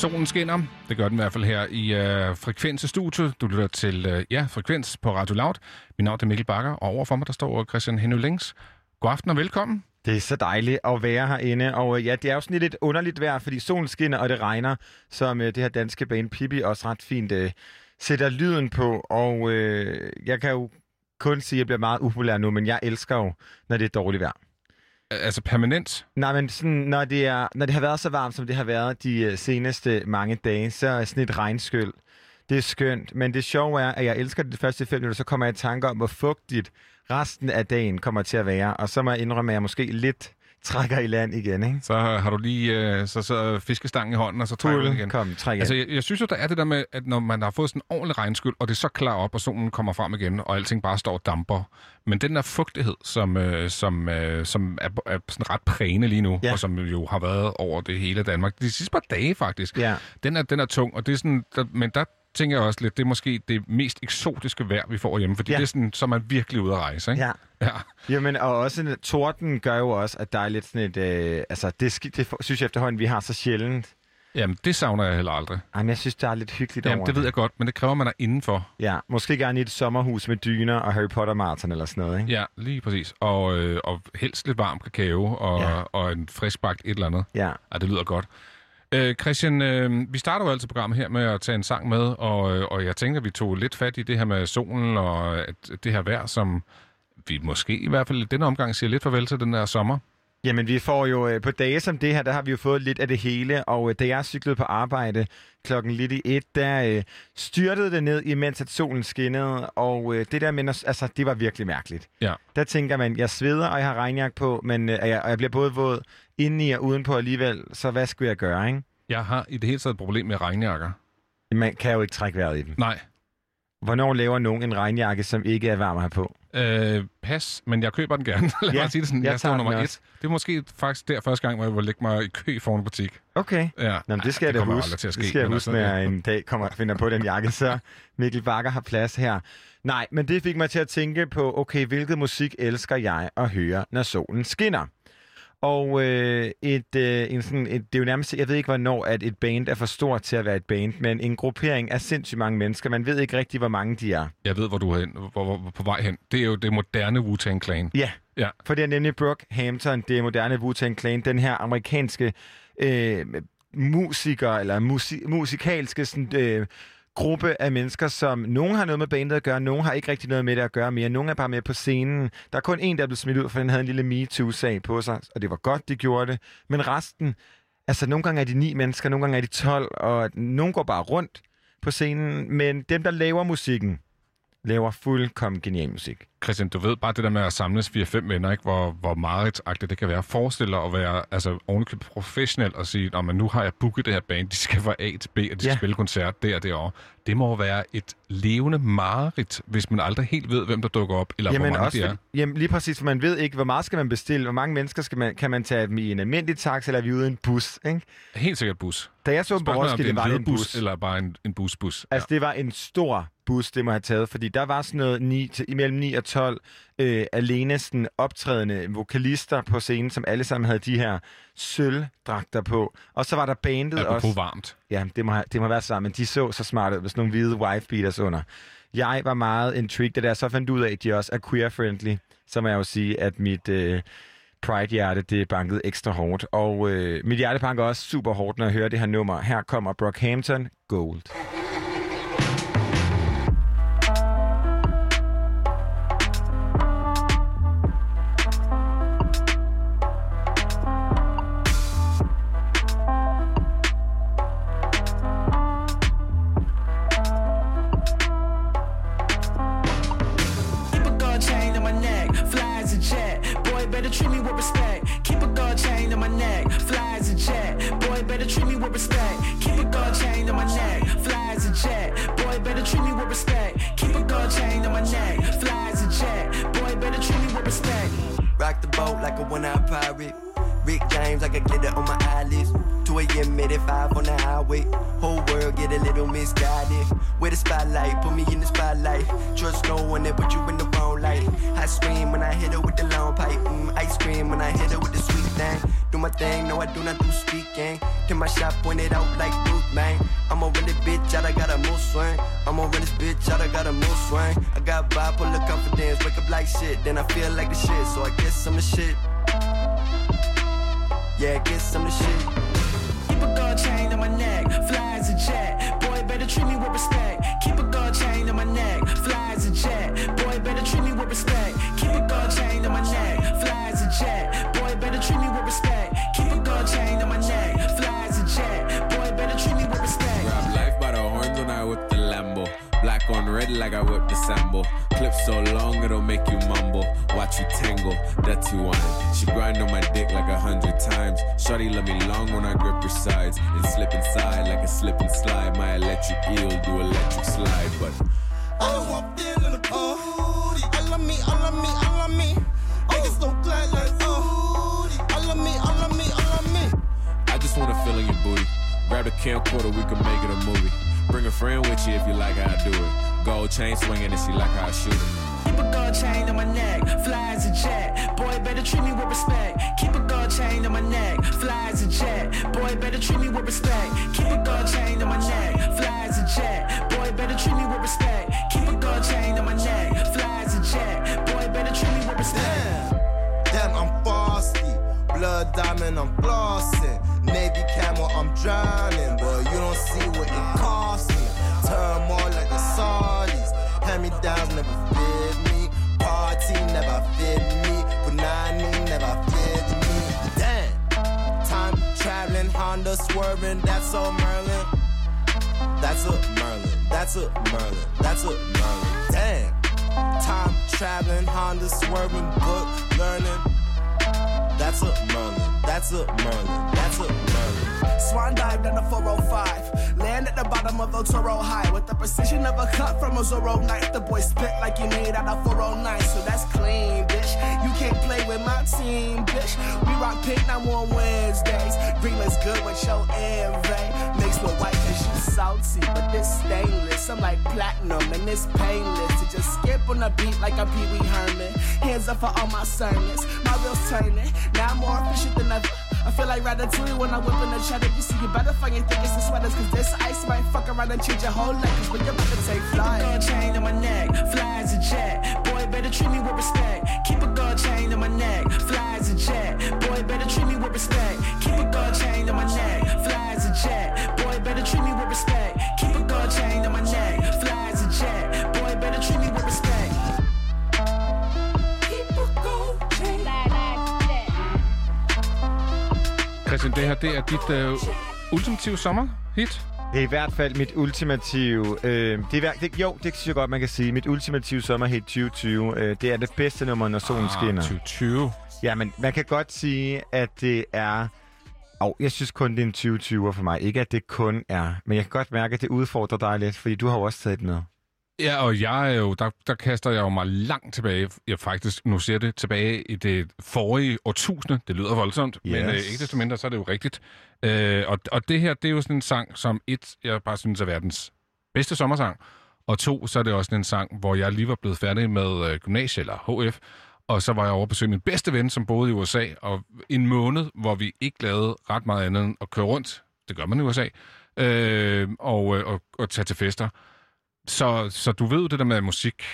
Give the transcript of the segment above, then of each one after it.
Solen skinner. Det gør den i hvert fald her i øh, Frekvens Studio. Du lytter til øh, ja, Frekvens på Radio Loud. Mit navn er Mikkel Bakker, og overfor mig der står Christian Henny Lings. God aften og velkommen. Det er så dejligt at være herinde, og øh, ja, det er jo sådan lidt underligt vejr, fordi solen skinner, og det regner, som øh, det her danske bane Pippi også ret fint øh, sætter lyden på, og øh, jeg kan jo kun sige, at jeg bliver meget upopulær nu, men jeg elsker jo, når det er dårligt vejr. Altså permanent. Nej, men sådan, når, det er, når det har været så varmt, som det har været de øh, seneste mange dage, så er sådan et regnskyld. Det er skønt, men det sjove er, at jeg elsker det de første fem minutter, så kommer jeg i tanker om, hvor fugtigt resten af dagen kommer til at være, og så må jeg indrømme, at jeg måske lidt trækker i land igen, ikke? Så har du lige øh, så, så fiskestangen i hånden, og så trækker du igen. Kom, træk Altså, altså, jeg, jeg synes jo, der er det der med, at når man har fået sådan en ordentlig regnskyld, og det er så klar op, og solen kommer frem igen, og alting bare står og damper. Men den der fugtighed, som, øh, som, øh, som er, er sådan ret prægende lige nu, Ja. og som jo har været over det hele Danmark, de sidste par dage faktisk, Ja. den, er, den er tung, og det er sådan, der, men der tænker jeg også lidt, det er måske det mest eksotiske vejr, vi får hjemme, fordi Ja. det er sådan, så er man virkelig ude at rejse, ikke? Ja. ja. Jamen, og også en- torden gør jo også, at der er lidt sådan et... Øh, altså, det, det synes jeg efterhånden, vi har så sjældent. Jamen, det savner jeg heller aldrig. Jamen, jeg synes, der er lidt hyggeligt Jamen, over det ved jeg godt, men det kræver, man er indenfor. Ja, måske gerne i et sommerhus med dyner og Harry Potter marathon eller sådan noget, ikke? Ja, lige præcis. Og, øh, og helst lidt varm kakao og, ja. og en friskbagt et eller andet. Ja. Ja, det lyder godt. Øh, Christian, øh, vi starter jo altid programmet her med at tage en sang med, og, øh, og jeg tænker, vi tog lidt fat i det her med solen og at det her vejr, som vi måske i hvert fald i denne omgang siger lidt farvel til den der sommer. Jamen, vi får jo øh, på dage som det her, der har vi jo fået lidt af det hele, og øh, da jeg cyklede på arbejde klokken lidt i et, der øh, styrtede det ned, imens at solen skinnede, og øh, det der med, altså, det var virkelig mærkeligt. Ja. Der tænker man, jeg sveder, og jeg har regnjakke på, men øh, jeg, og jeg bliver både våd indeni og udenpå alligevel, så hvad skulle jeg gøre, ikke? Jeg har i det hele taget et problem med regnjakker. Man kan jo ikke trække vejret i dem. Nej. Hvornår laver nogen en regnjakke, som ikke er varm have på? Øh, pas, men jeg køber den gerne. Lad Ja, mig sige det sådan. jeg Jeg, står nummer et. Det er måske faktisk der første gang, hvor jeg vil lægge mig i kø foran en butik. Okay. Ja. Nå, men det skal Ej, jeg da huske. til at ske, det skal jeg huske, altså, når jeg en dag kommer og finder på den jakke, så Mikkel Bakker har plads her. Nej, men det fik mig til at tænke på, okay, hvilket musik elsker jeg at høre, når solen skinner? Og øh, et, øh, en sådan, et, det er jo nærmest, jeg ved ikke, hvornår at et band er for stort til at være et band, men en gruppering af sindssygt mange mennesker. Man ved ikke rigtig, hvor mange de er. Jeg ved, hvor du er hen, hvor, hvor, hvor, på vej hen. Det er jo det moderne Wu-Tang Clan. Ja, Ja. for det er nemlig Brooke Hampton, det er moderne Wu-Tang Clan, den her amerikanske øh, musiker, eller musi- musikalske sådan, øh, gruppe af mennesker, som nogen har noget med bandet at gøre, nogen har ikke rigtig noget med det at gøre mere, nogen er bare med på scenen. Der er kun en, der er blevet smidt ud, for den havde en lille MeToo-sag på sig, og det var godt, de gjorde det. Men resten, altså nogle gange er de ni mennesker, nogle gange er de 12, og nogen går bare rundt på scenen, men dem, der laver musikken, laver fuldkommen genial musik. Christian, du ved bare det der med at samles 4-5 venner, ikke? hvor, hvor meget det kan være. Forestil dig at være altså, ovenikøbet professionel og sige, at nu har jeg booket det her band, de skal fra A til B, og de skal Ja. spille koncert der og derovre. Det må være et levende mareridt, hvis man aldrig helt ved, hvem der dukker op, eller hvor mange også, de er. jamen lige præcis, for man ved ikke, hvor meget skal man bestille, hvor mange mennesker skal man, kan man tage dem i en almindelig taxa, eller er vi ude i en bus, ikke? Helt sikkert bus. Da jeg så på det Roskilde, er var en det bus. eller bare en, en busbus. Altså, det var en stor bus, det må have taget, fordi der var sådan noget 9 til, imellem 9 og 12 øh, alene sådan optrædende vokalister på scenen, som alle sammen havde de her sølvdragter på. Og så var der bandet ja. også. Apropos varmt. Ja, det må, have- det må være sammen, men de så så smart ud, med sådan nogle hvide wife beaters under. Jeg var meget intrigued, da jeg så fandt ud af, at de også er queer-friendly, så må jeg jo sige, at mit øh, pride-hjerte, det bankede ekstra hårdt. Og øh, mit hjerte banker også super hårdt, når jeg hører det her nummer. Her kommer Brockhampton Gold. Rock the boat like a one-eyed pirate. Rick James, like a glitter on my eyelids. 2 a.m. it 5 on the highway. Whole world get a little misguided. With the spotlight, put me in the spotlight. Trust no one that put you in the wrong light. I scream when I hit her with the long pipe. Mm, ice cream when I hit her with the sweet thing. Do my thing, no, I do not do speaking. Get my shot pointed out like Bruce, man. I'ma run this bitch out, I got a move swing. I'ma run this bitch out, I got a move swing. I got bipolar confidence, wake up like shit, then I feel like the shit. So I guess I'm the shit. Yeah, I guess I'm the shit. Keep a gold chain on my neck, fly as a jet. Boy, better treat me with respect. Keep a gold chain on my neck, fly as a jet. Boy, better treat me with respect. Keep a gold chain on my neck, fly as a jet. Red like I whip the Sambo. Clip so long it'll make you mumble. Watch you tangle, that's you wine. She grind on my dick like a hundred times. Shorty let me long when I grip her sides. And slip inside like a slip and slide. My electric eel do electric slide, but Oh, I'm feeling the booty. I love me, I love me, I love me. Niggas don't clap like oh. All of me, all of me, all of me. I just wanna feel in your booty. Grab the camcorder, we can make it a movie. Bring a friend with you if you like how I do it. Gold chain swinging and she like how I shoot it. Keep a gold chain on my neck, fly as a jet. Boy, better treat me with respect. Keep a gold chain on my neck, fly as a jet. Boy, better treat me with respect. Keep a gold chain on my neck, fly as a jet. Boy, better treat me with respect. Keep a gold chain on my neck, fly as a jet. Boy, better treat me with respect. Damn, I'm frosty. Blood diamond, I'm flossing. Navy camel, I'm drowning. But you don't see what it cost me. Turn more like the Saudis. Hand me downs never fit me. Party never fit me. Punani never fit me. Damn. Time traveling, Honda swerving. That's a Merlin. That's a Merlin. That's a Merlin. That's a Merlin. Damn. Time traveling, Honda swerving, book learning. That's a Merlin. That's a Merlin. That's a Merlin. Swan dive down the 405. Land at the bottom of El Toro High. With the precision of a cut from a Zorro knife. The boy spit like he made out of 409. So that's clean, bitch. You can't play with my team, bitch. We rock pink now on Wednesdays. Green is good with your envy. With white cause you salty. But this stainless. I'm like platinum and it's painless. To just skip on the beat like a Pee Wee Herman. Hands up for all my sermons. My wheels turning. Now I'm more efficient than ever. I feel like Ratatouille when I whip in the cheddar. You see, you better find your thickest and sweaters. Cause this ice might fuck around and change your whole life. When you're about to take flight. Keep a chain on my neck, fly as a jet. Boy, better treat me with respect. Keep a gold chain on my neck, fly as a jet. Boy, better treat me with respect. Keep a gold chain on my neck, fly as a jet. Treat me with respect. Keep a gold chain on my neck, fly as a jet. Boy, better treat me with respect. Keep a gold chain. Christian, det her, det er dit øh, ultimative sommerhit. Det er i hvert fald mit ultimative... Øh, det er, det, jo, det synes jeg godt, man kan sige. Mit ultimative sommerhit 2020. Øh, det er det bedste nummer, når solen Ah, skinner. 2020. Ja, men man kan godt sige, at det er... Og jeg synes kun, det er en 2020 for mig. Ikke, at det kun er. Men jeg kan godt mærke, at det udfordrer dig lidt, fordi du har jo også taget med. Ja, og jeg er jo, der, der kaster jeg jo mig langt tilbage. Jeg faktisk, nu ser det tilbage i det forrige årtusinde. Det lyder voldsomt, yes. men øh, ikke desto mindre, så er det jo rigtigt. Øh, og, og det her, det er jo sådan en sang, som et, jeg bare synes er verdens bedste sommersang. Og to, så er det også en sang, hvor jeg lige var blevet færdig med øh, gymnasiet eller HF. Og så var jeg over at besøge min bedste ven, som boede i USA. Og en måned, hvor vi ikke lavede ret meget andet end at køre rundt. Det gør man i USA. Øh, og, øh, og, og tage til fester. Så, så du ved det der med musik,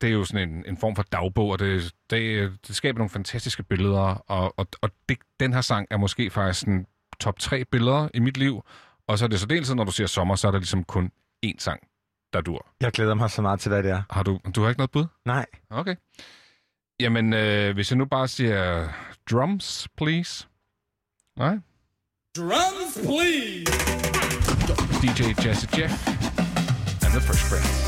det er jo sådan en, en form for dagbog, og det, det, det skaber nogle fantastiske billeder, og, og, og det, den her sang er måske faktisk en top tre billeder i mit liv, og så er det så dels, når du siger sommer, så er der ligesom kun én sang, der dur. Jeg glæder mig så meget til, hvad det er. Har du, du har ikke noget bud? Nej. Okay. Jamen, øh, hvis jeg nu bare siger drums, please. Nej? Drums, please. DJ Jazzy Jeff and the Fresh Prince.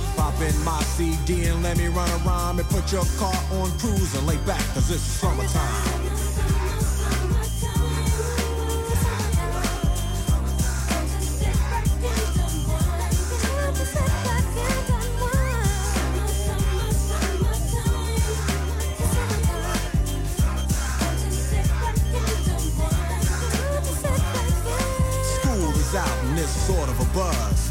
Pop in my CD and let me run around and put your car on cruise and lay back, cause it's summertime. Out and it's sort of a buzz.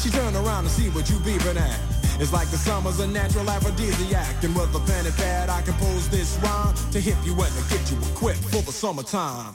She turn around to see what you beeping at. It's like the summer's a natural aphrodisiac. And with a pen and pad, I compose this rhyme to hip you and to get you equipped for the summertime.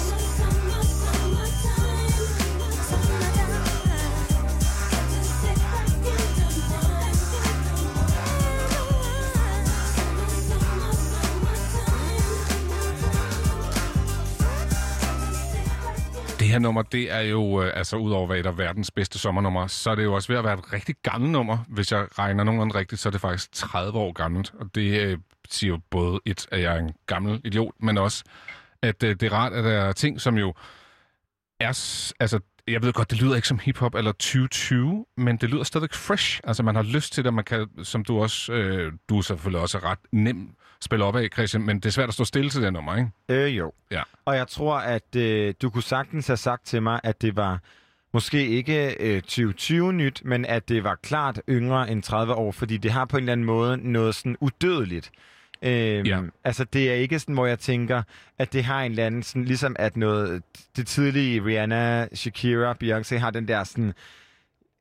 Her nummer, det er jo, øh, altså udover hvad der er verdens bedste sommernummer, så er det jo også ved at være et rigtig gammelt nummer. Hvis jeg regner nogenlunde rigtigt, så er det faktisk 30 år gammelt. Og det øh, siger jo både et, at jeg er en gammel idiot, men også, at øh, det er rart, at der er ting, som jo er... Altså, jeg ved godt, det lyder ikke som hiphop eller 2020, men det lyder stadig fresh. Altså, man har lyst til det, man kan, som du også... Øh, du er selvfølgelig også ret nem spille op af, Christian, men det er svært at stå stille til det nummer, ikke? Øh, jo. Ja. Og jeg tror, at øh, du kunne sagtens have sagt til mig, at det var måske ikke øh, 2020 nyt, men at det var klart yngre end 30 år, fordi det har på en eller anden måde noget sådan udødeligt. Øhm, Ja. Altså, det er ikke sådan, hvor jeg tænker, at det har en eller anden, sådan, ligesom at noget, det tidlige Rihanna, Shakira, Beyoncé har den der sådan,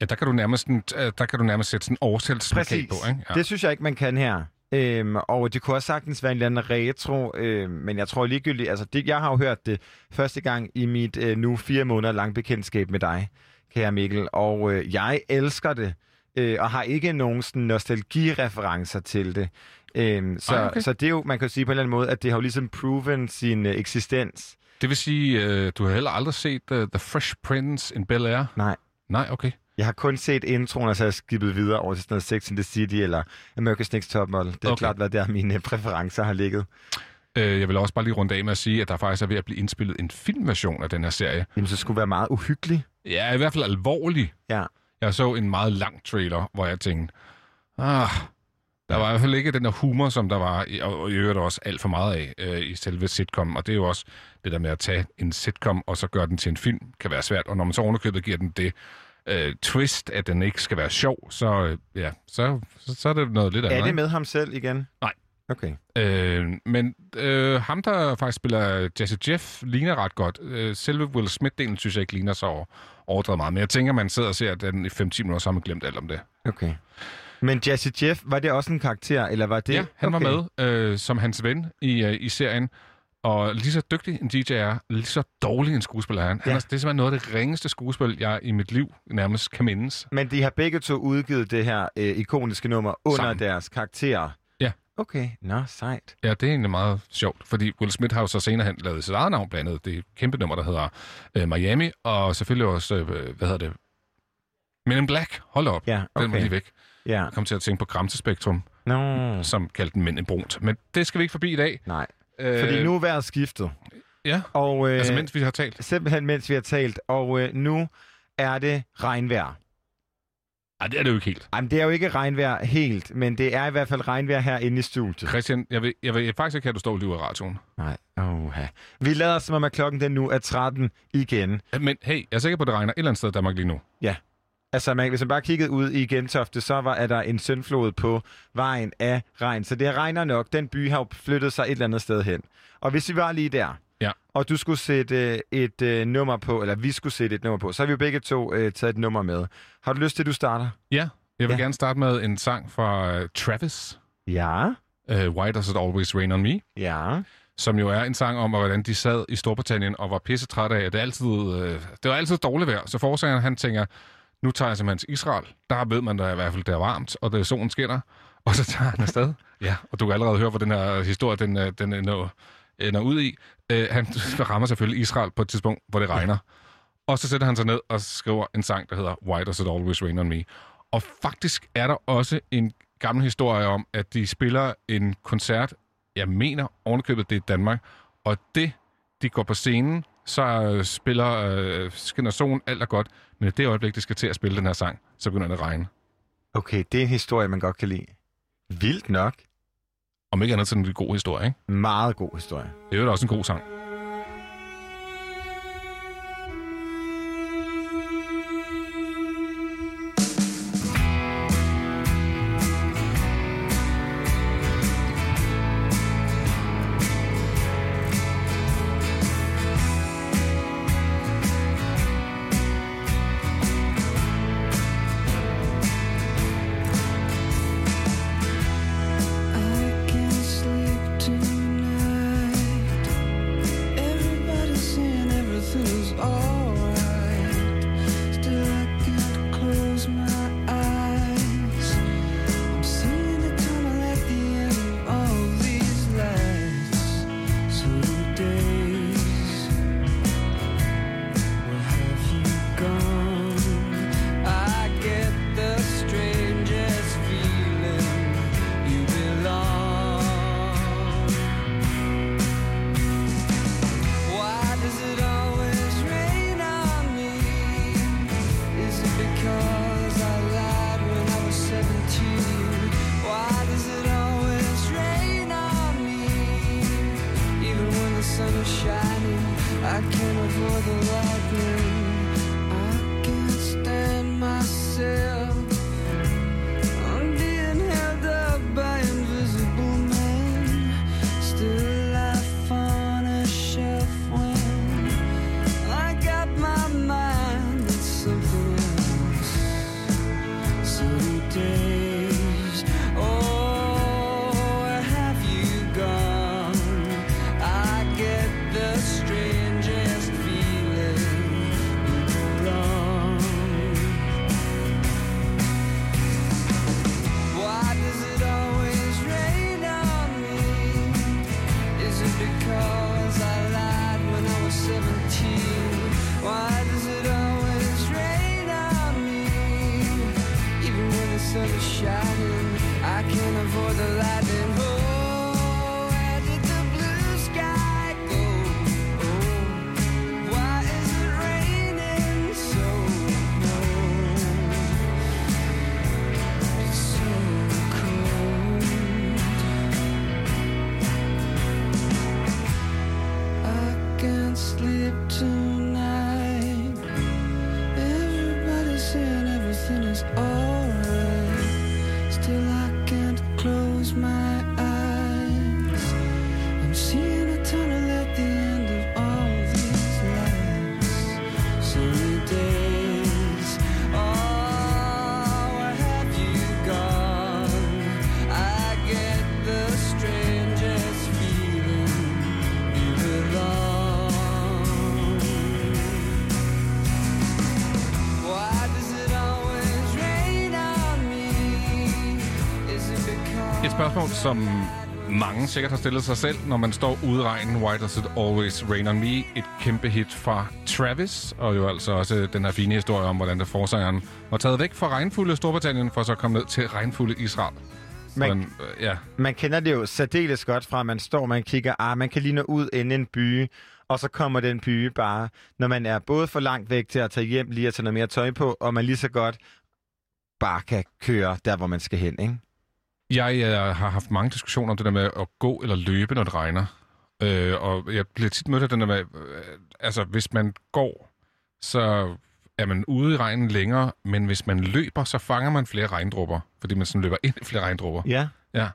Ja, der kan du nærmest, øh, der kan du nærmest sætte sådan en på, ikke? Ja. Det synes jeg ikke, man kan her. Øhm, og det kunne også sagtens være en eller anden retro, øhm, men jeg tror ligegyldigt, altså det, jeg har jo hørt det første gang i mit øh, nu fire måneder lang bekendtskab med dig, kære Mikkel, og øh, jeg elsker det, øh, og har ikke nogen sådan nostalgireferencer til det. Øhm, så, Ej, okay. så det er jo, man kan jo sige på en eller anden måde, at det har jo ligesom proven sin øh, eksistens. Det vil sige, øh, du har heller aldrig set uh, The Fresh Prince in Bel-Air? Nej. Nej, okay. Jeg har kun set introen, og så har jeg skippet videre over til sådan noget Sex in the City eller America's Next Top Model. Det er Okay. klart, hvad der mine præferencer har ligget. Øh, jeg vil også bare lige runde af med at sige, at der faktisk er ved at blive indspillet en filmversion af den her serie. Jamen, så skulle være meget uhyggelig. Ja, i hvert fald alvorlig. Ja. Jeg så en meget lang trailer, hvor jeg tænkte, ah, der var i hvert fald ikke den der humor, som der var, og i øvrigt også alt for meget af øh, i selve sitcom. Og det er jo også det der med at tage en sitcom, og så gøre den til en film, kan være svært. Og når man så underkøbet giver den det øh, twist, at den ikke skal være sjov, så, øh, ja, så, så, så er det noget lidt andet. Er det med ham selv igen? Nej. Okay. Øh, men øh, ham, der faktisk spiller Jesse Jeff, ligner ret godt. Øh, selve Will Smith-delen synes jeg ikke ligner så over- overdrevet meget. Men jeg tænker, man sidder og ser den i 5-10 minutter, så har man glemt alt om det. Okay. Men Jesse Jeff, var det også en karakter, eller var det... Ja, han okay. var med øh, som hans ven i, øh, i serien. Og lige så dygtig en DJ er, lige så dårlig en skuespiller er han. han Ja. er, det er simpelthen noget af det ringeste skuespil, jeg i mit liv nærmest kan mindes. Men de har begge to udgivet det her øh, ikoniske nummer under Sammen. deres karakterer. Ja. Okay, nå, sejt. Ja, det er egentlig meget sjovt, fordi Will Smith har jo så senere hen lavet sit eget navn blandt andet. Det et kæmpe nummer, der hedder øh, Miami, og selvfølgelig også, øh, hvad hedder det, Men in Black. Hold op. Ja, Den var okay. lige væk. Ja. Jeg kom til at tænke på Gramsespektrum, Nå, som kaldte den Mænd i brunt. Men det skal vi ikke forbi i dag. nej. Øh, Fordi nu er vejret skiftet. Ja, Og, øh, altså mens vi har talt. Simpelthen mens vi har talt. Og øh, nu er det regnvejr. Nej, det er det jo ikke helt. Jamen, det er jo ikke regnvejr helt, men det er i hvert fald regnvejr herinde i studiet. Christian, jeg vil, jeg vil faktisk ikke have, at du står lige af radioen. Nej, oha. Vi lader som om, at klokken den nu er 13 igen. Men hey, jeg er sikker på, at det regner et eller andet sted i Danmark lige nu. Altså, man, hvis man bare kiggede ud i Gentofte, så var er der en søndflod på vejen af regn. Så det regner nok. Den by har jo flyttet sig et eller andet sted hen. Og hvis vi var lige der, Ja. og du skulle sætte øh, et øh, nummer på, eller vi skulle sætte et nummer på, så har vi jo begge to øh, taget et nummer med. Har du lyst til, at du starter? Ja, jeg vil Ja. gerne starte med en sang fra uh, Travis. Ja. Uh, Why Does It Always Rain On Me? Ja. Som jo er en sang om, hvordan de sad i Storbritannien og var pisse trætte af, at det, altid, øh, det var altid dårligt vejr. Så forsangeren han tænker, nu tager jeg simpelthen til Israel. Der ved man da i hvert fald, det er varmt, og det solen skinner. Og så tager han afsted. Ja, og du kan allerede høre, hvor den her historie, den, øh, den er nå, ender ud i. Øh, han rammer selvfølgelig Israel på et tidspunkt, hvor det regner. Og så sætter han sig ned og skriver en sang, der hedder Why Does It Always Rain On Me? Og faktisk er der også en gammel historie om, at de spiller en koncert, jeg mener ovenikøbet, det er i Danmark, og det, de går på scenen, så øh, spiller øh, skinner solen, alt er godt, men i det øjeblik, de skal til at spille den her sang, så begynder det at regne. Okay, det er en historie, man godt kan lide. Vildt nok. Om ikke andet, så er det en god historie, ikke? Meget god historie. Det er jo også en god sang. Som mange sikkert har stillet sig selv, når man står ude i regnen. Why does it always rain on me? Et kæmpe hit fra Travis, og jo altså også den her fine historie om, hvordan der forsangeren var taget væk fra regnfulde Storbritannien, for så at komme ned til regnfulde Israel. Man, Hvordan, øh, ja, man kender det jo særdeles godt fra, at man står, man kigger, ah, man kan lige nå ud ind i en by, og så kommer den by bare, når man er både for langt væk til at tage hjem, lige at tage noget mere tøj på, og man lige så godt bare kan køre der, hvor man skal hen, ikke? Jeg øh, har haft mange diskussioner om det der med at gå eller løbe, når det regner. Øh, og jeg bliver tit mødt af den der med, øh, altså hvis man går, så er man ude i regnen længere, men hvis man løber, så fanger man flere regndråber, fordi man sådan løber ind i flere regndråber. Ja. Ja.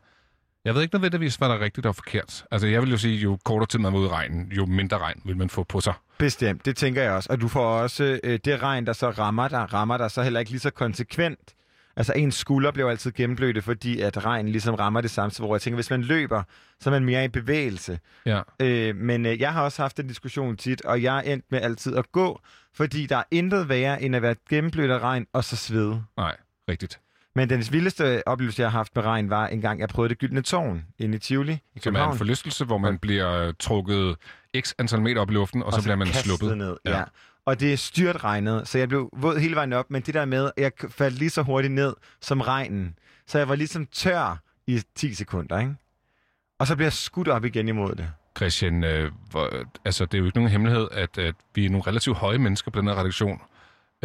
Jeg ved ikke nødvendigvis, hvad der er rigtigt og forkert. Altså, jeg vil jo sige, jo kortere tid man er ude i regnen, jo mindre regn vil man få på sig. Bestemt, det tænker jeg også. Og du får også øh, det regn, der så rammer dig, rammer dig så heller ikke lige så konsekvent. Altså ens skulder bliver altid gennemblødte, fordi at regnen ligesom rammer det samme, hvor jeg tænker, hvis man løber, så er man mere i bevægelse. Ja. Øh, men øh, jeg har også haft en diskussion tit, og jeg er endt med altid at gå, fordi der er intet værre, end at være gennemblødt af regn og så svede. Nej, rigtigt. Men den vildeste oplevelse, jeg har haft med regn, var en gang, jeg prøvede det gyldne tårn inde i Tivoli i Som er København. en forlystelse, hvor man bliver øh, trukket x antal meter op i luften, og, og så, bliver man sluppet. ned. Ja. ja. Og det styrt regnede, så jeg blev våd hele vejen op, men det der med, at jeg faldt lige så hurtigt ned som regnen. Så jeg var ligesom tør i 10 sekunder, ikke? Og så bliver jeg skudt op igen imod det. Christian, øh, hvor, altså, det er jo ikke nogen hemmelighed, at, at vi er nogle relativt høje mennesker på den her redaktion.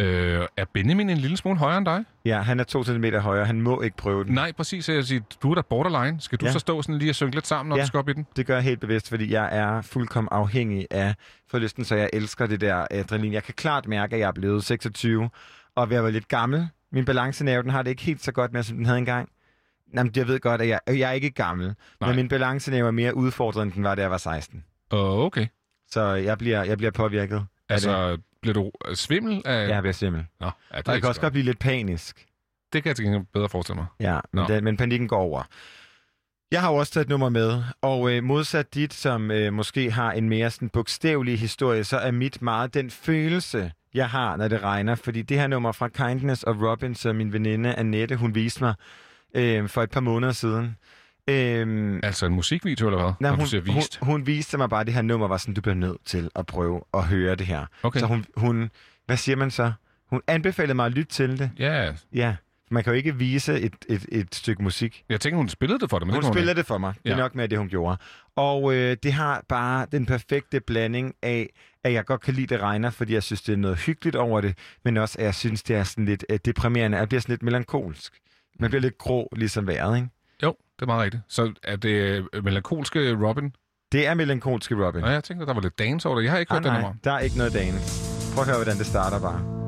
Øh, er Benjamin en lille smule højere end dig? Ja, han er to centimeter højere. Han må ikke prøve den. Nej, præcis. Jeg siger, du er der borderline. Skal du Ja. så stå sådan lige og synke lidt sammen, når Ja. du skal op i den? Det gør jeg helt bevidst, fordi jeg er fuldkommen afhængig af forlysten, så jeg elsker det der adrenalin. Jeg kan klart mærke, at jeg er blevet 26 og ved at være lidt gammel. Min balancenerve, den har det ikke helt så godt med, som den havde engang. Jamen, jeg ved godt, at jeg, jeg er ikke gammel, Nej. Men min balancenerve er mere udfordret, end den var, da jeg var 16. Uh, okay. Så jeg bliver, jeg bliver påvirket af det. Bliver du øh, svimmel af... Jeg bliver svimmel. Nå, ja, det, Og jeg kan også så godt blive lidt panisk. det kan jeg til gengæld bedre forestille mig. Ja, men, den, men panikken går over. Jeg har jo også taget et nummer med, og øh, modsat dit, som øh, måske har en mere sådan, bogstavelig historie, så er mit meget den følelse, jeg har, når det regner. Fordi det her nummer fra Kindness of Robin, som min veninde Annette, hun viste mig øh, for et par måneder siden. Øh, Altså en musikvideo, eller hvad? Nej, hun, siger vist. Hun, hun viste mig bare, at det her nummer var sådan, du bliver nødt til at prøve at høre det her. Okay. Så hun, hun, hvad siger man så? Hun anbefalede mig at lytte til det. Ja, Ja, man kan jo ikke vise et, et, et stykke musik. jeg tænker, hun spillede det for dig, men Hun det kunne spillede det for mig. Det er Ja. nok med det, hun gjorde. Og øh, det har bare den perfekte blanding af, at jeg godt kan lide, det regner, fordi jeg synes, det er noget hyggeligt over det, men også, at jeg synes, det er sådan lidt øh, deprimerende. Jeg bliver sådan lidt melankolsk. Man bliver lidt grå, ligesom vejret, ikke? Det er meget rigtigt. Så er det øh, melankolske Robin? Det er melankolske Robin. Nå, jeg tænkte, der var lidt dance over det. Jeg har ikke Ah, hørt nej, nummer. der er ikke noget dance. Prøv at høre, hvordan det starter bare.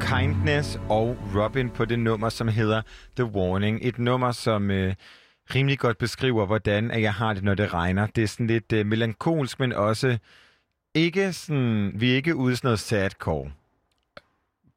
Kindness og Robin på det nummer, som hedder The Warning. Et nummer, som øh, rimelig godt beskriver, hvordan at jeg har det, når det regner. Det er sådan lidt øh, melankolsk, men også ikke sådan... Vi er ikke ude i sådan noget sadcore.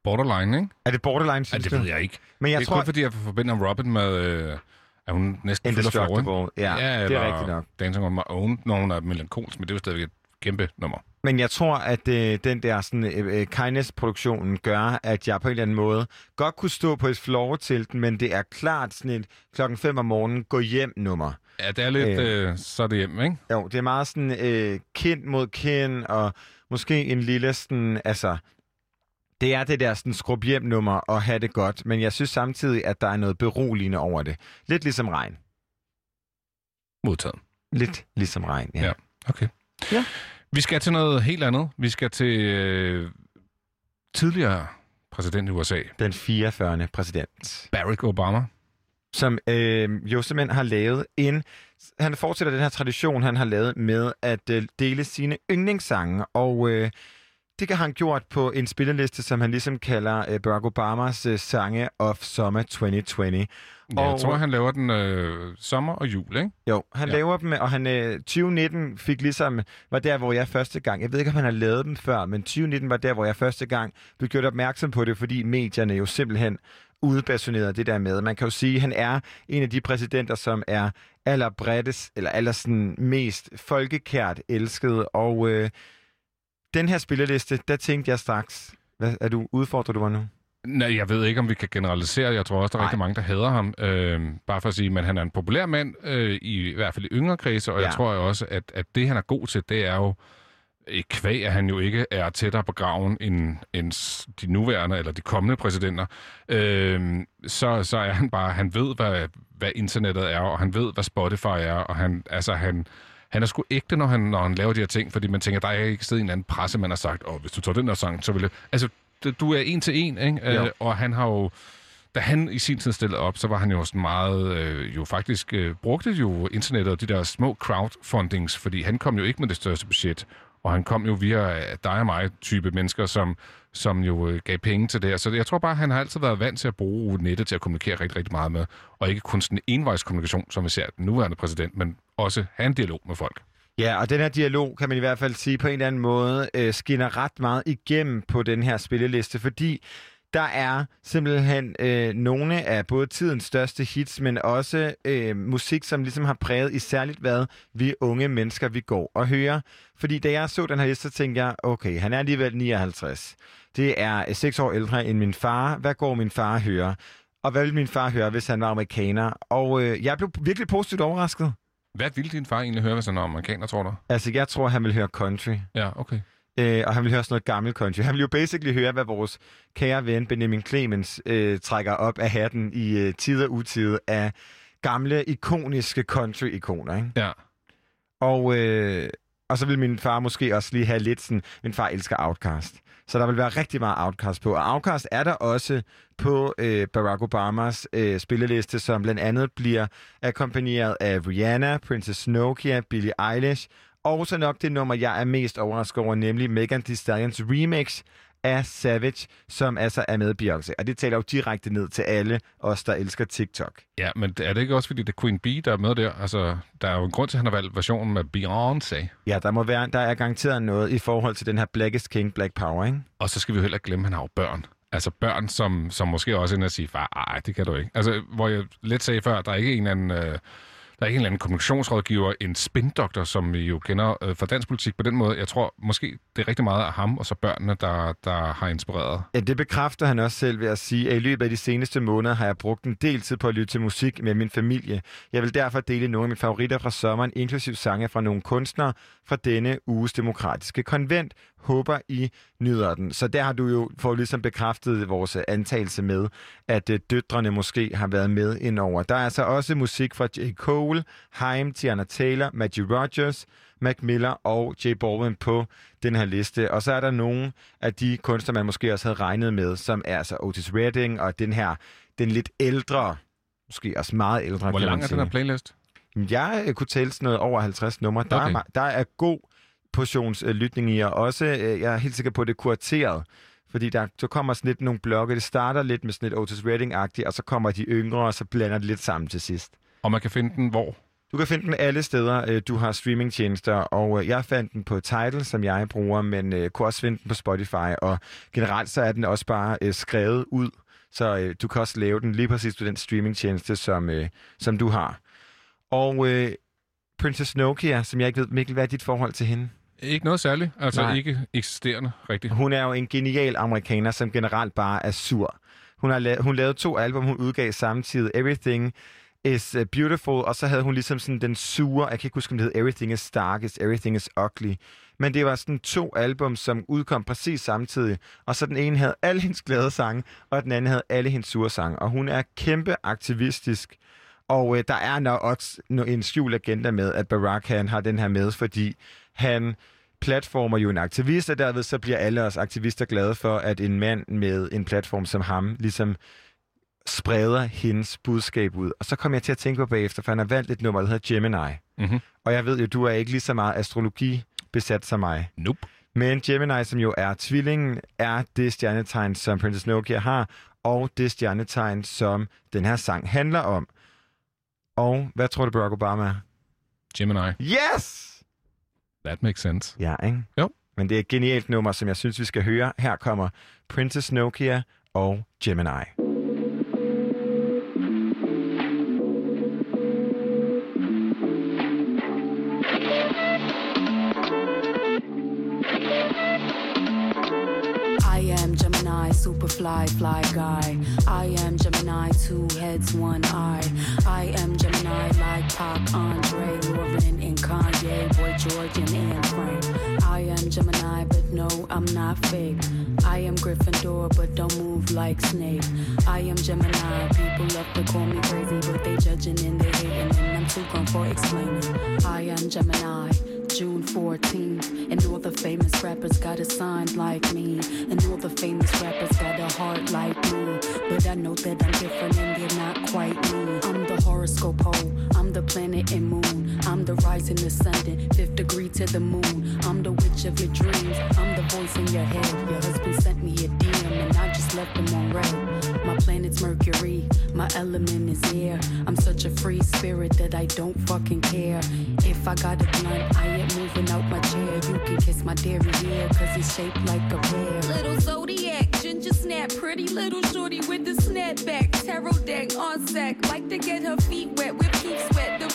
Borderline, ikke? Er det borderline, Ja, synes det du? ved jeg ikke. Men jeg det er tror, kun fordi, jeg forbinder Robin med, øh, at hun næsten fylder for. Ja, ja, det er rigtigt nok. Dancing on my own, når hun er melankolsk, men det er jo stadigvæk et kæmpe nummer. Men jeg tror, at øh, den der sådan, øh, øh, kindness-produktionen gør, at jeg på en eller anden måde godt kunne stå på et floor til den, men det er klart sådan et klokken 5 om morgenen gå hjem nummer. Ja, det er lidt, øh, øh så er det hjemme, ikke? Jo, det er meget sådan øh, kind mod kind, og måske en lille sådan, altså, det er det der sådan skrub hjem nummer og have det godt, men jeg synes samtidig, at der er noget beroligende over det. Lidt ligesom regn. Modtaget. Lidt ligesom regn, ja. Ja. Okay. Ja. Vi skal til noget helt andet. Vi skal til øh, tidligere præsident i USA, Den 44. præsident. Barack Obama. som øh, jo simpelthen har lavet en... Han fortsætter den her tradition, han har lavet med at øh, dele sine yndlingssange, og øh, det har han gjort på en spilleliste, som han ligesom kalder øh, Barack Obamas øh, sange of Summer 2020. Ja, jeg Og- tror, han laver den øh, sommer og jul, ikke? Jo, han Ja. laver dem, og han øh, 2019 fik ligesom, var der, hvor jeg første gang, jeg ved ikke, om han har lavet dem før, men 2019 var der, hvor jeg første gang blev gjort opmærksom på det, fordi medierne jo simpelthen udbasunerede det der med. Man kan jo sige, at han er en af de præsidenter, som er allerbrettest, eller aller sådan mest folkekært elsket, og øh, den her spilleliste, der tænkte jeg straks, hvad, er du udfordret du mig nu? Nej, jeg ved ikke, om vi kan generalisere. Jeg tror også, der er Nej. rigtig mange, der hader ham. Øh, bare for at sige, men han er en populær mand, øh, i, i hvert fald i yngre kredse, og ja. jeg tror jo også, at, at det, han er god til, det er jo et kvæg, at han jo ikke er tættere på graven end, end de nuværende eller de kommende præsidenter. Øh, så, så er han bare, han ved, hvad, hvad internettet er, og han ved, hvad Spotify er, og han, altså, han, han er sgu ægte, når han, når han laver de her ting, fordi man tænker, der er ikke siddet en eller anden presse, man har sagt, åh, hvis du tager den her sang, så vil det... Altså, du er en til en, ikke? Jo. Øh, og han har jo... Da han i sin tid stillede op, så var han jo sådan meget... Øh, jo faktisk øh, brugte jo internettet og de der små crowdfundings, fordi han kom jo ikke med det største budget. Og han kom jo via øh, dig og mig type mennesker, som, som jo øh, gav penge til det her. Så jeg tror bare, han har altid været vant til at bruge nettet til at kommunikere rigtig, rigtig meget med. Og ikke kun sådan en envejskommunikation, som vi ser den nuværende præsident, men også have en dialog med folk. Ja, og den her dialog, kan man i hvert fald sige, på en eller anden måde øh, skinner ret meget igennem på den her spilleliste, fordi der er simpelthen øh, nogle af både tidens største hits, men også øh, musik, som ligesom har præget i særligt hvad vi unge mennesker, vi går og hører. Fordi da jeg så den her liste, så tænkte jeg, okay, han er alligevel 59. Det er øh, seks år ældre end min far. Hvad går min far og høre? Og hvad ville min far høre, hvis han var amerikaner? Og øh, jeg blev virkelig positivt overrasket. Hvad ville din far egentlig høre, hvis han var amerikaner, tror du? Altså, jeg tror, han vil høre country. Ja, okay. Øh, og han vil høre sådan noget gammel country. Han vil jo basically høre, hvad vores kære ven Benjamin Clemens øh, trækker op af hatten i øh, tid og utid af gamle, ikoniske country-ikoner. Ikke? Ja. Og, øh, og så vil min far måske også lige have lidt sådan, min far elsker Outcast. Så der vil være rigtig meget Outcast på. Og Outcast er der også på øh, Barack Obamas øh, spilleliste, som blandt andet bliver akkompagneret af Rihanna, Princess Nokia, Billie Eilish, og så nok det nummer, jeg er mest overrasket over, nemlig Megan Thee Stallions remix af Savage, som altså er med Beyoncé. Og det taler jo direkte ned til alle os, der elsker TikTok. Ja, men er det ikke også, fordi det er Queen Bee, der er med der? Altså, der er jo en grund til, at han har valgt versionen med Beyoncé. Ja, der må være, der er garanteret noget i forhold til den her Blackest King, Black Power, ikke? Og så skal vi jo heller ikke glemme, at han har jo børn. Altså børn, som, som måske også ender og sige, far, ej, det kan du ikke. Altså, hvor jeg lidt sagde før, der er ikke en eller anden... Øh, der er en eller anden kommunikationsrådgiver, en spindoktor, som vi jo kender øh, fra dansk politik på den måde. Jeg tror måske, det er rigtig meget af ham og så børnene, der, der har inspireret. Ja, det bekræfter han også selv ved at sige, at i løbet af de seneste måneder har jeg brugt en del tid på at lytte til musik med min familie. Jeg vil derfor dele nogle af mine favoritter fra sommeren, inklusiv sange fra nogle kunstnere fra denne uges demokratiske konvent. Håber I nyder den. Så der har du jo fået ligesom bekræftet vores antagelse med, at øh, døtrene måske har været med indover. Der er altså også musik fra J. Cole, Haim, Tiana Taylor, Maggie Rogers, Mac Miller og J. Balvin på den her liste. Og så er der nogle af de kunstnere, man måske også havde regnet med, som er altså Otis Redding og den her, den lidt ældre, måske også meget ældre, Hvor lang er den her playlist? Jeg øh, kunne tælle sådan noget over 50 numre. Der, Okay. er, der er god portions øh, lytning i, og også, øh, jeg er helt sikker på, at det er kurateret. Fordi der, så kommer sådan lidt nogle blokke. Det starter lidt med sådan lidt Otis Redding-agtigt, og så kommer de yngre, og så blander det lidt sammen til sidst. Og man kan finde den hvor? Du kan finde den alle steder, øh, du har streamingtjenester, og øh, jeg fandt den på Tidal, som jeg bruger, men øh, kunne også finde den på Spotify, og generelt så er den også bare øh, skrevet ud, så øh, du kan også lave den lige præcis på den streamingtjeneste, som, øh, som du har. Og øh, Princess Nokia, som jeg ikke ved, Mikkel, hvad er dit forhold til hende? Ikke noget særligt. Altså Nej. ikke eksisterende rigtigt. Hun er jo en genial amerikaner, som generelt bare er sur. Hun har la- hun lavede to album, hun udgav samtidig. Everything is uh, Beautiful, og så havde hun ligesom sådan den sure, jeg kan ikke huske, om det hed Everything is Darkest, Everything is Ugly. Men det var sådan to album, som udkom præcis samtidig. Og så den ene havde alle hendes glade sange, og den anden havde alle hendes sure sange. Og hun er kæmpe aktivistisk. Og øh, der er nok også en skjult agenda med, at Barack han har den her med, fordi han platformer jo en aktivist, og derved så bliver alle os aktivister glade for, at en mand med en platform som ham ligesom spreder hendes budskab ud. Og så kom jeg til at tænke på bagefter, for han har valgt et nummer, der hedder Gemini. Mhm. Og jeg ved jo, du er ikke lige så meget astrologi besat som mig. Nope. Men Gemini, som jo er tvillingen, er det stjernetegn, som Princess Nokia har, og det stjernetegn, som den her sang handler om. Og hvad tror du, Barack Obama er? Gemini. Yes! That makes sense. Ja, ikke? Jo. Men det er et genialt nummer, som jeg synes, vi skal høre. Her kommer Princess Nokia og Gemini. Super fly, fly guy. I am Gemini, two heads, one eye. I am Gemini, like Pac, Andre, Lauren, and Kanye, Boy George, and Anne Frank. I am Gemini, but no, I'm not fake. I am Gryffindor, but don't move like Snape. I am Gemini, people love to call me crazy, but they judging and they hating, and I'm too gone for explaining. I am Gemini. June 14th. And all the famous rappers got a sign like me. And all the famous rappers got a heart like me. But I know that I'm different and they're not quite me. I'm the horoscope pole. I'm the planet and moon. I'm the rising, sun, fifth degree to the moon. I'm the witch of your dreams. I'm the voice in your head. Your husband sent me a DM and I just left him on red. My planet's Mercury. My element is air. I'm such a free spirit that I don't fucking care. If I got a blunt, I ain't moving out my chair. You can kiss my dairy hair, cause it's shaped like a pear. Little zodiac, ginger snap, pretty little shorty with the snapback. Tarot deck on sack, like to get her feet wet with peep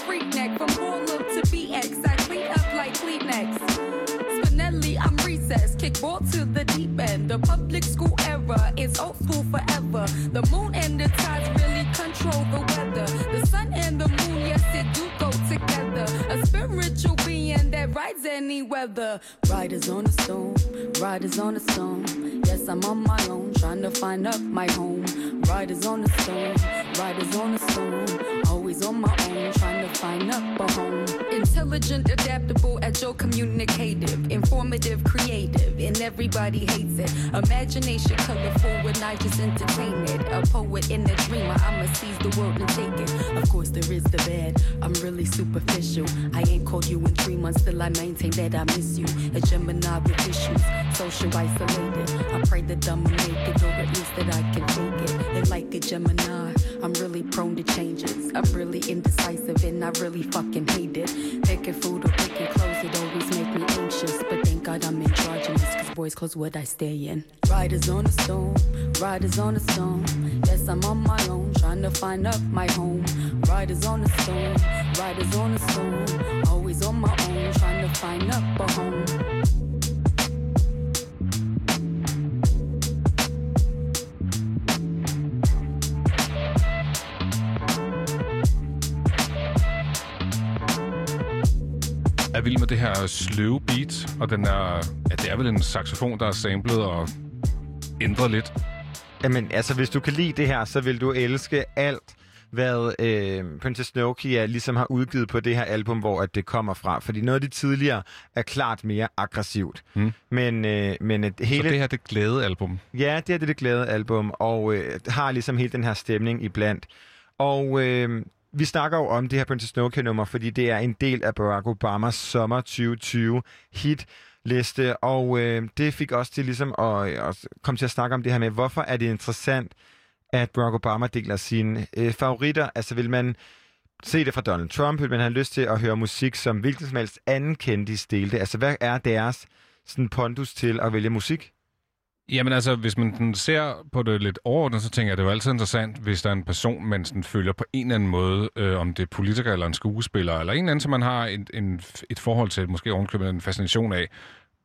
sweat. The freak neck from Harlem to BX. I clean up like Kleenex. Spinelli, I'm recess. Kick ball to the deep end. The public school era is old school forever. The moon and the tides really control the weather. The sun and the rides any weather. Riders on a stone, riders on a stone. Yes, I'm on my own, trying to find up my home. Riders on a stone, riders on a stone. Always on my own, trying to find up a home. Intelligent, adaptable, agile, communicative, informative, creative, and everybody hates it. Imagination colorful when I just entertain it. A poet and a dreamer, I'ma seize the world and take it. Of course, there is the bad. I'm really superficial. I ain't called you in three months, still I maintain that I miss you. A Gemini with issues, social isolated. I pray that I'ma make it, or at least that I can take it. And like a Gemini, I'm really prone to changes. I'm really indecisive and I really fucking hate it. Picking food or picking clothes, it always make me anxious. But thank God I'm androgynous, cause boys clothes what I stay in. Riders on a stone, riders on a stone. Yes, I'm on my own, trying to find up my home. Riders on a stone, riders on a stone. Always on my own, trying to find up a home. Er vild med det her sløve beat, og den er, ja, det er vel en saxofon, der er samlet og ændret lidt. Jamen, altså, hvis du kan lide det her, så vil du elske alt, hvad øh, Princess Nokia ligesom har udgivet på det her album, hvor at det kommer fra. Fordi noget af det tidligere er klart mere aggressivt. Mm. Men, øh, men et, Så hele... det her, det er glæde album. Ja, det er det, det glade album, og øh, har ligesom hele den her stemning iblandt. Og øh, vi snakker jo om det her Princess Nokia-nummer, fordi det er en del af Barack Obamas sommer 2020 hit liste, og øh, det fik også til ligesom at, at komme til at snakke om det her med, hvorfor er det interessant, at Barack Obama deler sine øh, favoritter. Altså vil man se det fra Donald Trump, vil man have lyst til at høre musik, som hvilken som helst anden kendis delte. Altså hvad er deres sådan pondus til at vælge musik? Jamen altså, hvis man ser på det lidt overordnet, så tænker jeg, at det er jo altid interessant, hvis der er en person, man sådan følger på en eller anden måde, øh, om det er politiker eller en skuespiller, eller en eller anden, som man har en, en, et forhold til, måske ovenkøbet en fascination af.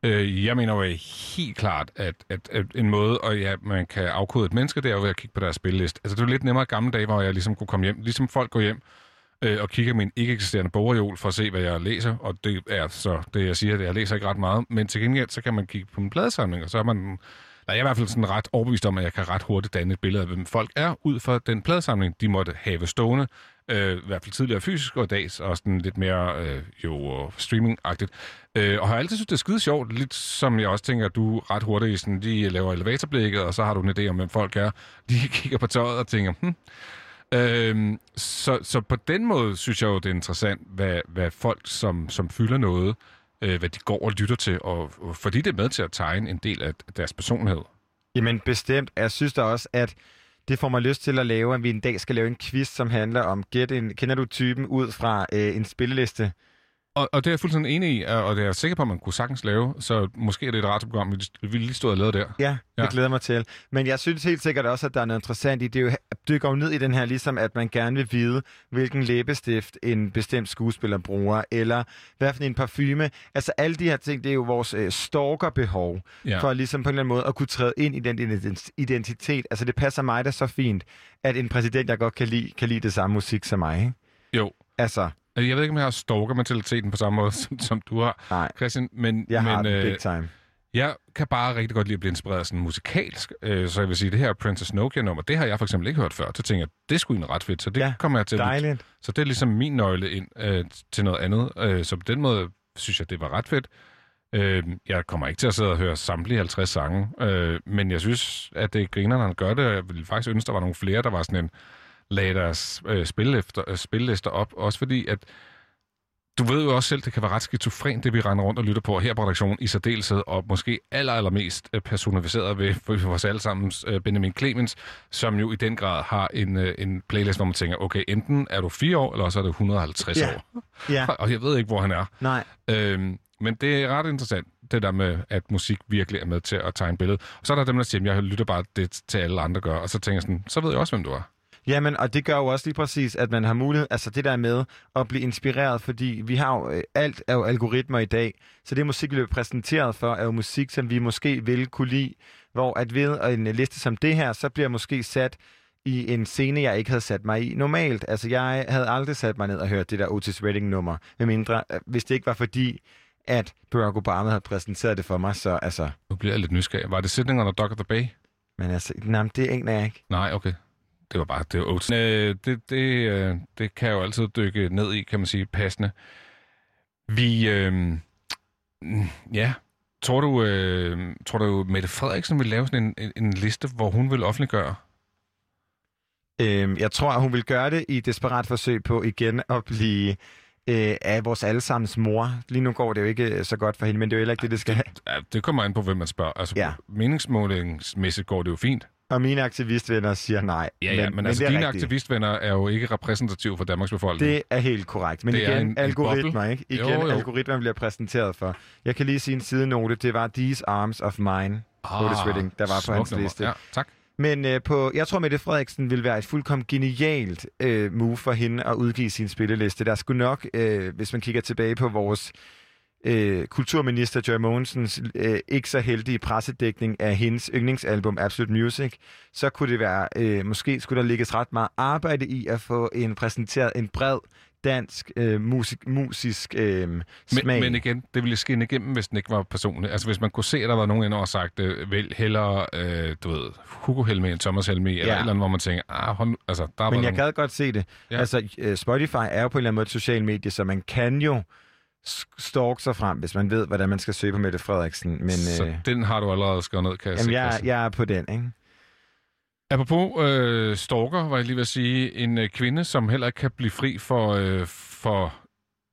Øh, jeg mener jo helt klart, at, at, at en måde, og ja, man kan afkode et menneske, det er jo ved at kigge på deres spilleliste. Altså, det er lidt nemmere gamle dage, hvor jeg ligesom kunne komme hjem, ligesom folk går hjem, øh, og kigger min ikke eksisterende bogreol for at se, hvad jeg læser, og det er så det, jeg siger, at jeg læser ikke ret meget, men til gengæld, så kan man kigge på min pladesamling, og så er man Nej, jeg er i hvert fald sådan ret overbevist om, at jeg kan ret hurtigt danne et billede af, hvem folk er, ud fra den pladesamling, de måtte have stående. Øh, I hvert fald tidligere fysisk, og i dags og sådan lidt mere øh, jo streaming-agtigt. Øh, og har altid synes, det er skide sjovt, lidt som jeg også tænker, at du ret hurtigt sådan, lige laver elevatorblikket, og så har du en idé om, hvem folk er. De kigger på tøjet og tænker, hm, Øhm, så, så på den måde synes jeg jo, det er interessant, hvad, hvad folk, som, som fylder noget, øh, hvad de går og lytter til, og, og fordi det er med til at tegne en del af deres personlighed. Jamen bestemt. Jeg synes da også, at det får mig lyst til at lave, at vi en dag skal lave en quiz, som handler om, gæt en, kender du typen ud fra øh, en spilleliste? Og, og det er jeg fuldstændig enig i, og det er jeg sikker på, at man kunne sagtens lave, så måske er det et radioprogram, vi, vi lige stod og lavede der. Ja, Ja. glæder mig til. Men jeg synes helt sikkert også, at der er noget interessant i det. Er jo, det går jo ned i den her, ligesom at man gerne vil vide, hvilken læbestift en bestemt skuespiller bruger, eller hvad for en parfume. Altså alle de her ting, det er jo vores øh, stalkerbehov, Ja. for ligesom på en eller anden måde at kunne træde ind i den ident- identitet. Altså det passer mig da så fint, at en præsident, jeg godt kan lide, kan lide det samme musik som mig. Ikke? Jo. Altså, Jeg ved ikke, om jeg har stalker-mentaliteten på samme måde, som, som du har, nej, Christian, men, jeg har men den øh, big time. jeg kan bare rigtig godt lide at blive inspireret sådan musikalsk. Øh, så jeg vil sige, det her Princess Nokia-nummer, det har jeg for eksempel ikke hørt før. Så tænker jeg, det sgu egentlig ret fedt, så det Ja, kommer jeg til Dejligt. Så det er ligesom min nøgle ind øh, til noget andet. Øh, så på den måde synes jeg, det var ret fedt. Øh, jeg kommer ikke til at sidde og høre samtlige 50 sange, øh, men jeg synes, at det griner, når han gør det. og Jeg ville faktisk ønske, der var nogle flere, der var sådan en lagde deres øh, spillelister, øh, spillelister op. Også fordi, at du ved jo også selv, det kan være ret skizofren, det vi render rundt og lytter på her på redaktionen i særdeleshed, og måske aller, allermest øh, personificeret ved for vores allesammens øh, Benjamin Clemens, som jo i den grad har en, øh, en playlist, hvor man tænker, okay, enten er du fire år, eller også er du 150 Ja. år. Ja, Og jeg ved ikke, hvor han er. nej. Øhm, men det er ret interessant, det der med, at musik virkelig er med til at tegne billedet. Og så er der dem, der siger, at jeg lytter bare det til alle andre gør. Og så tænker jeg sådan, så ved jeg også, hvem du er. Jamen, og det gør jo også lige præcis, at man har mulighed, altså det der med at blive inspireret, fordi vi har jo, øh, alt er jo algoritmer i dag, så det musik, vi bliver præsenteret for, er jo musik, som vi måske vil kunne lide, hvor at ved en liste som det her, så bliver måske sat i en scene, jeg ikke havde sat mig i normalt. Altså, jeg havde aldrig sat mig ned og hørt det der Otis Redding-nummer, medmindre, øh, hvis det ikke var fordi, at Barack Obama havde præsenteret det for mig, så altså, Nu bliver jeg lidt nysgerrig. Var det Dock of the Bay? men altså, nej, det aner jeg ikke. Nej, okay. Det var bare, det var Oates. Øh, det, det, øh, det kan jeg jo altid dykke ned i, kan man sige, passende. Vi, øh, ja, tror du, øh, tror du, Mette Frederiksen vil lave sådan en, en, en liste, hvor hun vil offentliggøre? Øhm, jeg tror, at hun vil gøre det i desperat forsøg på igen at blive øh, af vores allesammens mor. Lige nu går det jo ikke øh, så godt for hende, men det er jo heller ikke det, det skal have. Ja, det kommer an på, hvem man spørger. Altså, Ja. meningsmålingsmæssigt går det jo fint. Og mine aktivistvenner siger nej. Ja, ja, men, men altså, det er dine rigtigt. aktivistvenner er jo ikke repræsentative for Danmarks befolkning. Det er helt korrekt. Men Det igen, en- algoritmer, ikke? Igen, Jo, jo. algoritmer bliver præsenteret for. Jeg kan lige sige en sidenote. Det var These Arms of Mine, ah, Otis Redding, der var på hans nummer. liste. Ja, tak. Men øh, på, jeg tror, Mette Frederiksen vil være et fuldkommen genialt øh, move for hende at udgive sin spilleliste. Der skulle nok, øh, hvis man kigger tilbage på vores øh, kulturminister Joy Mogensens øh, ikke så heldige pressedækning af hendes yndlingsalbum Absolute Music, så kunne det være, øh, måske skulle der ligges ret meget arbejde i at få en præsenteret en bred dansk øh, musik, musisk øh, smag. Men, men igen, det ville skinne igennem, hvis den ikke var personlig. Altså, hvis man kunne se, at der var nogen inde og sagt, øh, vel hellere, øh, du ved, Hugo Helme end Thomas Helme, eller Ja. et eller andet, hvor man tænker, ah, hold, nu- altså, der var Men jeg nogen... gad godt se det. Ja. Altså, øh, Spotify er jo på en eller anden måde et socialt medie, så man kan jo stalke sig frem, hvis man ved, hvordan man skal søge på Mette Frederiksen. Men Så øh, den har du allerede skrevet ned, kan jeg jamen, jeg, jeg er på den, ikke? Apropos øh, stalker, var jeg lige ved at sige, en øh, kvinde, som heller ikke kan blive fri for, øh, for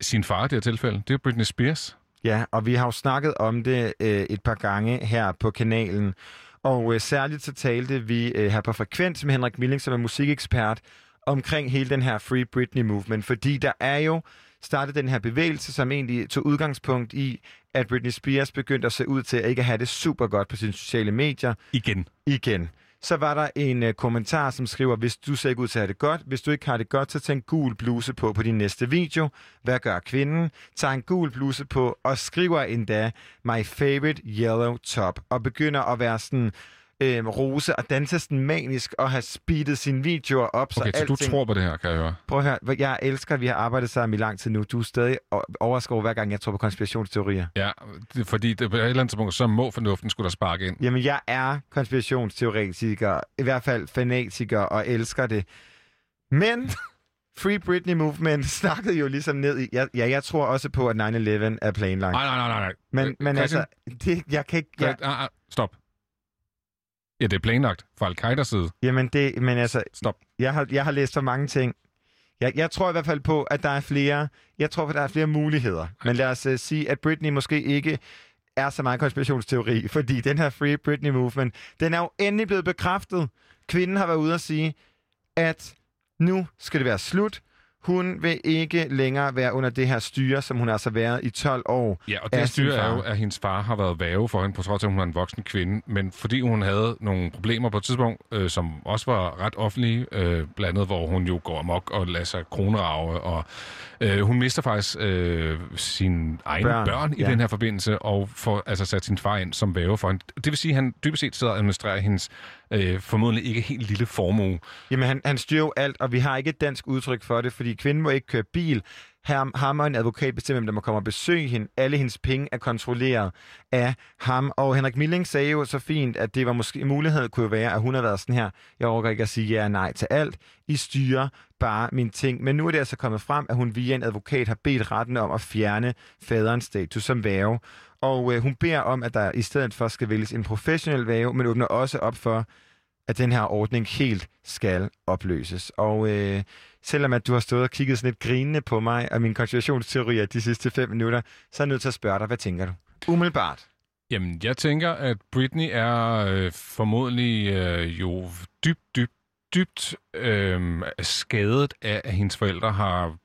sin far i det her tilfælde, det er Britney Spears. Ja, og vi har jo snakket om det øh, et par gange her på kanalen. Og øh, særligt så talte vi øh, her på Frekvens med Henrik Milling, som er musikekspert, omkring hele den her Free Britney Movement. Fordi der er jo startet den her bevægelse, som egentlig tog udgangspunkt i, at Britney Spears begyndte at se ud til at ikke have det super godt på sine sociale medier Igen. igen. Så var der en uh, kommentar, som skriver, hvis du ser ikke ud til at have det godt, hvis du ikke har det godt, så tag en gul bluse på på din næste video. Hvad gør kvinden? Tag en gul bluse på og skriver endda, my favorite yellow top. Og begynder at være sådan øh, rose og danse sådan manisk og have speedet sine videoer op. Okay, så du alting- tror på det her, kan jeg høre. Prøv at høre, jeg elsker, at vi har arbejdet sammen i lang tid nu. Du er stadig overrasket over, hver gang jeg tror på konspirationsteorier. Ja, fordi det, på et eller andet tidspunkt, så må fornuften skulle der sparke ind. Jamen, jeg er konspirationsteoretiker, i hvert fald fanatiker, og elsker det. Men Free Britney Movement snakkede jo ligesom ned i... Ja, ja jeg tror også på, at 9-11 er planlagt. Nej, nej, nej, nej. Men, Øh, men Christian, altså, det, jeg kan ikke... Ja. Jeg, Ah, ah, stop. Ja, det er planlagt fra Al-Qaidas side. jamen, det, men altså, Stop. jeg har, jeg har læst så mange ting. Jeg, jeg tror i hvert fald på, at der er flere... Jeg tror, at der er flere muligheder. Men lad os uh, sige, at Britney måske ikke er så meget konspirationsteori, fordi den her Free Britney Movement, den er jo endelig blevet bekræftet. Kvinden har været ude at sige, at nu skal det være slut. Hun vil ikke længere være under det her styre, som hun har altså været i 12 år. Ja, og det styre er jo, at hendes far har været værge for hende, på trods af, at hun er en voksen kvinde. Men fordi hun havde nogle problemer på et tidspunkt, øh, som også var ret offentlige, øh, blandt andet, hvor hun jo går amok og lader sig kronrave, og øh, hun mister faktisk øh, sine egne Børn, børn, i ja. den her forbindelse, og får altså sat sin far ind som værge for hende. Det vil sige, at han dybest set sidder og administrerer hendes øh, formodentlig ikke helt lille formue. Jamen, han, han styrer jo alt, og vi har ikke et dansk udtryk for det, fordi kvinden må ikke køre bil. Ham, ham og en advokat bestemmer, hvem der må komme og besøge hende. Alle hendes penge er kontrolleret af ham. Og Henrik Milling sagde jo så fint, at det var måske en mulighed, kunne jo være, at hun har været sådan her. Jeg overgår ikke at sige ja og nej til alt. I styrer bare mine ting. Men nu er det altså kommet frem, at hun via en advokat har bedt retten om at fjerne faderens status som værve. Og øh, hun beder om, at der i stedet for skal vælges en professionel værge, men åbner også op for, at den her ordning helt skal opløses. Og øh, selvom at du har stået og kigget sådan lidt grinende på mig og min konspirationsteorier de sidste fem minutter, så er jeg nødt til at spørge dig, hvad tænker du? Umiddelbart. Jamen, jeg tænker, at Britney er øh, formodentlig øh, jo dybt, dybt, dybt øh, skadet af, at hendes forældre har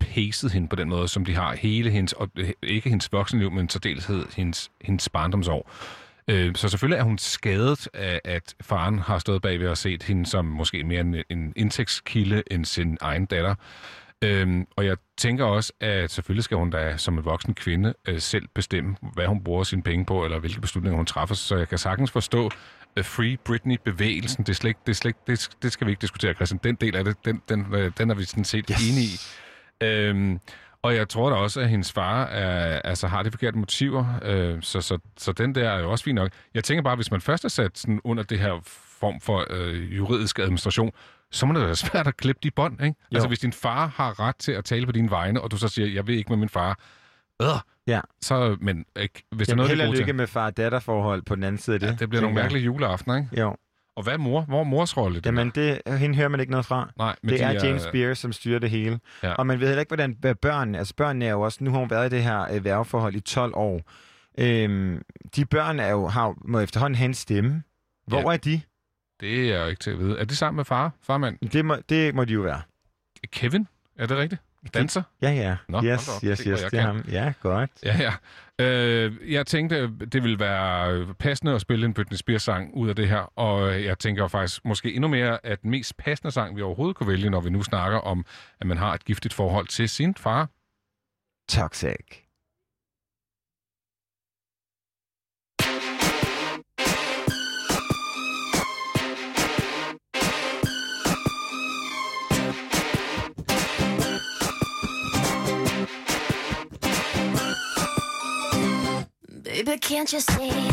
pacet hende på den måde, som de har hele hendes, og øh, ikke hendes voksenliv, men særdeleshed hendes, hendes barndomsår. Øh, så selvfølgelig er hun skadet af, at faren har stået bagved og set hende som måske mere en, en indtægtskilde end sin egen datter. Øhm, og jeg tænker også, at selvfølgelig skal hun da som en voksen kvinde øh, selv bestemme, hvad hun bruger sine penge på, eller hvilke beslutninger hun træffer. Så jeg kan sagtens forstå uh, Free Britney-bevægelsen. Det, er slet, det, er slet, det, det skal vi ikke diskutere, Christian. Den del af det, den, den, øh, den er vi sådan set yes. enige i. Øhm, og jeg tror da også, at hendes far er, altså har de forkerte motiver, øh, så, så, så den der er jo også fin nok. Jeg tænker bare, hvis man først er sat sådan under det her form for øh, juridisk administration, så må det være svært at klippe de bånd, ikke? Jo. Altså hvis din far har ret til at tale på dine vegne, og du så siger, jeg vil ikke med min far, øh, Ja. så, men ikke, hvis der er Jamen, noget, held og lykke med far-datter-forhold på den anden side af det. ja, det bliver nogle mærkelige juleaftener, ikke? Jo. Og hvad er mor? Hvor er mors rolle? Jamen, det, hende hører man ikke noget fra. Nej, men det de er James Spears, som styrer det hele. Ja. Og man ved heller ikke, hvordan hvad børn... Altså, børnene er jo også... Nu har hun været i det her øh, værveforhold i 12 år. Øhm, de børn er jo, har, må efterhånden have en stemme. Hvor Ja. er de? Det er jeg jo ikke til at vide. Er det sammen med far? Farmand? Det må, det må de jo være. Kevin? Er det rigtigt? Danser? Ja, ja. Nå, yes, yes, yes, det er ham. Ja, godt. Ja, ja. Øh, jeg tænkte, det ville være passende at spille en Britney Spears-sang ud af det her, og jeg tænker faktisk måske endnu mere, at den mest passende sang, vi overhovedet kunne vælge, når vi nu snakker om, at man har et giftigt forhold til sin far. Toxic. Baby, can't you see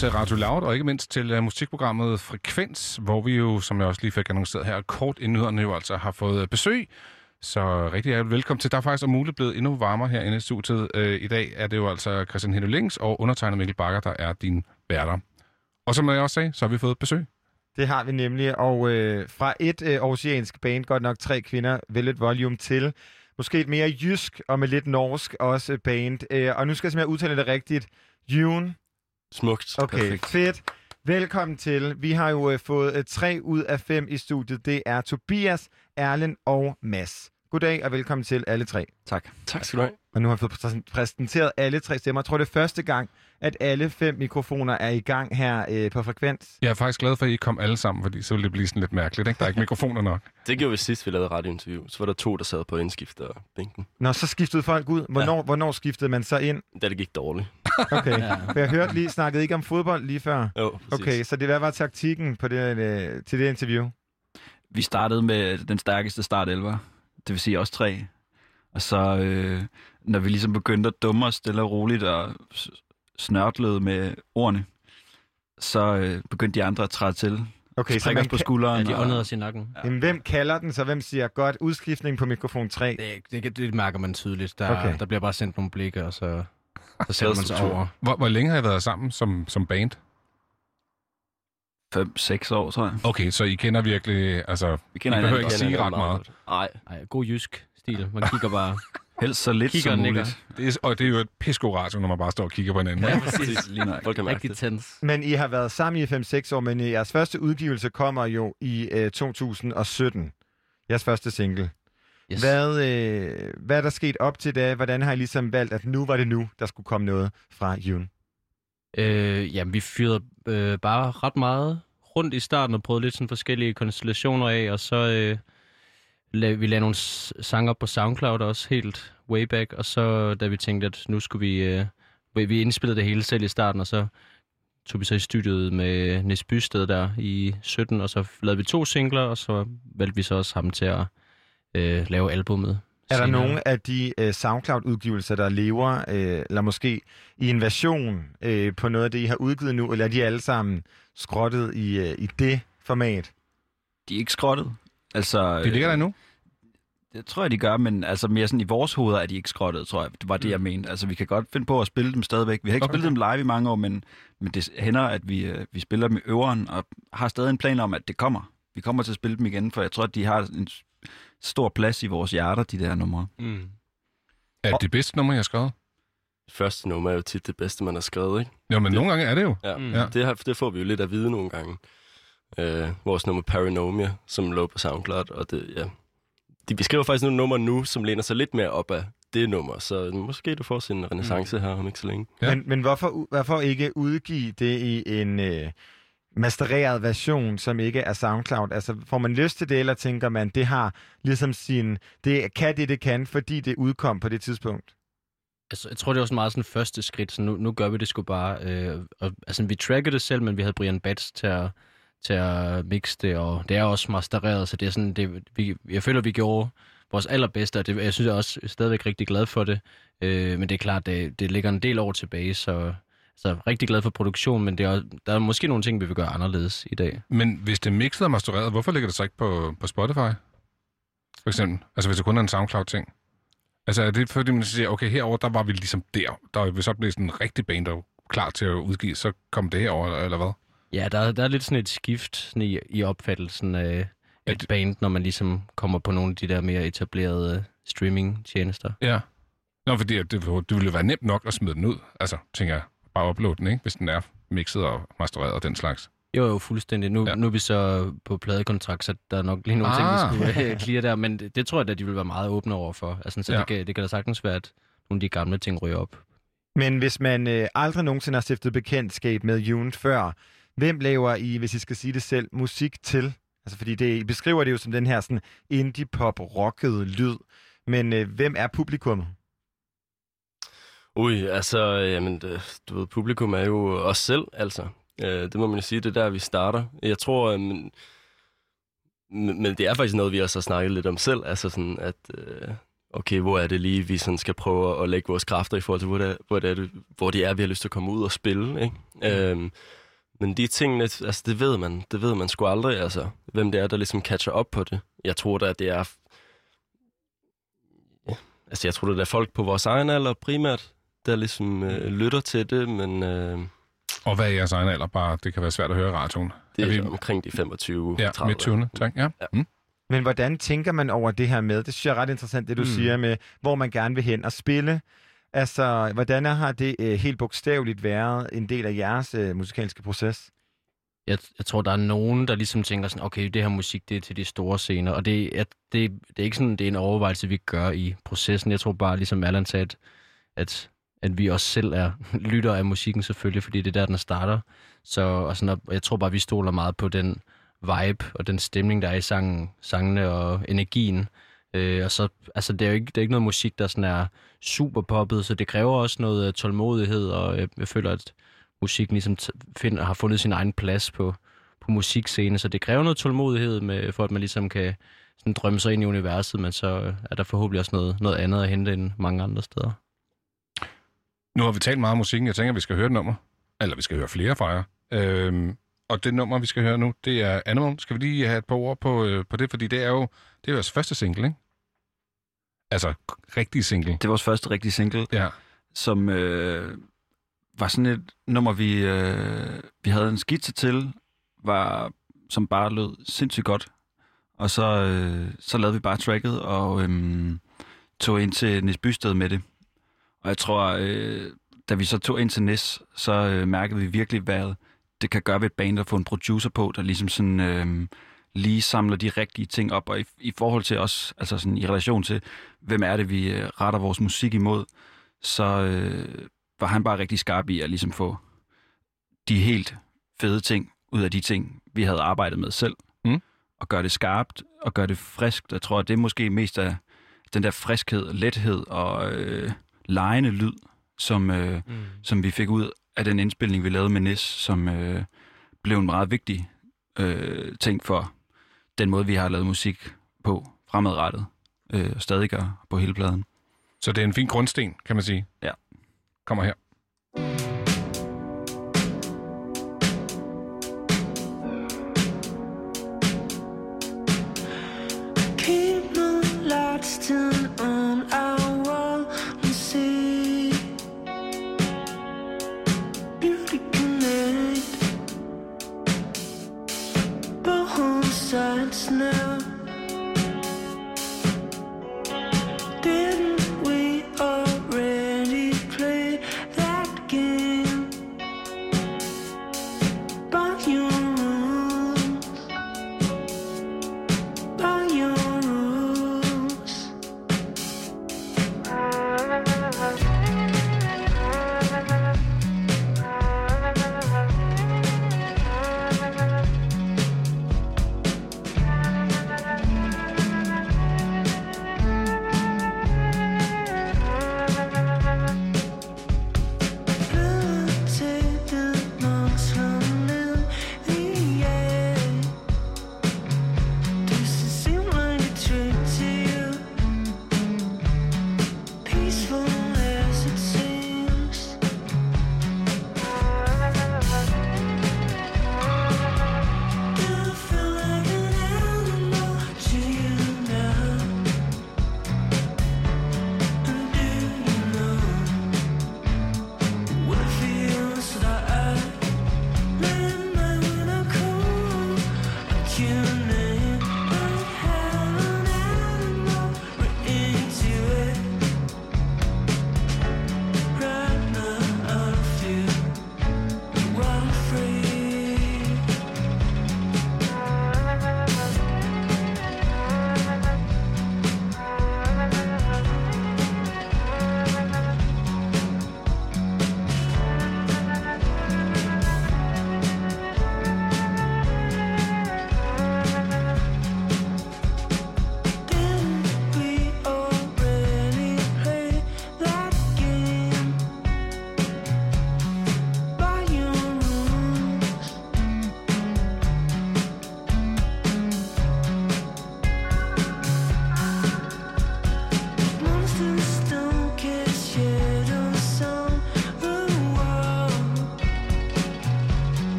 til Radio Loud, og ikke mindst til uh, musikprogrammet Frekvens, hvor vi jo, som jeg også lige fik annonceret her, kort inden jo altså har fået øh, besøg. Så rigtig hjertelig velkommen til. Der er faktisk om muligt blevet endnu varmere herinde i studiet. Uh, I dag er det jo altså Christian Henning Lings og undertegnet Mikkel Bakker, der er din værter. Og som jeg også sagde, så har vi fået besøg. Det har vi nemlig, og øh, fra et øh, oceansk band, godt nok tre kvinder, Velvet Volume til, måske et mere jysk og med lidt norsk også band. Øh, og nu skal jeg simpelthen udtale det rigtigt. June. Smukt. Okay, Perfekt. fedt. Velkommen til. Vi har jo øh, fået øh, tre ud af fem i studiet. Det er Tobias, Erlen og Mads. Goddag og velkommen til alle tre. Tak. Tak skal du have. Og nu har vi fået præsen- præsenteret alle tre stemmer. Jeg tror, det er første gang, at alle fem mikrofoner er i gang her øh, på Frekvens. Jeg er faktisk glad for, at I kom alle sammen, fordi så ville det blive sådan lidt mærkeligt. Ikke? Der er ikke mikrofoner nok. Det gjorde vi sidst, vi lavede radiointerview. Så var der to, der sad på indskifterbænken. Nå, så skiftede folk ud. Hvornår, ja. hvornår skiftede man så ind? Da det gik dårligt. Okay, ja. for jeg hørte lige, snakkede ikke om fodbold lige før. Jo, præcis. Okay, så det hvad var taktikken på det, øh, til det interview? Vi startede med den stærkeste start 11, det vil sige os tre. Og så, øh, når vi ligesom begyndte at dumme os stille og roligt og snørtlede med ordene, så øh, begyndte de andre at træde til. Okay, så man os på skulderen. Ja, de og- åndede os i nakken. Jamen, hvem kalder den, så hvem siger godt udskiftning på mikrofon 3? Det, det, det mærker man tydeligt. Der, Okay. der bliver bare sendt nogle blikke, og så, så sætter man sig over. Hvor, hvor længe har I været sammen som, som band? 5-6 år, tror jeg. Okay, så I kender virkelig... Altså, Vi kender I behøver ikke sige ret meget. Nej, Ej, god jysk stil. Man kigger bare... Helst så lidt Kigger som muligt. Det er, og det er jo et pisko radio, når man bare står og kigger på hinanden. Ja, præcis. Lige nok. Rigtig det. tens. Men I har været sammen i 5-6 år, men jeres første udgivelse kommer jo i øh, 2017. Jeres første single. Yes. Hvad, øh, hvad er der sket op til det? Hvordan har I ligesom valgt, at nu var det nu, der skulle komme noget fra June? Øh, jamen, vi fyrede øh, bare ret meget rundt i starten og prøvede lidt sådan forskellige konstellationer af, og så øh, vi lavede nogle sange op på SoundCloud også helt way back, og så da vi tænkte, at nu skulle vi... Øh, vi- indspillede det hele selv i starten, og så tog vi så i studiet med Nis Bysted der i 17, og så lavede vi to singler, og så valgte vi så også ham til at øh, lave albummet. Er der senere. nogle af de øh, SoundCloud-udgivelser, der lever, øh, eller måske i en version øh, på noget af det, I har udgivet nu, eller er de alle sammen skrottet i, øh, i det format? De er ikke skrottet. Altså, De ligger der nu. Det tror jeg, de gør, men altså mere sådan i vores hoveder er de ikke skrottet, tror jeg. Det var det, jeg mente. Altså, vi kan godt finde på at spille dem stadigvæk. Vi har ikke Okay. spillet dem live i mange år, men, men det hænder, at vi, øh, vi spiller dem i øveren, og har stadig en plan om, at det kommer. Vi kommer til at spille dem igen, for jeg tror, at de har en stor plads i vores hjerter, de der numre. Mm. Er det det bedste nummer, jeg har skrevet? Første nummer er jo tit det bedste, man har skrevet, ikke? Jo, men Det- nogle gange er det jo. Ja, Mm. mm. Ja. det, det får vi jo lidt at vide nogle gange. Øh, vores nummer Paranomia, som lå på SoundCloud, og det, ja. De beskriver faktisk nogle numre nu, som læner sig lidt mere op af det nummer, så måske du får sin renaissance mm. her om ikke så længe. Ja. Men, men hvorfor, hvorfor ikke udgive det i en øh, mastereret version, som ikke er SoundCloud? Altså, får man lyst til det, eller tænker man, det har ligesom sin... Det kan det, det kan, fordi det udkom på det tidspunkt? Altså, jeg tror, det var sådan meget sådan første skridt, så nu, nu gør vi det sgu bare. Øh, og, altså, vi tracker det selv, men vi havde Brian Bats til at, til at mixe det, og det er også mastereret, så det er sådan, det, vi, jeg føler, vi gjorde vores allerbedste, og det, jeg synes jeg er også stadigvæk rigtig glad for det. Øh, men det er klart, det, det ligger en del år tilbage, så, så rigtig glad for produktionen, men det er, der er måske nogle ting, vi vil gøre anderledes i dag. Men hvis det er mixet og mastereret, hvorfor ligger det så ikke på, på Spotify? For eksempel. Altså hvis det kun er en SoundCloud-ting. Altså er det fordi, man siger, okay, herover der var vi ligesom der. Der vi så blev sådan en rigtig band, der var klar til at udgive, så kom det herover eller hvad? Ja, der, der er lidt sådan et skift sådan i, i opfattelsen af et band, når man ligesom kommer på nogle af de der mere etablerede streaming-tjenester. Ja. Nå, fordi at det, det ville jo være nemt nok at smide den ud. Altså, tænker jeg, bare uploade den, ikke? Hvis den er mixet og mastereret og den slags. Jo, jo, fuldstændig. Nu, Ja. nu er vi så på pladekontrakt, så der er nok lige nogle Ah. ting, vi skulle uh, clear der, men det, det tror jeg, at de vil være meget åbne over for. Altså, så ja. det, kan, det kan da sagtens være, at nogle af de gamle ting ryger op. Men hvis man øh, aldrig nogensinde har stiftet bekendtskab med June før, hvem laver I, hvis I skal sige det selv, musik til? Altså, fordi det, I beskriver det jo som den her sådan indie-pop-rockede lyd. Men øh, hvem er publikummet? Ui, altså, jamen, det, du ved, publikum er jo os selv, altså. Øh, det må man jo sige, det er der, vi starter. Jeg tror, øh, men, men det er faktisk noget, vi også har snakket lidt om selv, altså sådan, at øh, okay, hvor er det lige, vi sådan skal prøve at lægge vores kræfter i forhold til, hvor det er, hvor det er, det- hvor det er vi har lyst til at komme ud og spille. Ikke? Mm. Øhm, men de tingene, altså det ved man, det ved man sgu aldrig, altså, hvem det er, der ligesom catcher op på det. Jeg tror da, at det er, ja, altså jeg tror da, det er folk på vores egen alder primært, der ligesom øh, lytter til det, men øh, Og hvad er jeres egen alder? Bare, det kan være svært at høre i radioen. det er, vi- er omkring de 25 Ja, 30. midt 20'erne, tak. Ja. Ja. Mm. Men hvordan tænker man over det her med? Det synes jeg er ret interessant, det du. Mm. siger med, hvor man gerne vil hen og spille. Altså, hvordan har det øh, helt bogstaveligt været en del af jeres øh, musikalske proces? Jeg, jeg tror, der er nogen, der ligesom tænker sådan, okay, det her musik, det er til de store scener. Og det, at det, det er ikke sådan, det er en overvejelse, vi gør i processen. Jeg tror bare, ligesom Allan sagde, at, at, at vi også selv er lytter af musikken selvfølgelig, fordi det er der, den starter. Så og sådan, og jeg tror bare, vi stoler meget på den vibe og den stemning, der er i sangen, sangene og energien. Øh, og så, altså, det er jo ikke, det er ikke noget musik, der sådan er super poppet, så det kræver også noget uh, tålmodighed, og jeg, jeg føler, at musikken ligesom t- find, har fundet sin egen plads på, på musikscene, så det kræver noget tålmodighed med, for, at man ligesom kan sådan drømme sig ind i universet, men så øh, er der forhåbentlig også noget, noget andet at hente end mange andre steder. Nu har vi talt meget om musikken. Jeg tænker, vi skal høre et nummer. Eller vi skal høre flere fra jer. Øhm, og det nummer, vi skal høre nu, det er Animal. Skal vi lige have et par ord på, øh, på det? Fordi det er jo det er jo jeres første single, ikke? Altså, rigtig single. Det er vores første rigtige single, Ja. som øh, var sådan et nummer, vi, øh, vi havde en skitse til, var, som bare lød sindssygt godt. Og så, øh, så lavede vi bare tracket og øh, tog ind til Nis Bysted med det. Og jeg tror, øh, da vi så tog ind til Nis, så øh, mærkede vi virkelig, hvad det kan gøre ved et band at få en producer på, der ligesom sådan... Øh, lige samler de rigtige ting op, og i, i forhold til os, altså sådan i relation til, hvem er det, vi øh, retter vores musik imod, så øh, var han bare rigtig skarp i at ligesom få de helt fede ting ud af de ting, vi havde arbejdet med selv. Mm. Og gøre det skarpt, og gøre det friskt. Jeg tror, at det er måske mest af den der friskhed, lethed og øh, lejende lyd, som, øh, mm. som vi fik ud af den indspilning, vi lavede med Nis, som øh, blev en meget vigtig øh, ting for den måde, vi har lavet musik på fremadrettet, øh, og stadig gør på hele pladen. Så det er en fin grundsten, kan man sige. Ja. Kommer her.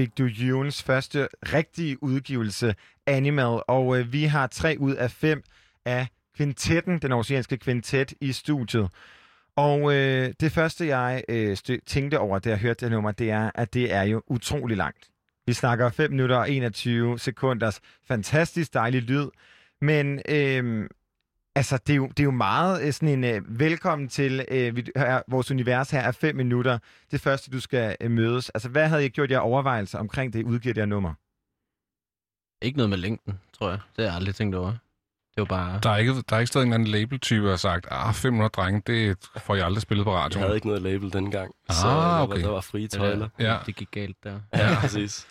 Fik du Junes første rigtige udgivelse, Animal, og øh, vi har tre ud af fem af kvintetten, den oceanske kvintet, i studiet. Og øh, det første, jeg øh, stø- tænkte over, da jeg hørte det nummer, det er, at det er jo utrolig langt. Vi snakker 5 minutter og 21 sekunders fantastisk dejlig lyd, men øh, altså, det, er jo, det er jo meget øh, sådan en øh, velkommen til øh, vi, her, vores univers her er 5 minutter. Det første, du skal øh, mødes. Altså, hvad havde I gjort jer overvejelser omkring det, udgivet det her nummer? Ikke noget med længden, tror jeg. Det har jeg aldrig tænkt over. Det var bare... Der er ikke, der er ikke stået en anden label-type, der har sagt, ah, 500 drenge, det får jeg aldrig spillet på Jeg radioen. havde ikke noget label dengang, Ah, så der, var, okay. der var frie det, tøjler. Ja. det gik galt der. Ja, præcis.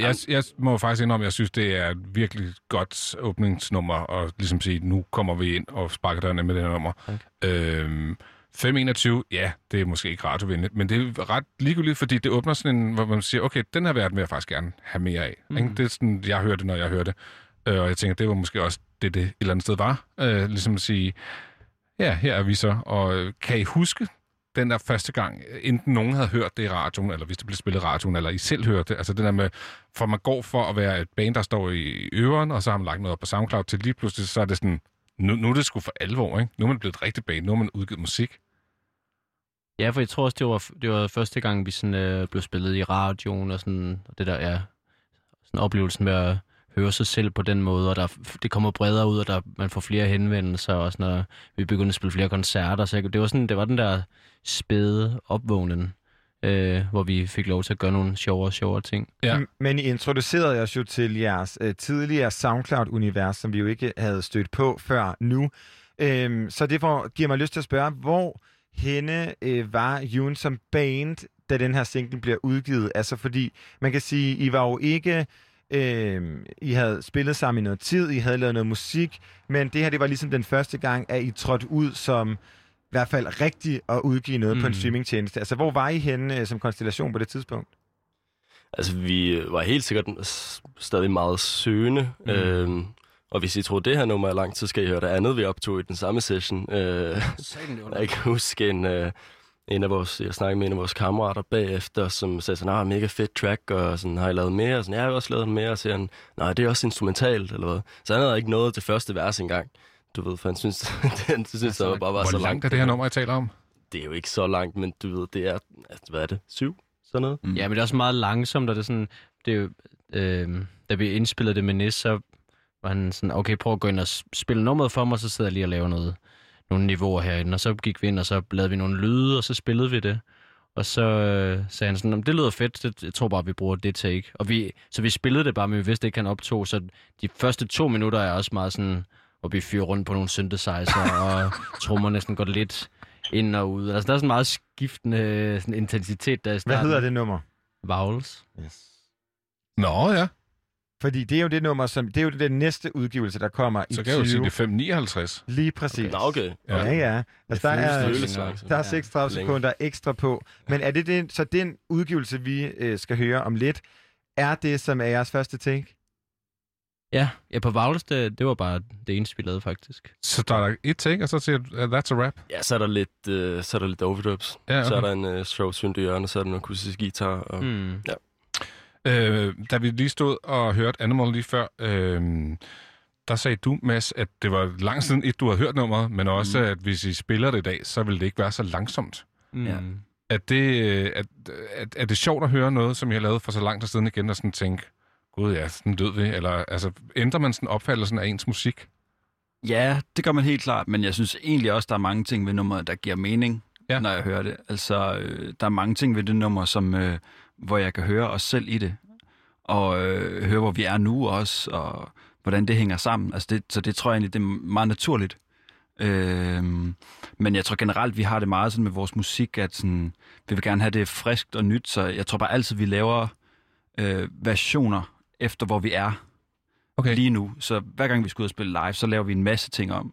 Jeg, jeg må faktisk indrømme, at jeg synes, det er et virkelig godt åbningsnummer, og ligesom sige, nu kommer vi ind og sparker dørene med det her nummer. Tak. Øhm, 521, ja, det er måske ikke radiovenligt, men det er ret ligegyldigt, fordi det åbner sådan en, hvor man siger, okay, den her verden vil jeg faktisk gerne have mere af. Mm. Ikke? Det er sådan, jeg hører det, når jeg hører det. Øh, og jeg tænker, det var måske også det, det et eller andet sted var. Øh, ligesom at sige, ja, her er vi så. Og kan I huske den der første gang, øh, enten nogen havde hørt det i radioen, eller hvis det blev spillet i radioen, eller I selv hørte det. Altså den der med, for man går for at være et band, der står i øveren, og så har man lagt noget op på SoundCloud, til lige pludselig, så er det sådan, nu, nu er det sgu for alvor, ikke? Nu er man blevet et rigtigt band, nu har man udgivet musik. Ja, for jeg tror også, det var, det var første gang, vi sådan, øh, blev spillet i radioen, og sådan, og det der, ja, sådan oplevelsen med at høre sig selv på den måde, og der, det kommer bredere ud, og der, man får flere henvendelser, og sådan, og vi begyndte at spille flere koncerter, så jeg, det, var sådan, det var den der spæde opvågnen, øh, hvor vi fik lov til at gøre nogle sjovere og sjovere ting. Ja. Men I introducerede os jo til jeres øh, tidligere SoundCloud-univers, som vi jo ikke havde stødt på før nu. Øhm, så det får, giver mig lyst til at spørge, hvor henne øh, var June som band, da den her single bliver udgivet? Altså fordi, man kan sige, I var jo ikke... Øh, I havde spillet sammen i noget tid, I havde lavet noget musik, men det her, det var ligesom den første gang, at I trådte ud som i hvert fald rigtigt at udgive noget mm. på en Mm. streamingtjeneste. Altså, hvor var I henne øh, som konstellation på det tidspunkt? Altså, vi var helt sikkert stadig meget søgende. Mm. Øhm, og hvis I tror, det her nummer er langt, så skal I høre det andet, vi optog i den samme session. Øh, jeg kan huske en, øh, en af vores, jeg snakkede med en af vores kammerater bagefter, som sagde sådan, ah, mega fedt track, og sådan, har I lavet mere? Og sådan, ja, jeg har også lavet mere, og så siger han, nej, det er også instrumentalt, eller hvad. Så han havde ikke nået det første vers engang. Du ved, for han synes, den synes, det var bare var Hvor så langt langt. er det her nummer, jeg taler om? Det er jo ikke så langt, men du ved, det er, altså, hvad er det, syv? Sådan noget? Mm. Ja, men det er også meget langsomt, og det er sådan, det er jo, øh, da vi indspillede det med Nis, så var han sådan, okay, prøv at gå ind og spille nummeret for mig, så sidder jeg lige og laver noget, nogle niveauer herinde. Og så gik vi ind, og så lavede vi nogle lyde, og så spillede vi det. Og så øh, sagde han sådan, "Nå, men det lyder fedt, det, jeg tror bare, vi bruger det take. Og vi, så vi spillede det bare, men vi vidste ikke, han optog. Så de første to minutter er også meget sådan, hvor vi fyrer rundt på nogle synthesizer, og trommer næsten går lidt ind og ud. Altså, der er sådan meget skiftende sådan intensitet der i Hvad starten. hedder det nummer? Vowels. Yes. Nå ja, Fordi det er jo det nummer, som det er jo den næste udgivelse, der kommer i så kan jeg jo 20. sige, det er 559. Lige præcis. Nå, okay. Ja, ja. Altså, der er, der er Ja. 36 Længe. sekunder ekstra på. Men er det den, så den udgivelse, vi øh, skal høre om lidt, er det, som er jeres første take? Ja, ja på Vowels, det, det var bare det eneste, vi lavede faktisk. Så der er et take, og så siger du, uh, that's a rap. Ja, så er der lidt, øh, så er der lidt overdubs. Ja, Ja, okay. Så er okay. der en øh, strobe synth i hjørnet, så er der noget akustisk guitar. Og... Mm. Ja. Øh, da vi lige stod og hørte Animal lige før, øh, der sagde du, Mads, at det var lang siden, et, du har hørt nummeret, men også, mm. at hvis I spiller det i dag, så vil det ikke være så langsomt. Mm. Ja. Er det, øh, er, er, er det sjovt at høre noget, som I har lavet for så lang tid siden igen, og sådan tænke, gud ja, sådan død vi, eller altså, ændrer man sådan opfattelsen af ens musik? Ja, det gør man helt klart, men jeg synes egentlig også, der er mange ting ved nummeret, der giver mening, ja. når jeg hører det. Altså, øh, der er mange ting ved det nummer, som, øh, hvor jeg kan høre os selv i det, og øh, høre, hvor vi er nu også, og hvordan det hænger sammen. Altså det, så det tror jeg egentlig, det er meget naturligt. Øh, men jeg tror generelt, vi har det meget sådan med vores musik, at sådan, vi vil gerne have det friskt og nyt, så jeg tror bare altid, vi laver øh, versioner efter, hvor vi er Okay. lige nu. Så hver gang vi skal ud og spille live, så laver vi en masse ting om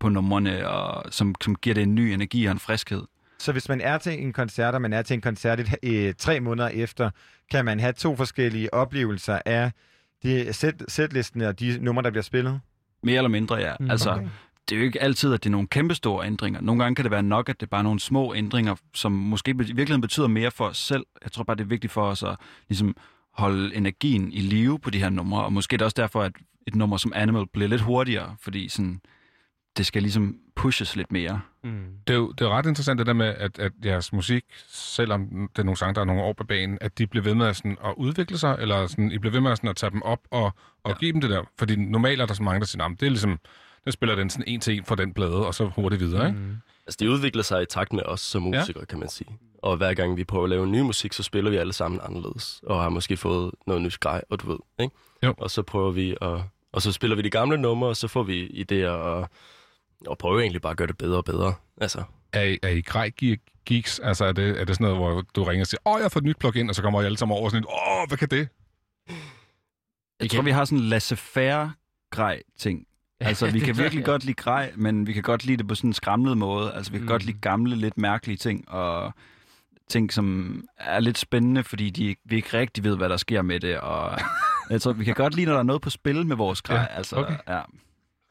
på numrene, og, som, som giver det en ny energi og en friskhed. Så hvis man er til en koncert, og man er til en koncert et, øh, tre måneder efter, kan man have to forskellige oplevelser af de sæt, sætlisten og de numre, der bliver spillet? Mere eller mindre, ja. Mm, altså, okay. det er jo ikke altid, at det er nogle kæmpestore ændringer. Nogle gange kan det være nok, at det er bare nogle små ændringer, som måske i virkeligheden betyder mere for os selv. Jeg tror bare, det er vigtigt for os at ligesom, holde energien i live på de her numre, og måske er det også derfor, at et nummer som Animal bliver lidt hurtigere, fordi sådan, det skal ligesom pushes lidt mere. Mm. Det er, jo, det er jo ret interessant det der med, at, at jeres musik, selvom det er nogle sange, der er nogle år på banen, at de bliver ved med at, sådan, at udvikle sig, eller sådan, I bliver ved med at, sådan, at tage dem op og, og ja. give dem det der. Fordi normalt er der så mange, der siger, "Nå, men det er ligesom, det spiller den sådan en til en fra den plade, og så hurtigt videre, ikke? Mm. Altså, det udvikler sig i takt med os som musikere, ja. kan man sige. Og hver gang vi prøver at lave ny musik, så spiller vi alle sammen anderledes. Og har måske fået noget nyt grej, og du ved, ikke? Jo. Og så prøver vi at... Og så spiller vi de gamle numre, og så får vi idéer og, og prøver egentlig bare at gøre det bedre og bedre. Altså, Er I, er I grej ge- geeks? Altså, er det, er det sådan noget, hvor du ringer og siger, åh, jeg har fået et nyt plugin, og så kommer I alle sammen over sådan et, åh, hvad kan det? Jeg tror, vi har sådan en laissez-faire grej ting. Altså, vi kan virkelig godt lide grej, men vi kan godt lide det på sådan en skramlet måde. Altså, vi kan mm. godt lide gamle, lidt mærkelige ting, og ting, som er lidt spændende, fordi de, vi ikke rigtig ved, hvad der sker med det. Og jeg tror, vi kan godt lide, når der er noget på spil med vores grej. Ja, altså, okay. ja.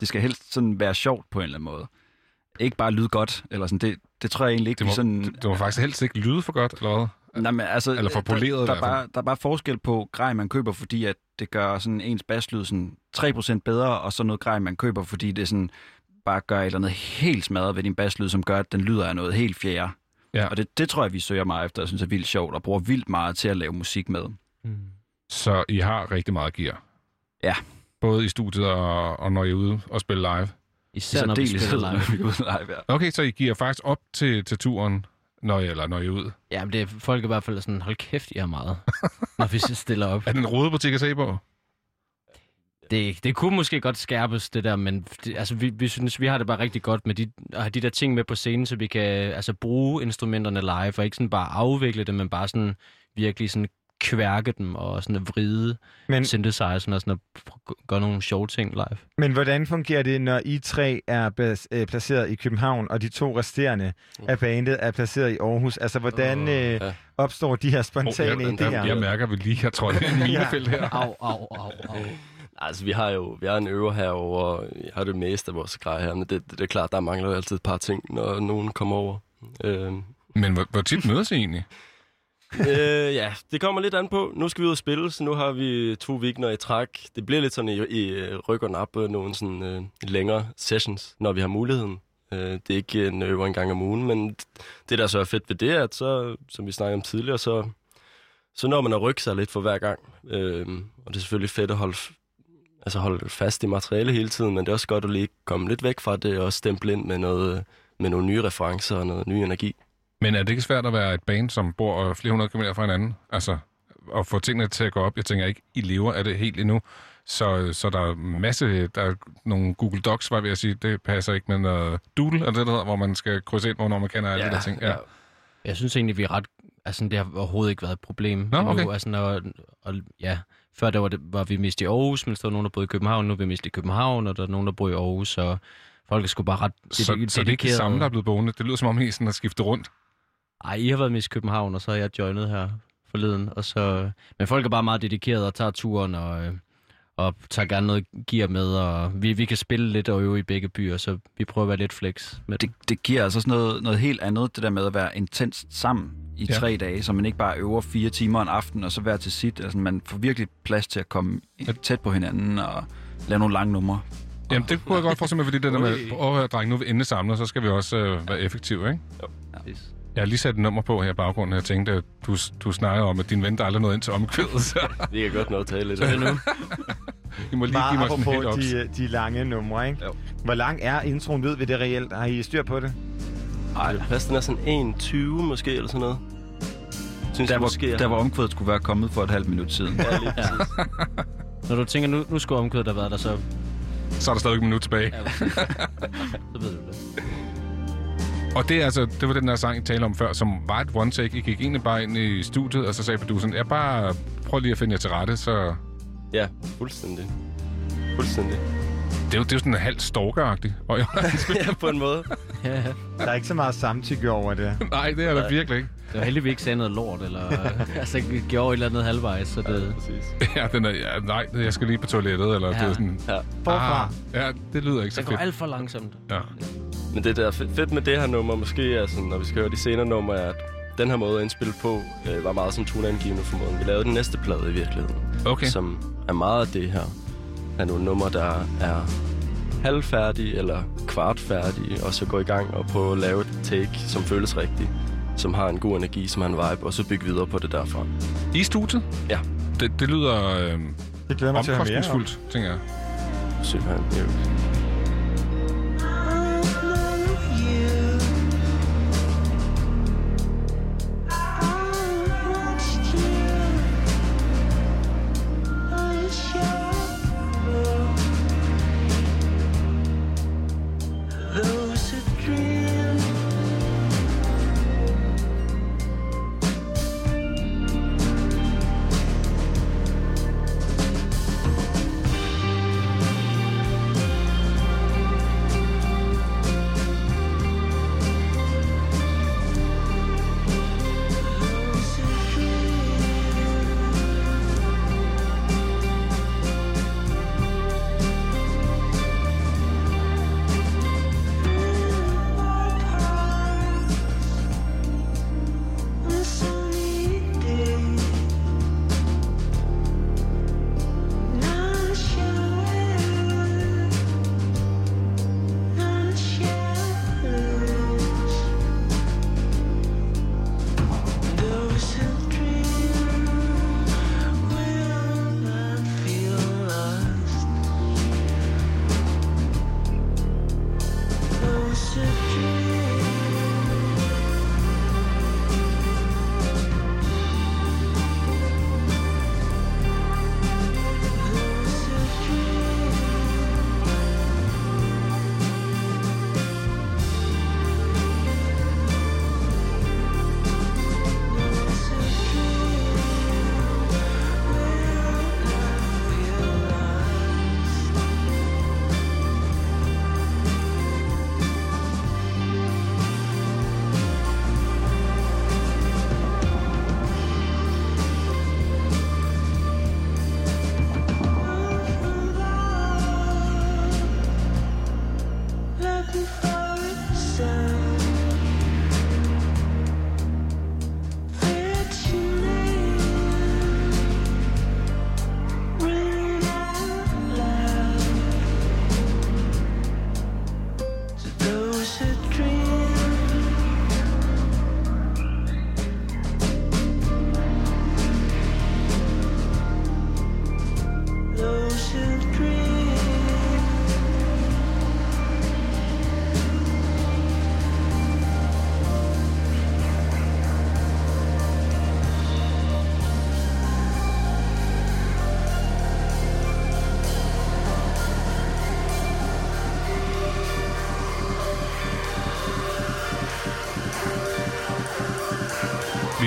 Det skal helst sådan være sjovt på en eller anden måde. Ikke bare lyde godt, eller sådan. Det, det tror jeg egentlig ikke, Det må, sådan... det, det må faktisk helst ikke lyde for godt, eller hvad? Nej, men altså, Eller for poleret der, der, er bare, der er bare forskel på grej, man køber, fordi at det gør sådan ens basslyd sådan 3% bedre, og så noget grej, man køber, fordi det sådan bare gør et eller andet helt smadret ved din basslyd, som gør, at den lyder af noget helt fjerde. Ja. Og det, det tror jeg, vi søger meget efter, og synes er vildt sjovt, og bruger vildt meget til at lave musik med. Mm. Så I har rigtig meget gear? Ja. Både i studiet og, og når I er ude og spille live? Især når vi spiller live. vi er ude live, ja. Okay, så I giver faktisk op til, til turen, når I, eller når I er ud? Ja, men det er folk i hvert fald sådan, hold kæft, I har meget, når vi så stiller op. Er det en rodebutik at se på? Det, det kunne måske godt skærpes, det der, men det, altså, vi, vi synes, vi har det bare rigtig godt med de, at have de der ting med på scenen, så vi kan altså, bruge instrumenterne live, og ikke sådan bare afvikle dem, men bare sådan virkelig sådan kværke dem og sådan at vride Men- synthesizeren og sådan at gøre nogle sjove ting live. Men hvordan fungerer det, når I tre er bas- øh, placeret i København, og de to resterende af bandet er placeret i Aarhus? Altså, hvordan øh, ja. opstår de her spontane Oh, jeg, idéer? jeg, jeg mærker, vi lige har trådt ind i minefelt her. Au, au, au, au. Altså, vi har jo vi har en øver herovre, og jeg har det meste af vores grej her, men det, det, det er klart, der mangler jo altid et par ting, når nogen kommer over. Øhm, Men hvor, hvor tit mødes I egentlig? Øh, ja, det kommer lidt an på. Nu skal vi ud og spille, så nu har vi to weekender i træk. Det bliver lidt sådan i, i øh, ryk og nap, øh, nogle sådan øh, længere sessions, når vi har muligheden. Øh, det er ikke en øver en gang om ugen, men det, der så er fedt ved det, er, at så, som vi snakkede om tidligere, så, så når man at rykke sig lidt for hver gang. Øh, og det er selvfølgelig fedt at holde, altså holde fast i materiale hele tiden, men det er også godt at lige komme lidt væk fra det, og stemple ind med, noget, øh, med nogle nye referencer og noget ny energi. Men er det ikke svært at være et band, som bor flere hundrede kilometer fra hinanden? Altså, at få tingene til at gå op. Jeg tænker ikke, I lever af det helt endnu. Så, så der er masse, der er nogle Google Docs, var jeg ved at sige, det passer ikke med noget Doodle, er det, der hedder, hvor man skal krydse ind, hvornår man kender alle de der ting. Ja. Jeg synes egentlig, vi er ret... Altså, det har overhovedet ikke været et problem. Nå, okay. Altså, når, og, ja, før der var, det, var vi mest i Aarhus, men så var der nogen, der boede i København. Nu er vi mest i København, og der er nogen, der bor i Aarhus, så folk er sgu bare ret Så, så det er ikke det samme, der er blevet boende. Det lyder som om, I sådan har skiftet rundt. Ej, I har været mest i København, og så har jeg joinet her forleden. Og så, men folk er bare meget dedikerede og tager turen og, øh, og tager gerne noget gear med. Og vi, vi kan spille lidt og øve i begge byer, så vi prøver at være lidt flex med det, det giver altså sådan noget, noget helt andet, det der med at være intenst sammen i Ja. ja. tre dage, så man ikke bare øver fire timer en aften, og så være til sit. Altså, man får virkelig plads til at komme tæt på hinanden og lave nogle lange numre. Jamen, det kunne jeg godt forestille mig, fordi det der med, åh, oh, dreng, nu er vi endelig samlet, så skal vi også øh, være effektive, ikke? Yes. Jeg har lige sat et nummer på her i baggrunden, og jeg tænkte, at du, du snakker om, at din ven der aldrig nåede ind til omkvædet, så Vi kan godt nå at tale lidt af det nu. I må lige Bare give mig sådan helt de, de lange numre, ikke? Jo. Hvor lang er introen? Ved vi det reelt? Har I styr på det? Ej, det passer, den er sådan 1,20 måske, eller sådan noget. Synes Der jeg var, måske, der var omkvædet skulle være kommet for et halvt minut siden. Ja, lige præcis. Når du tænker, nu, nu skulle omkvædet have været der, så, Så er der stadig et minut tilbage. ja, så ved du det. Og det, er altså, det var den der sang, I talte om før, som var et one take. I gik egentlig bare ind i studiet, og så sagde produceren, jeg bare prøv lige at finde jer til rette, så... Ja, fuldstændig. Fuldstændig. Det er jo, det er jo sådan en halvt stalker-agtigt. Og jeg, ja, på en måde. Ja, Der er ikke så meget samtykke over det. nej, det er der virkelig ikke. det var heldigvis ikke sagde noget lort, eller altså, gjorde et eller andet halvvejs, så det... Præcis. Ja, den er, ja, nej, jeg skal lige på toilettet, eller ja. det Ja. er sådan... Ja. Forfra. Ah, ja, det lyder ikke så Det går fedt. alt for langsomt. Ja. Men det der er fedt, fedt med det her nummer, måske er sådan, når vi skal høre de senere numre, er, at den her måde at indspille på, øh, var meget sådan toneangivende for måden. Vi lavede den næste plade i virkeligheden. Okay. Som er meget af det her. Er nogle numre, der er halvfærdige eller kvartfærdige, og så gå i gang og prøve at lave et take, som føles rigtigt, som har en god energi, som har en vibe, og så bygge videre på det derfra. I studiet? Ja. Det, det lyder øh, Det glæder mig til at høre mere tænker jeg. Simpelthen. Ja.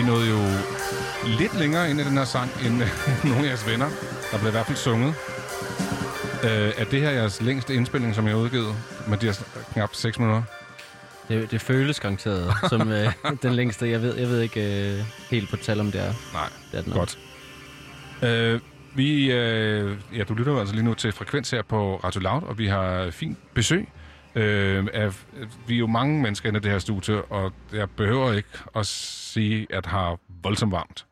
Nåede jo lidt længere ind i den her sang, end øh, nogle af jeres venner. Der blev i hvert fald sunget. Øh, er det her jeres længste indspilning, som jeg har udgivet? Med de her knap 6 minutter? Det, det føles garanteret som øh, den længste. Jeg ved, jeg ved ikke øh, helt på tal, om det er. Nej, det er den godt. Øh, vi, øh, ja, du lytter jo altså lige nu til Frekvens her på Radio Loud, og vi har fint besøg. Øh, af, vi er jo mange mennesker inde i det her studie, og jeg behøver ikke at sige, at har voldsomt varmt.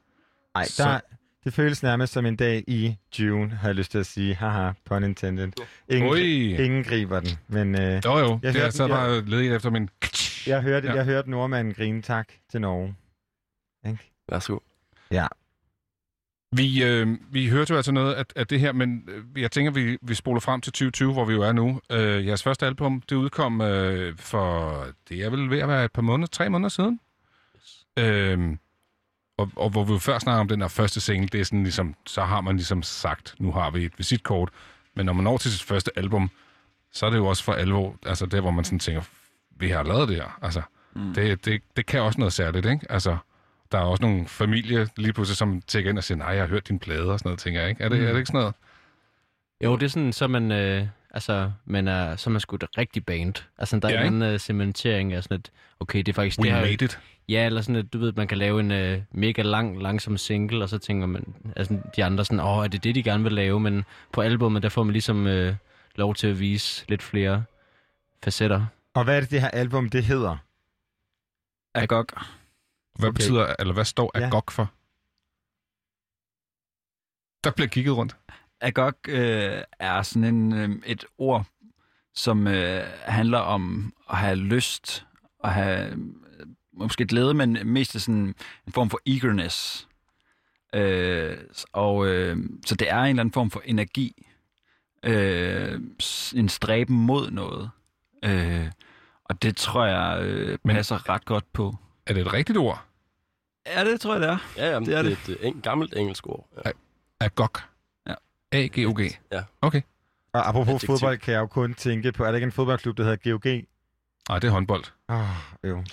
Nej, Så- der, det føles nærmest som en dag i June, har jeg lyst til at sige. Haha, pun intended. Ingen, Ui. ingen griber den, men... Øh, Jo jo, jeg det er hørte, så jeg, bare ledet efter min... jeg, hørte, Ja. jeg hørte nordmanden grine tak til Norge. Ikke? Værsgo. Ja. Vi, øh, vi hørte jo altså noget af, af det her, men øh, jeg tænker, vi, vi spoler frem til 2020, hvor vi jo er nu. Øh, jeres første album, det udkom øh, for, det er vel ved at være et par måneder, tre måneder siden. Øh, og, og hvor vi jo før snakker om den der første single, det er sådan ligesom, så har man ligesom sagt, nu har vi et visitkort. Men når man når til sit første album, så er det jo også for alvor, altså det, hvor man sådan tænker, vi har lavet det her. Altså, mm. det, det, det kan også noget særligt, ikke? Altså, der er også nogle familie lige pludselig, som tjekker ind og siger, nej, jeg har hørt dine plader og sådan noget, tænker jeg, ikke? Er det, Mm. er det ikke sådan noget? Jo, det er sådan, så man, øh, altså, man er, så er man sgu et rigtigt band. Altså, der er Ja, en uh, cementering af sådan et, okay, det er faktisk We det her. made it. Ja, eller sådan et, du ved, man kan lave en øh, mega lang, langsom single, og så tænker man, altså de andre sådan, åh, er det det, de gerne vil lave? Men på albumet, der får man ligesom øh, lov til at vise lidt flere facetter. Og hvad er det, det her album, det hedder? Agog. Hvad Okay. betyder, eller hvad står Ja. for? Der bliver kigget rundt. Agog øh, er sådan en, øh, et ord, som øh, handler om at have lyst, at have øh, måske glæde, men mest sådan en form for eagerness. Øh, og øh, så det er en eller anden form for energi, øh, en stræben mod noget. Øh, og det tror jeg øh, Men- passer ret godt på. Er det et rigtigt ord? Ja, det tror jeg, det er. Ja, jamen, Det er det, det er et en, gammelt engelsk ord. Ja. Agog. Ja. A-G-O-G. Ja. Okay. Og apropos Adjektiv. fodbold, kan jeg jo kun tænke på, er der ikke en fodboldklub, der hedder GOG? Nej, det er håndbold. Åh, oh, jo.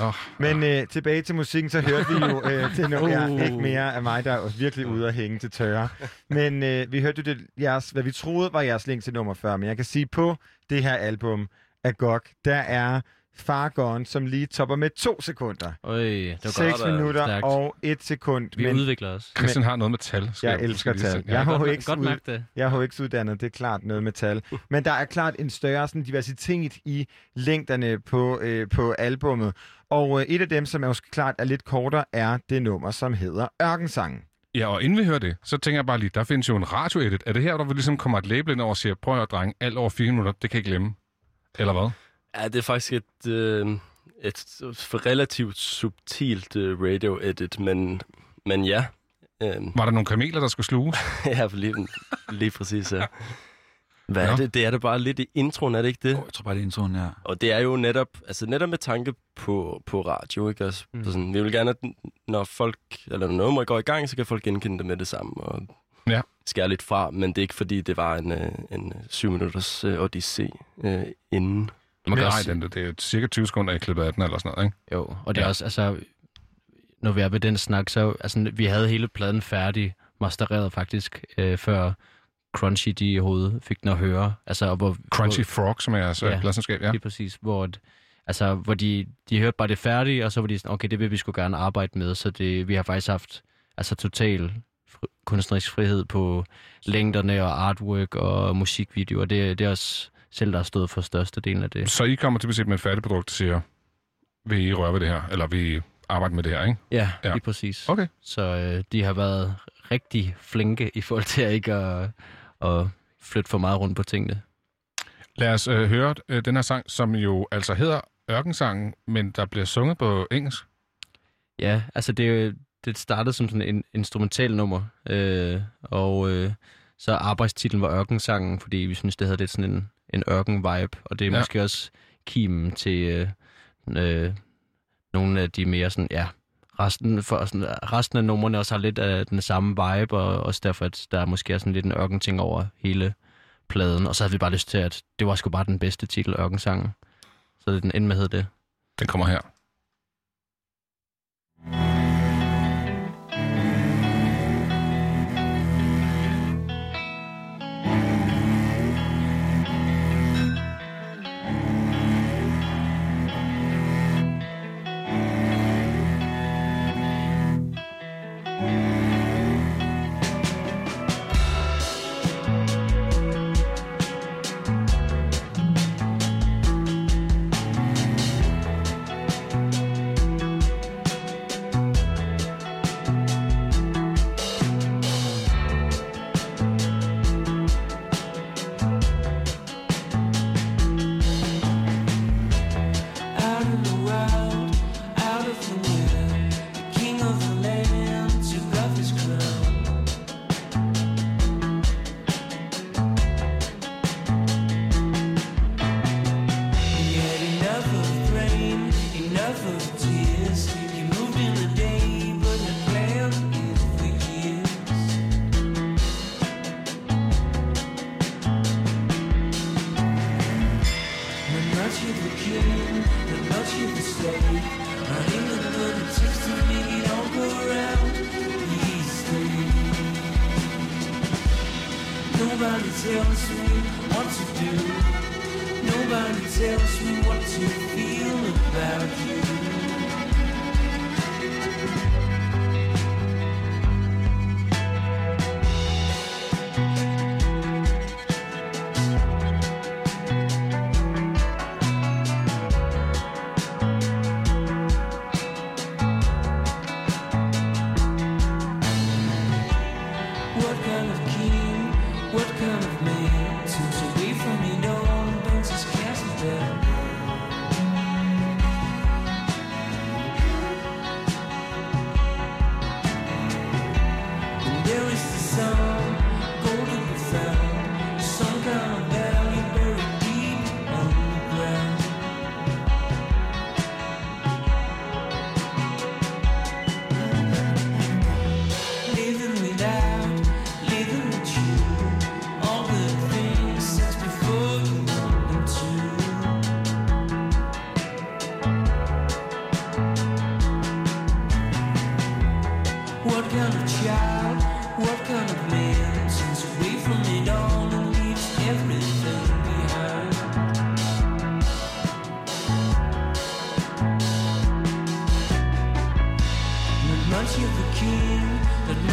Åh, Men øh, tilbage til musikken, så hørte vi jo, øh, det er nu jeg, Uh. ikke mere af mig, der er virkelig ude at hænge til tørre. Men øh, vi hørte jo det, jeres, hvad vi troede var jeres link til nummer 40, men jeg kan sige på det her album af GOG, der er Far Gone, som lige topper med to sekunder. Øj, det var 6 godt. minutter Stærkt. og et sekund. Vi men udvikler os. Christian har noget med tal. skal jeg elsker tal. Jeg har ikke godt ud- det. Jeg er HX uddannet, det er klart noget med tal. Men der er klart en større sådan, diversitet i længderne på, øh, på albummet. Og øh, et af dem, som er måske klart er lidt kortere, er det nummer, som hedder Ørkensangen. Ja, og inden vi hører det, så tænker jeg bare lige, der findes jo en radioedit. Er det her, der vil ligesom kommer et label ind over og siger, prøv at høre, drenge, alt over fire minutter, det kan I glemme. Eller hvad? Ja, det er faktisk et, øh, et relativt subtilt øh, radio-edit, men, men ja. Øh, Var der nogle kameler, der skulle sluges? ja, for lige, lige præcis, ja. Hvad Nå. er det? Det er det bare lidt i introen, er det ikke det? Oh, jeg tror bare, det er introen, ja. Og det er jo netop, altså netop med tanke på, på radio, ikke? Altså, Mm. sådan, vi vil gerne, at når folk, eller når nummer går i gang, så kan folk genkende det med det samme, og Ja. skære lidt fra, men det er ikke fordi, det var en, øh, en syv minutters øh, odyssé øh, inden. Man kan Nej, den, det er cirka 20 sekunder i klippet af den, eller sådan noget, ikke? Jo, og det er Ja. også, altså, når vi er ved den snak, så altså, vi havde hele pladen færdig, mastereret faktisk, øh, før Crunchy de i hovedet fik den at høre. Altså, og hvor, Crunchy hvor, Frog, som er altså Ja. ja. pladselskab, ja. Lige præcis, hvor, altså, hvor de, de hørte bare det færdige, og så var de sådan, okay, det vil vi sgu gerne arbejde med, så det, vi har faktisk haft altså, total kunstnerisk frihed på længderne og artwork og musikvideoer. Det, det er også selv, der har stået for størstedelen af det. Så I kommer typisk set med et færdigt produkt, der siger, vil I røre ved det her? Eller vil I arbejde med det her, ikke? Ja, Ja. lige præcis. Okay. Så øh, de har været rigtig flinke i forhold til at ikke at, at flytte for meget rundt på tingene. Lad os øh, høre øh, den her sang, som jo altså hedder Ørkensangen, men der bliver sunget på engelsk. Ja, altså det, det startede som sådan en instrumental nummer, øh, og øh, så arbejdstitlen var Ørkensangen, fordi vi synes, det havde lidt sådan en, en ørken-vibe, og det er Ja. måske også kimen til øh, øh, nogle af de mere sådan, ja, resten, for, sådan, resten af numrene også har lidt af den samme vibe, og også derfor, at der er måske er sådan lidt en ørken-ting over hele pladen, og så havde vi bare lyst til, at det var sgu bare den bedste titel, Ørkensangen. Så den endte med hedde det. Den kommer her.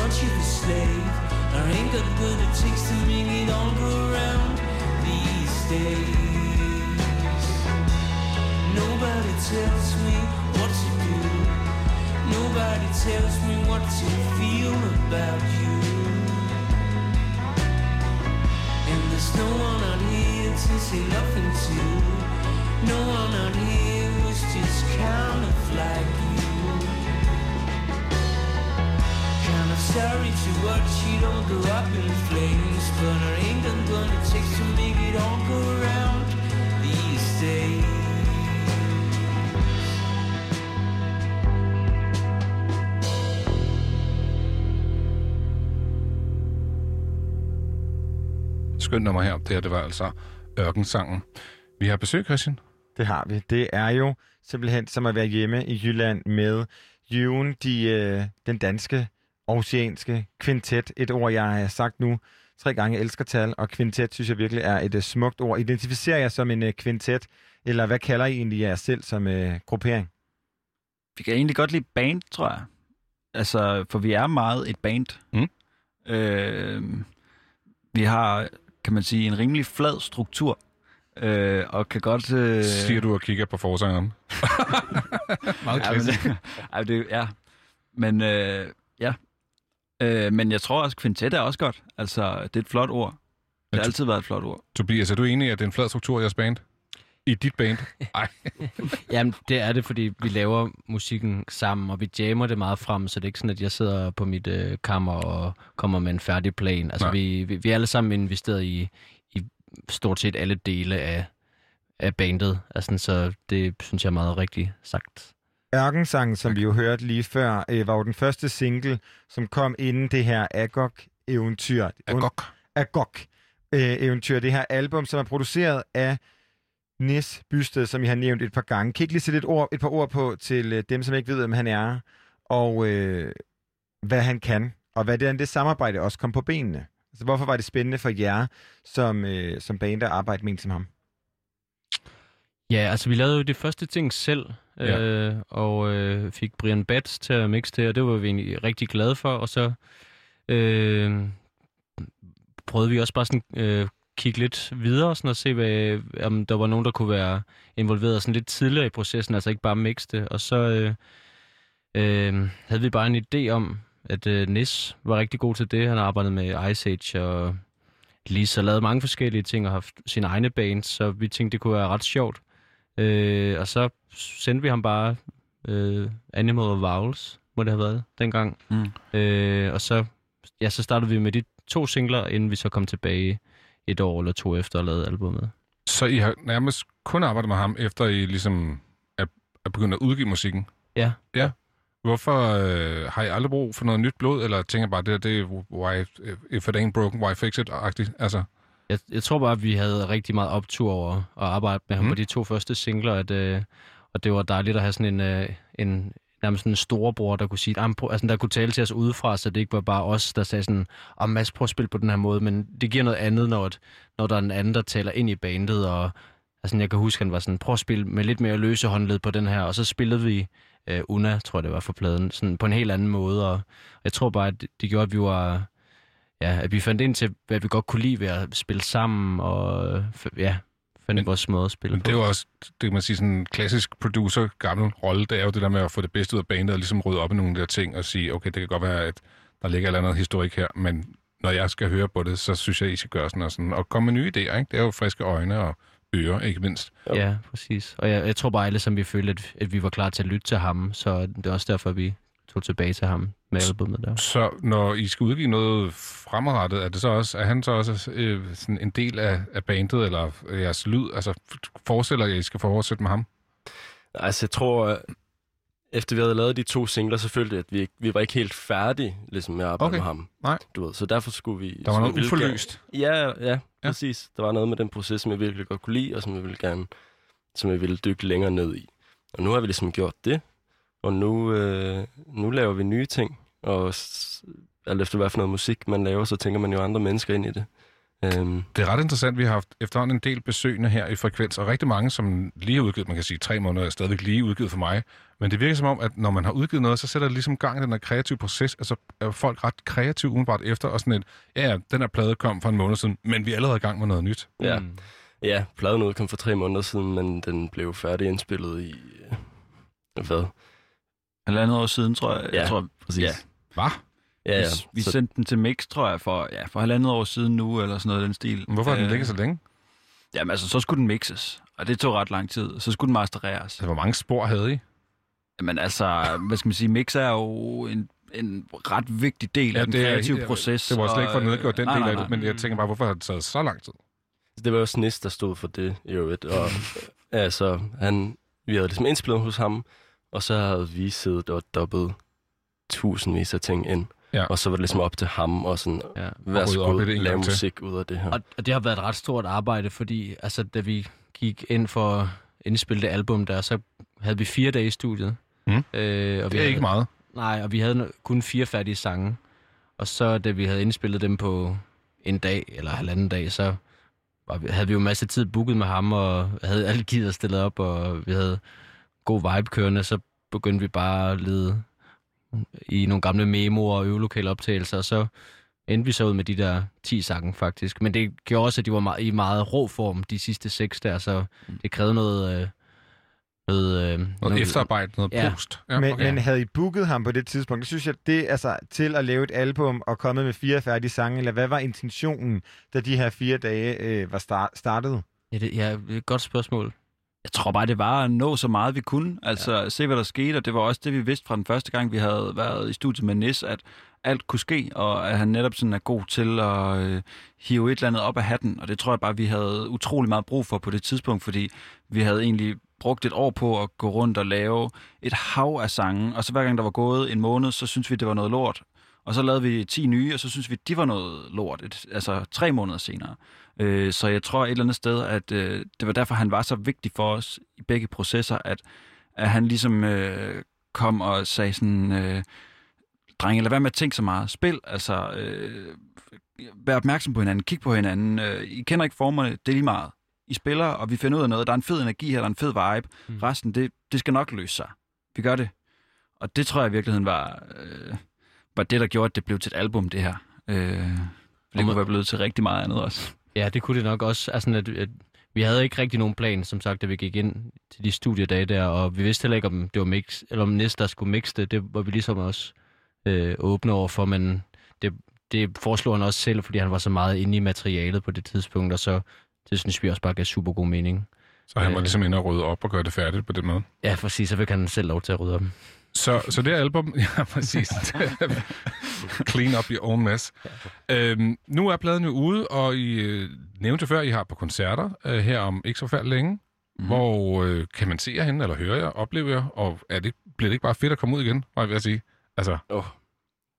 Much of a slave. I ain't got what it takes to make it all go round these days. Nobody tells me what to do. Nobody tells me what to feel about you. And there's no one out here to say nothing to. No one out here who's just kind of like you. Sorry to watch it all go up in flames, but I ain't done what it takes to make it all go round these days. Skønt nummer her. Det her, det var altså Ørkensangen. Vi har besøg, Christian. Det har vi. Det er jo simpelthen som at være hjemme i Jylland med June, de, øh, den danske oceanske kvintet. Et ord, jeg har sagt nu tre gange. Jeg elsker tal, og kvintet synes jeg virkelig er et øh, smukt ord. Identificerer jeg som en øh, kvintet, eller hvad kalder I egentlig jer selv som øh, gruppering? Vi kan egentlig godt lide band, tror jeg. Altså, for vi er meget et band. Mm. Øh, vi har, kan man sige, en rimelig flad struktur. Øh, og kan godt... Øh... Siger du og kigger på forsangeren. Meget ja, men, ja, det, ja. Men øh, ja. Øh, men jeg tror også, kvintet er også godt. Altså, det er et flot ord. Det har altid været et flot ord. Tobias, er du enig i, at det er en flad struktur i jeres band? I dit band? Nej. Jamen, det er det, fordi vi laver musikken sammen, og vi jammer det meget frem, så det er ikke sådan, at jeg sidder på mit øh, kammer og kommer med en færdig plan. Altså, Nej. vi, vi, vi er alle sammen investeret i, i stort set alle dele af, af bandet. Altså, så det synes jeg er meget rigtigt sagt. Ørkensangen, som vi jo hørte lige før, øh, var jo den første single, som kom inden det her Agok-eventyr. Agok. Agok-eventyr, det her album, som er produceret af Nis Bysted, som jeg har nævnt et par gange. Kan I ikke lige sætte et, ord, et par ord på til øh, dem, som ikke ved, hvem han er, og øh, hvad han kan, og hvad det det samarbejde også kom på benene? Altså, hvorfor var det spændende for jer som, øh, som band at arbejde med en som ham? Ja, altså vi lavede jo de første ting selv, Ja. øh, og øh, fik Brian Bats til at mixe det, og det var vi egentlig rigtig glade for. Og så øh, prøvede vi også bare sådan øh, kigge lidt videre sådan, og se, hvad, om der var nogen, der kunne være involveret sådan lidt tidligere i processen, altså ikke bare mixe det. Og så øh, øh, havde vi bare en idé om, at øh, Nis var rigtig god til det. Han har arbejdet med Ice Age og Lisa lavet mange forskellige ting og haft sine egne bands, så vi tænkte, det kunne være ret sjovt. Øh, og så sendte vi ham bare øh, Animal of Vowels, må det have været dengang. Mm. Øh, og så, ja, så startede vi med de to singler, inden vi så kom tilbage et år eller to efter og lavede albumet. Så I har nærmest kun arbejdet med ham, efter I ligesom er, er begyndt at udgive musikken? Ja. Ja. Hvorfor øh, har I aldrig brug for noget nyt blod, eller tænker bare, det, her, det er why, if it ain't broken, why fix it-agtigt? Altså, Jeg, jeg tror bare, at vi havde rigtig meget optur over at arbejde med ham Mm. på de to første singler, at, øh, og det var dejligt at have sådan en, øh, en nærmest sådan en storebror, der kunne sige, altså, der kunne tale til os udefra, så det ikke var bare os, der sagde sådan, om Mads, prøv at spille på den her måde, men det giver noget andet, når, et- når der er en anden, der taler ind i bandet, og altså, jeg kan huske, han var sådan, prøv at spille med lidt mere løse håndled på den her, og så spillede vi øh, Una, tror jeg det var for pladen, sådan på en helt anden måde, og jeg tror bare, at det, det gjorde, at vi var, ja, at vi fandt ind til, hvad vi godt kunne lide ved at spille sammen, og ja, fandt Men- vores måde at spille men på. det er jo også, det kan man sige, sådan en klassisk producer, gammel rolle, det er jo det der med at få det bedste ud af bandet, og ligesom rydde op i nogle der ting, og sige, okay, det kan godt være, at der ligger et eller andet historik her, men når jeg skal høre på det, så synes jeg, I skal gøre sådan og sådan, og komme med nye idéer, ikke? Det er jo friske øjne og ører, ikke mindst. Ja, præcis. Og jeg, jeg tror bare alle sammen, vi følte, at, at vi var klar til at lytte til ham, så det er også derfor, vi tog tilbage til ham med albumet der. Så når I skal udgive noget fremadrettet, er det så også, er han så også øh, sådan en del af, af bandet, eller jeres lyd? Altså, forestiller jeg, at I skal fortsætte med ham? Altså, jeg tror, efter vi havde lavet de to singler, så følte jeg, at vi, vi var ikke helt færdige ligesom, med at arbejde Okay. med ham. Nej. Du ved, så derfor skulle vi... Der var noget uforløst. Gerne, ja, ja, ja, præcis. Der var noget med den proces, som jeg virkelig godt kunne lide, og som jeg ville gerne som jeg ville dykke længere ned i. Og nu har vi ligesom gjort det, og nu, øh, nu laver vi nye ting, og alt efter hvad for noget musik man laver, så tænker man jo andre mennesker ind i det. Øhm, Det er ret interessant. Vi har haft efterhånden en del besøgende her i Frekvens, og rigtig mange, som lige har udgivet, man kan sige tre måneder, er stadigvæk lige udgivet for mig. Men det virker som om, at når man har udgivet noget, så sætter det ligesom gang i den her kreative proces. Altså er folk ret kreative umiddelbart efter, og sådan et, ja, ja, den her plade kom for en måned siden, men vi er allerede i gang med noget nyt. Ja. Ja, pladen udkom for tre måneder siden, men den blev færdig indspillet i... øh, Hvad? Halvandet år siden, tror jeg. Ja, jeg tror, præcis. Ja. Hvad? Ja, ja. Vi, vi Så- sendte den til Mix, tror jeg, for, ja, for halvandet år siden nu, eller sådan noget den stil. Hvorfor har den Øh, ligget så længe? Jamen altså, så skulle den mixes, og det tog ret lang tid. Så skulle den mastereres. Altså, hvor mange spor havde I? Jamen altså, hvad skal man sige, mix er jo en, en ret vigtig del af den kreative ja, proces. Det var slet ikke for at nedgøre den nej, del nej, af det, men jeg tænker bare, hvorfor har det taget så lang tid? Det var også Nis, der stod for det i øvrigt. Og, altså, han, vi havde ligesom indspillet hos ham, og så havde vi siddet og dobbet tusindvis af ting ind. Ja. Og så var det ligesom op til ham og sådan, Ja. vær Og så god, lave gang til. musik ud af det her. Og, og det har været et ret stort arbejde, fordi altså, da vi gik ind for at indspille det album der, så havde vi fire dage i studiet. Mm. Øh, og vi Det er havde, ikke meget. Nej, og vi havde kun fire færdige sange. Og så da vi havde indspillet dem på en dag eller halvanden dag, så var vi, havde vi jo masse tid booket med ham, og havde alle gider stillet op, og vi havde god vibe kørende, så begyndte vi bare at lede i nogle gamle memoer og øvelokale optagelser, og så endte vi så ud med de der 10 sange faktisk. Men det gjorde også, at de var meget, i meget rå form, de sidste seks der, så det krævede noget... Øh, noget, øh, Noget efterarbejde, noget Ja. post. Ja, men, men havde I booket ham på det tidspunkt? Det synes jeg, det altså til at lave et album og komme med fire færdige sange, eller hvad var intentionen, da de her fire dage øh, var start, startet? Ja, det, ja, det er et godt spørgsmål. Jeg tror bare, det var at nå så meget, vi kunne. Altså, ja. se hvad der skete, og det var også det, vi vidste fra den første gang, vi havde været i studiet med Nis, at alt kunne ske, og at han netop sådan er god til at øh, hive et eller andet op af hatten, og det tror jeg bare, vi havde utrolig meget brug for på det tidspunkt, fordi vi havde egentlig brugt et år på at gå rundt og lave et hav af sange, og så hver gang der var gået en måned, så synes vi, det var noget lort. Og så lavede vi 10 nye, og så synes vi, de var noget lort, et, altså tre måneder senere. Øh, så jeg tror et eller andet sted, at øh, det var derfor, han var så vigtig for os i begge processer, at, at han ligesom øh, kom og sagde sådan, øh, drenge, lad være med at tænke så meget. Spil, altså, øh, vær opmærksom på hinanden, kig på hinanden. Øh, I kender ikke formerne, det er lige meget. I spiller, og vi finder ud af noget. Der er en fed energi her, der er en fed vibe. Mm. Resten, det, det skal nok løse sig. Vi gør det. Og det tror jeg i virkeligheden var, øh, var det, der gjorde, at det blev til et album, det her. Øh, for det kunne være blevet til rigtig meget andet også. Ja, det kunne det nok også. Altså, at, at vi havde ikke rigtig nogen plan, som sagt, da vi gik ind til de studiedage der, og vi vidste heller ikke, om det var mix, eller om næste, der skulle mixe det. Det var vi ligesom også øh, åbne over for, men det, det foreslog han også selv, fordi han var så meget inde i materialet på det tidspunkt, og så det synes vi også bare gav super god mening. Så han var Øh, ligesom inde og rydde op og gøre det færdigt på den måde. Ja, præcis, så fik han selv lov til at rydde op. Så, så det album, ja præcis, clean up your own mess. Øhm, nu er pladen jo ude, og I øh, nævnte før, I har på koncerter øh, her om ikke så færdig længe. Mm. Hvor øh, kan man se jer henne, eller høre jer, opleve jer, og er det, bliver det ikke bare fedt at komme ud igen, må jeg ved at sige? Altså, oh,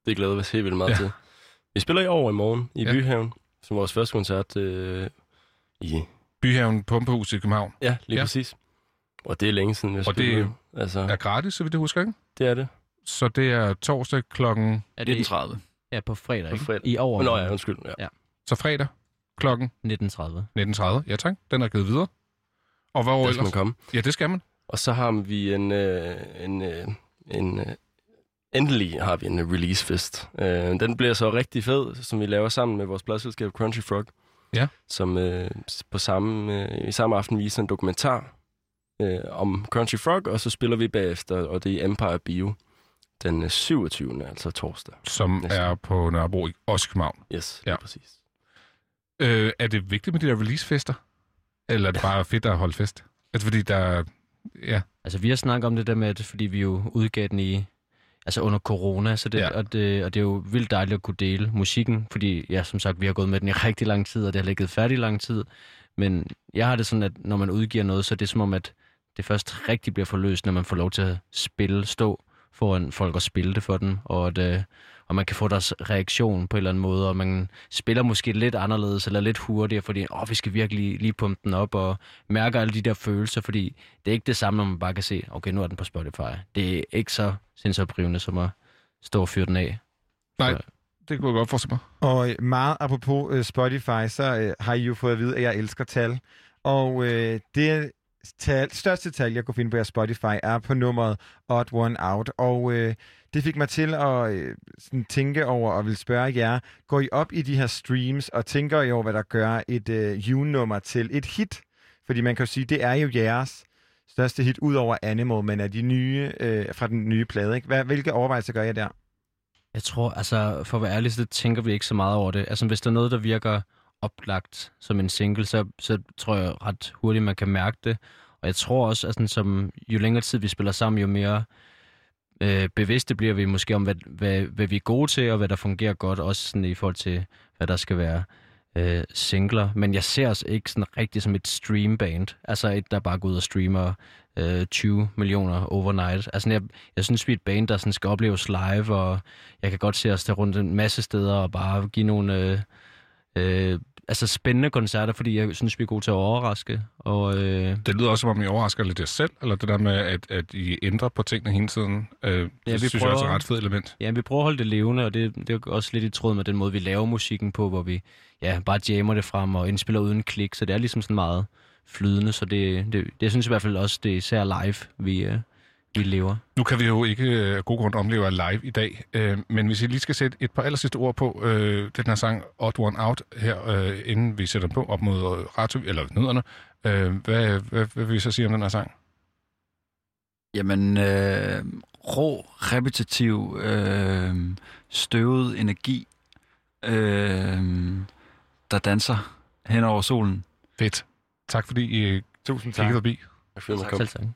det glæder vi os helt vildt meget Ja. til. Vi spiller i år i morgen i Ja. Byhaven, som vores første koncert øh, i... Byhaven Pumpehus i København. Ja, lige Ja. præcis. Og det er længe siden, vi har Og det spillet. altså, er gratis, så vidt jeg husker, ikke? Det er det. Så det er torsdag klokken... Er det 19.30. Ja, på fredag, På ikke? fredag. I år. Nå ja, undskyld. Ja. ja. Så fredag klokken 19.30. 19.30. Ja tak, den er givet videre. Og hvor Der ellers? skal man komme. Ja, det skal man. Og så har vi en... Øh, en, øh, en øh, endelig har vi en øh, releasefest. Øh, den bliver så rigtig fed, som vi laver sammen med vores pladselskab Crunchy Frog. Ja. Som øh, på samme, øh, i samme aften viser en dokumentar øh, om Crunchy Frog, og så spiller vi bagefter, og det er Empire Bio den øh, 27. altså torsdag. Som Næste. er på Nørrebro i København. Yes, Ja. præcis. Øh, er det vigtigt med de der releasefester? Eller er det bare fedt at holde fest? Altså fordi der... Ja, Altså, vi har snakket om det der med, at fordi vi jo udgav den i, altså under corona, så det, Ja. og, det, og det er jo vildt dejligt at kunne dele musikken, fordi, ja, som sagt, vi har gået med den i rigtig lang tid, og det har ligget færdig lang tid. Men jeg har det sådan, at når man udgiver noget, så er det som om, at det først rigtig bliver forløst, når man får lov til at spille, stå foran folk og spille det for dem, og, at, øh, og man kan få deres reaktion på en eller anden måde, og man spiller måske lidt anderledes eller lidt hurtigere, fordi åh, vi skal virkelig lige pumpe den op og mærker alle de der følelser, fordi det er ikke det samme, når man bare kan se, okay, nu er den på Spotify. Det er ikke så sindsoprivende som at stå og fyre den af. nej, Så- det kunne jeg godt forestille mig. Og øh, meget apropos øh, Spotify, så har I jo fået at vide, at jeg elsker tal. Og øh, det tal, største tal, jeg kunne finde på jeres Spotify, er på nummeret Odd One Out. Og øh, det fik mig til at øh, sådan tænke over og vil spørge jer, går I op i de her streams og tænker I over, hvad der gør et øh, june-nummer til et hit? Fordi man kan jo sige, det er jo jeres største hit, ud over Animal, men er de nye øh, fra den nye plade. Ikke? Hvad, hvilke overvejelser gør jeg der? Jeg tror, altså for at være ærlig, så tænker vi ikke så meget over det. Altså hvis der er noget, der virker oplagt som en single, så, så tror jeg ret hurtigt, man kan mærke det. Og jeg tror også, at sådan, som, jo længere tid vi spiller sammen, jo mere øh, bevidste bliver vi måske om, hvad, hvad, hvad vi er gode til, og hvad der fungerer godt, også sådan i forhold til, hvad der skal være øh, singler. Men jeg ser os ikke sådan rigtig som et streamband. Altså et, der bare går ud og streamer øh, 20 millioner overnight. Altså jeg, jeg synes, vi er et band, der sådan skal opleves live, og jeg kan godt se os der rundt en masse steder og bare give nogle... Øh, øh, altså spændende koncerter, fordi jeg synes, vi er gode til at overraske. Og, øh, Det lyder også, som om I overrasker lidt jer selv, eller det der med, at, at I ændrer på tingene hele tiden. Øh, det Ja, vi synes jeg prøver- også er et ret fedt element. Ja, vi prøver at holde det levende, og det, det er også lidt i tråd med den måde, vi laver musikken på, hvor vi ja, bare jammer det frem og indspiller uden klik, så det er ligesom sådan meget flydende, så det, det, det jeg synes i hvert fald også, det er især live, vi, øh, vi lever. Nu kan vi jo ikke øh, af god grund omleve live i dag, øh, men hvis I lige skal sætte et par aller sidste ord på øh, den her sang Odd One Out her, øh, inden vi sætter den på op mod øh, radio, eller nødderne, øh, hvad, hvad, hvad vil I så sige om den her sang? Jamen, øh, rå, repetitiv, øh, støvet energi, øh, der danser hen over solen. Fedt. Tak fordi I Tusind kiggede forbi. Tak fordi man kom. Selv tak.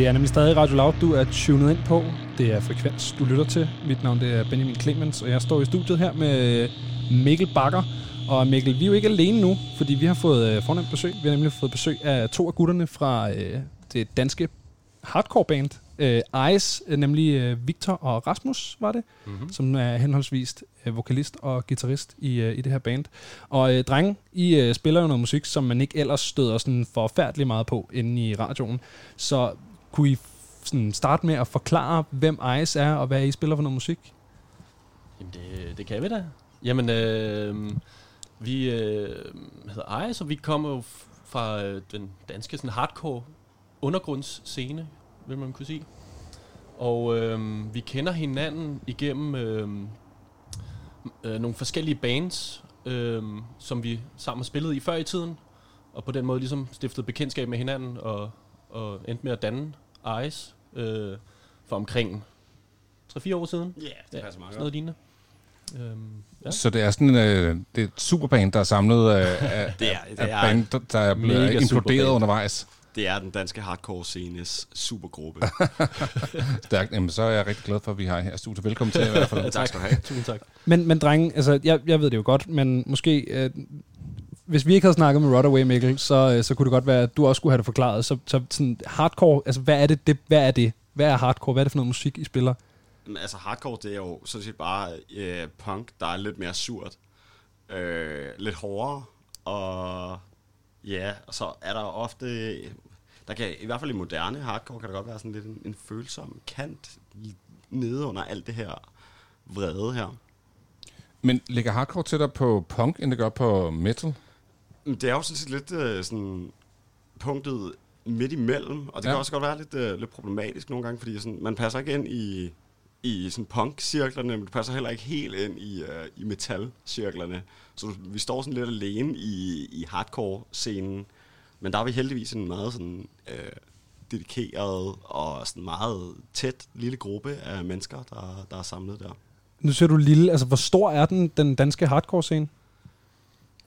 Det er nemlig stadig Radio Loud, du er tunet ind på. Det er Frekvens, du lytter til. Mit navn det er Benjamin Clemens, og jeg står i studiet her med Mikkel Bakker. Og Mikkel, vi er jo ikke alene nu, fordi vi har fået øh, fornemt besøg. Vi har nemlig fået besøg af to af gutterne fra øh, det danske hardcore band øh, Ice, nemlig øh, Victor og Rasmus, var det, mm-hmm. som er henholdsvis øh, vokalist og guitarist i, øh, i det her band. Og øh, drenge, I øh, spiller jo noget musik, som man ikke ellers støder sådan forfærdeligt meget på inde i radioen. Så kunne I sådan starte med at forklare, hvem Ice er, og hvad I spiller for noget musik? Jamen, det, det kan vi da. Jamen, øh, vi øh, hedder Ice, og vi kommer jo fra øh, den danske sådan hardcore undergrundsscene, vil man kunne sige. Og øh, vi kender hinanden igennem øh, øh, nogle forskellige bands, øh, som vi sammen har spillet i før i tiden, og på den måde ligesom stiftet bekendtskab med hinanden, og, og endte med at danne Ice øh, for omkring 3-4 år siden. Ja, det passer meget Sådan noget lignende. Øhm, ja. Så det er sådan øh, det er et superband, der er samlet af, af, Det er- det er af band, der er blevet superband. undervejs. Det er den danske hardcore-scenes supergruppe. Stærkt. Jamen, så er jeg rigtig glad for, at vi har jer her studiet. Velkommen til i hvert fald. tak skal du have. Tusind tak. Men, men drenge, altså, jeg, jeg ved det jo godt, men måske, øh, hvis vi ikke havde snakket med Rodaway, Mikkel, så, øh, så kunne det godt være, at du også skulle have det forklaret. Så, så sådan hardcore, altså, hvad er det, det, hvad er det? Hvad er hardcore? Hvad er det for noget musik, I spiller? Men altså hardcore, det er jo sådan set bare øh, punk, der er lidt mere surt. Øh, lidt hårdere. Og ja, og så er der ofte... Der kan, I hvert fald i moderne hardcore, kan der godt være sådan lidt en, en følsom kant nede under alt det her vrede her. Men ligger hardcore tættere på punk, end det gør på metal? Det er jo sådan set lidt øh, sådan punktet midt imellem, og det Ja. kan også godt være lidt, øh, lidt problematisk nogle gange, fordi sådan, man passer ikke ind i, i sådan punk-cirklerne, men du passer heller ikke helt ind i, øh, i metal-cirklerne. Så du- vi står sådan lidt alene i, i hardcore-scenen, men der er vi heldigvis en meget sådan, øh, dedikeret og sådan meget tæt lille gruppe af mennesker, der, der er samlet der. Nu ser du lille, altså hvor stor er den, den danske hardcore-scene?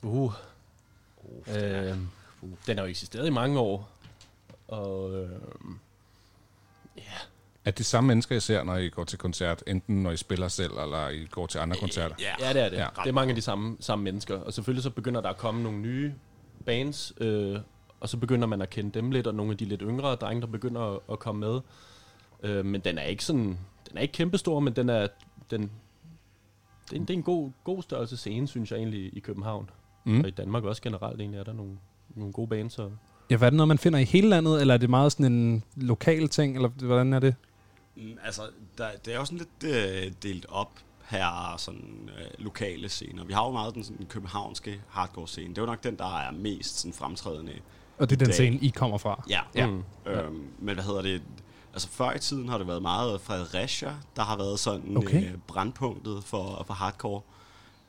Uh. Øh, den har jo eksisteret i mange år. Og øh, Er det samme mennesker, I ser, når I går til koncert? Enten når I spiller selv, eller I går til andre koncerter? Ja, det er det. Ja. Ja. Det er mange af de samme, samme mennesker. Og selvfølgelig så begynder der at komme nogle nye bands, øh, og så begynder man at kende dem lidt, og nogle af de lidt yngre drenge, der begynder at, at komme med. Øh, men den er ikke sådan, den er ikke kæmpestor, men den er, den, det er, en, det er en god, god størrelse scene, synes jeg egentlig, i København. Mm. Og i Danmark også generelt egentlig er der nogle, nogle gode bands. Og, Ja, hvad er det noget, man finder i hele landet, eller er det meget sådan en lokal ting, eller hvordan er det? Mm, Altså, der, det er jo sådan lidt øh, delt op her sådan øh, lokale scener. Vi har jo meget den sådan, københavnske hardcore-scene. Det er jo nok den, der er mest sådan, fremtrædende Og det er den dag. scene, I kommer fra? Ja. Ja. Mm. Øhm, men hvad hedder det? Altså før i tiden har det været meget Fredericia, der har været sådan Okay. øh, brandpunktet for, for hardcore.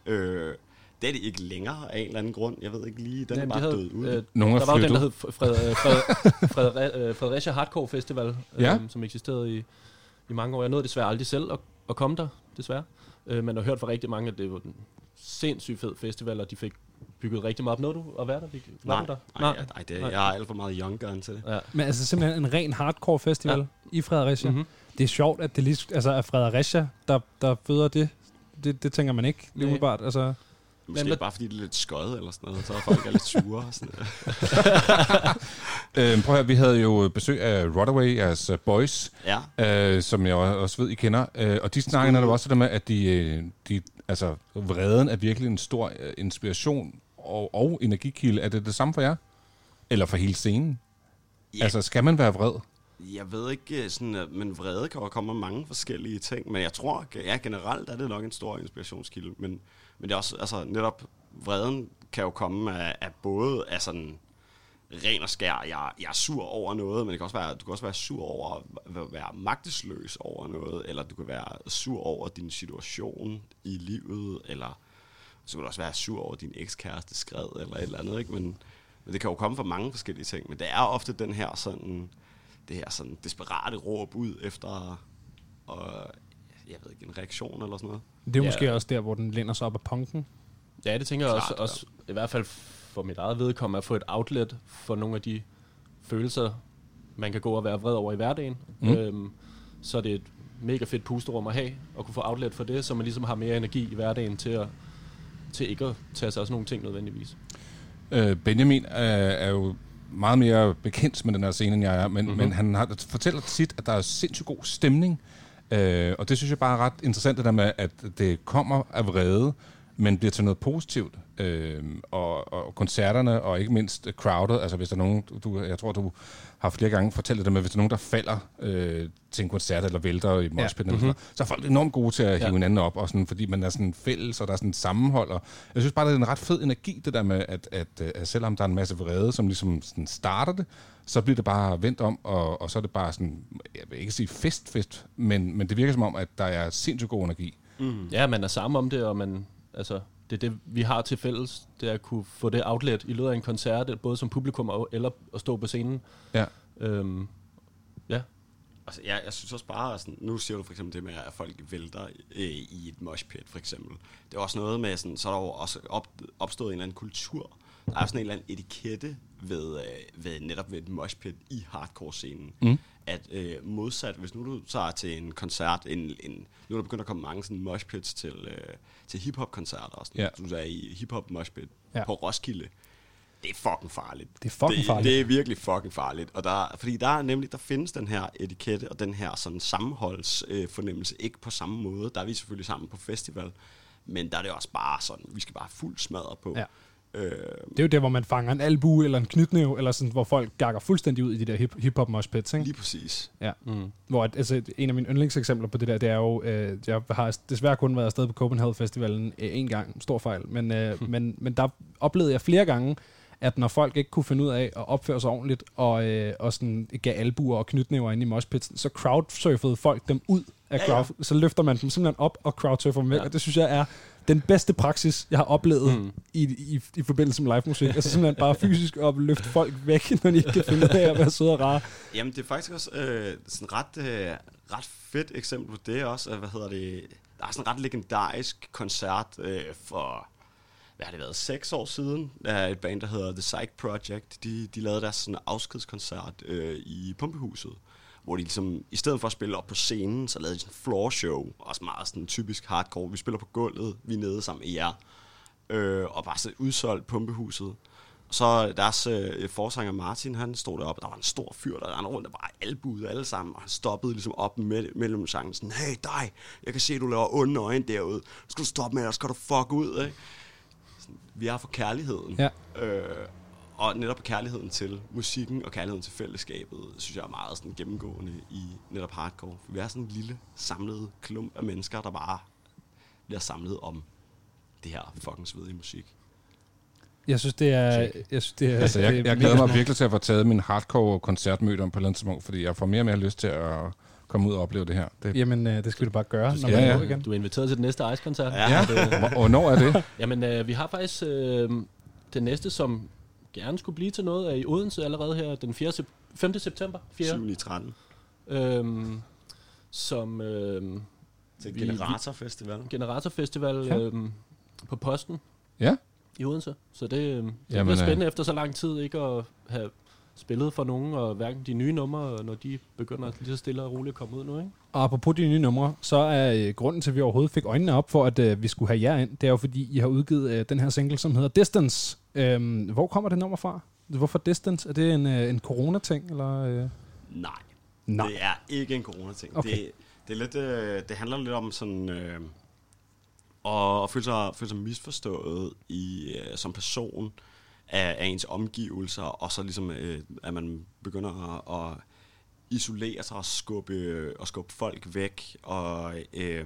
Øh, det er det ikke længere af en eller anden grund. Jeg ved ikke lige, den er Jamen, bare de havde, død ud. Øh, der var jo den, der hed Fred, Fred, Fred, Fred, øh, Fredericia Hardcore Festival, øh, Ja. som eksisterede i, i mange år. Jeg nåede desværre aldrig selv at, at komme der, desværre. Øh, men jeg har hørt fra rigtig mange, at det var en sindssygt fed festival, og de fik bygget rigtig meget op. Nåede du at være der? Var Nej, der? nej, nej, det, jeg har alt for meget young gun til det. Ja. Men altså simpelthen en ren hardcore festival ja. i Fredericia. Mhm. Mm-hmm. Det er sjovt, at det lige, altså er Fredericia, der, der føder det. det. Det tænker man ikke lige Nej. umiddelbart. Altså, Måske Men- bare fordi det er lidt skød eller sådan noget, så er folk er lidt sure. og Sådan. Øh, prøv at høre, vi havde jo besøg af Rodaway, jeres øh, boys, Ja. øh, som jeg også ved, I kender. Øh, og de snakker netop også det med, at de, øh, de, altså, vreden er virkelig en stor øh, inspiration og, og energikilde. Er det det samme for jer? Eller for hele scenen? Ja. Altså, skal man være vred? Jeg ved ikke, sådan, men vrede kan jo komme af mange forskellige ting, men jeg tror, ja, generelt er det nok en stor inspirationskilde, men, men det er også, altså netop vreden kan jo komme af, af både af sådan ren og skær, jeg, jeg er sur over noget, men det kan også være, du kan også være sur over at være magtesløs over noget, eller du kan være sur over din situation i livet, eller så kan du også være sur over din ekskæreste skred, eller et eller andet, ikke? Men, men det kan jo komme fra mange forskellige ting, men det er ofte den her sådan, det her sådan desperate råb ud efter, og jeg ved ikke, en reaktion eller sådan noget. Det er ja. måske også der, hvor den læner sig op af punken. Ja, det tænker jeg også, Klart, også i hvert fald for mit eget vedkommende, at få et outlet for nogle af de følelser, man kan gå og være vred over i hverdagen. Mm. Øhm, så er det et mega fedt pusterum at have, og kunne få outlet for det, så man ligesom har mere energi i hverdagen til, at, til ikke at tage sig af sådan nogle ting nødvendigvis. Øh, Benjamin er, er jo meget mere bekendt med den her scene, end jeg er, men, Mhm. mm-hmm. men han har, fortæller tit, at der er sindssygt god stemning, øh, og det synes jeg bare er ret interessant, det der med, at det kommer af vrede, men bliver til noget positivt. Øh, og, og koncerterne, og ikke mindst crowdet, altså hvis der er nogen, du, jeg tror, du har flere gange fortalt det med, hvis der er nogen, der falder øh, til en koncert, eller vælter i moshpitten, ja. Mhm. mm-hmm. så er folk enormt gode til at hive Ja. hinanden op, og sådan, fordi man er sådan fælles, og der er sådan sammenhold. Og jeg synes bare, det er en ret fed energi, det der med, at, at, at selvom der er en masse vrede, som ligesom sådan starter det, så bliver det bare vendt om, og, og så er det bare sådan, jeg vil ikke sige fest, fest, men, men det virker som om, at der er sindssygt god energi. Mm. Ja, man er sammen om det, og man, altså, det er det, vi har til fælles, det er at kunne få det outlet i løbet af en koncert, både som publikum og, eller at stå på scenen. Ja. Øhm, ja. Altså, jeg, jeg synes også bare, sådan, nu siger du for eksempel det med, at folk vælter øh, i et moshpit, for eksempel. Det er også noget med, sådan, så er der jo også op, opstået en eller anden kultur. Der er sådan en eller anden etikette ved, øh, ved netop ved et moshpit i hardcore-scenen. Mm. At øh, modsat, hvis nu du tager til en koncert, en, en, nu er der begyndt at komme mange sådan moshpits til, øh, til hiphop-koncerter. Og sådan. Ja. Du er i hiphop moshpit Ja. på Roskilde. Det er fucking farligt. Det er fucking det, farligt. Det er virkelig fucking farligt. Og der, fordi der er nemlig, der findes den her etikette og den her sådan sammenholds øh, fornemmelse ikke på samme måde. Der er vi selvfølgelig sammen på festival, men der er det også bare sådan, vi skal bare fuld smadret på. Ja. Øh, Det er jo der, hvor man fanger en albue eller en knytnæve, eller sådan, hvor folk gakker fuldstændig ud i de der hip- hip-hop moshpits, ikke? lige præcis. Ja. Mm. Hvor at, altså, en af mine yndlingseksempler på det der, det er jo, øh, jeg har desværre kun været afsted på Copenhagen Festivalen øh, en gang, stor fejl, men, øh, men, men der oplevede jeg flere gange, at når folk ikke kunne finde ud af at opføre sig ordentligt, og, øh, og sådan gav albuer og knytnæver ind i moshpitsen, så crowdsurfede folk dem ud af Ja, crowd. ja. Så løfter man dem simpelthen op og crowdsurfer dem væk, Ja. og det synes jeg er den bedste praksis, jeg har oplevet Mm. i, i, i forbindelse med live musik. altså simpelthen bare fysisk op løfte folk væk, når de ikke kan finde ud af at være søde og rare. Jamen, det er faktisk også øh, sådan ret, øh, ret fedt eksempel på det også. øh, Hvad hedder det? Der er sådan en ret legendarisk koncert øh, for, hvad har det været, seks år siden. Er et band, der hedder The Psych Project. De, de lavede deres sådan afskedskoncert øh, i Pumpehuset. Hvor de ligesom, i stedet for at spille op på scenen, så lavede de sådan en floor show. Også meget sådan typisk hardcore. Vi spiller på gulvet, vi er nede sammen med jer. Øh, og bare så udsolgt Pumpehuset. Så deres øh, forsanger Martin, han stod deroppe, og der var en stor fyr, der rendte rundt, der bare albuede alle sammen, og han stoppede ligesom op med, mellem sangen, sådan, hey dig, jeg kan se, du laver onde øjne derude, skal du stoppe med, eller skal du fuck ud, ikke? Sådan, vi er for kærligheden. Ja. Øh, og netop kærligheden til musikken og kærligheden til fællesskabet, synes jeg er meget sådan gennemgående i netop hardcore. For vi er sådan en lille samlet klump af mennesker, der bare bliver samlet om det her fucking svedige musik. Jeg synes, det er... Jeg synes, det er Altså, det jeg, er jeg glæder mig virkelig til at få taget min hardcore koncertmøde om på et tidspunkt, fordi jeg får mere og mere lyst til at komme ud og opleve det her. Det, Jamen, øh, det skal vi da bare gøre, når skal- man ja, ja, ja. igen. Du er inviteret til den næste Ice-koncert. Ja. Det- Hvor- hvornår er det? Jamen, øh, vi har faktisk øh, det næste, som gerne skulle blive til noget, er i Odense allerede her den 4. Sep- 5. september. 4. 7. i 13. Øhm, som... Øh, Til Generatorfestival. Generatorfestival Ja. øh, på Posten Ja. i Odense. Så det, øh, det Jamen, bliver spændende øh, efter så lang tid ikke at have spillet for nogen, og hverken de nye numre, når de begynder lige så stille og roligt at komme ud nu, ikke? Og apropos de nye numre, så er øh, grunden til, at vi overhovedet fik øjnene op for, at øh, vi skulle have jer ind, det er jo fordi, I har udgivet øh, den her single, som hedder Distance. Øhm, hvor kommer det nummer fra? Hvorfor Distance? Er det en, øh, en corona-ting? Eller, øh? Nej. Nej. Det er ikke en corona-ting. Okay. Det, det, er lidt, øh, det handler lidt om sådan... Øh, at, at føle, sig, føle sig misforstået i, øh, som person af, af ens omgivelser, og så ligesom, øh, at man begynder at, at isolere sig og skubbe, og skubbe folk væk, og øh,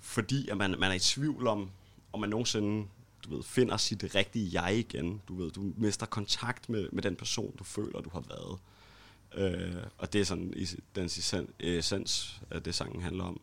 fordi at man, man er i tvivl om, om man nogensinde, du ved, finder sit rigtige jeg igen. Du ved, du mister kontakt med, med den person, du føler, du har været. Øh, og det er sådan i den essens, øh, af det sangen handler om.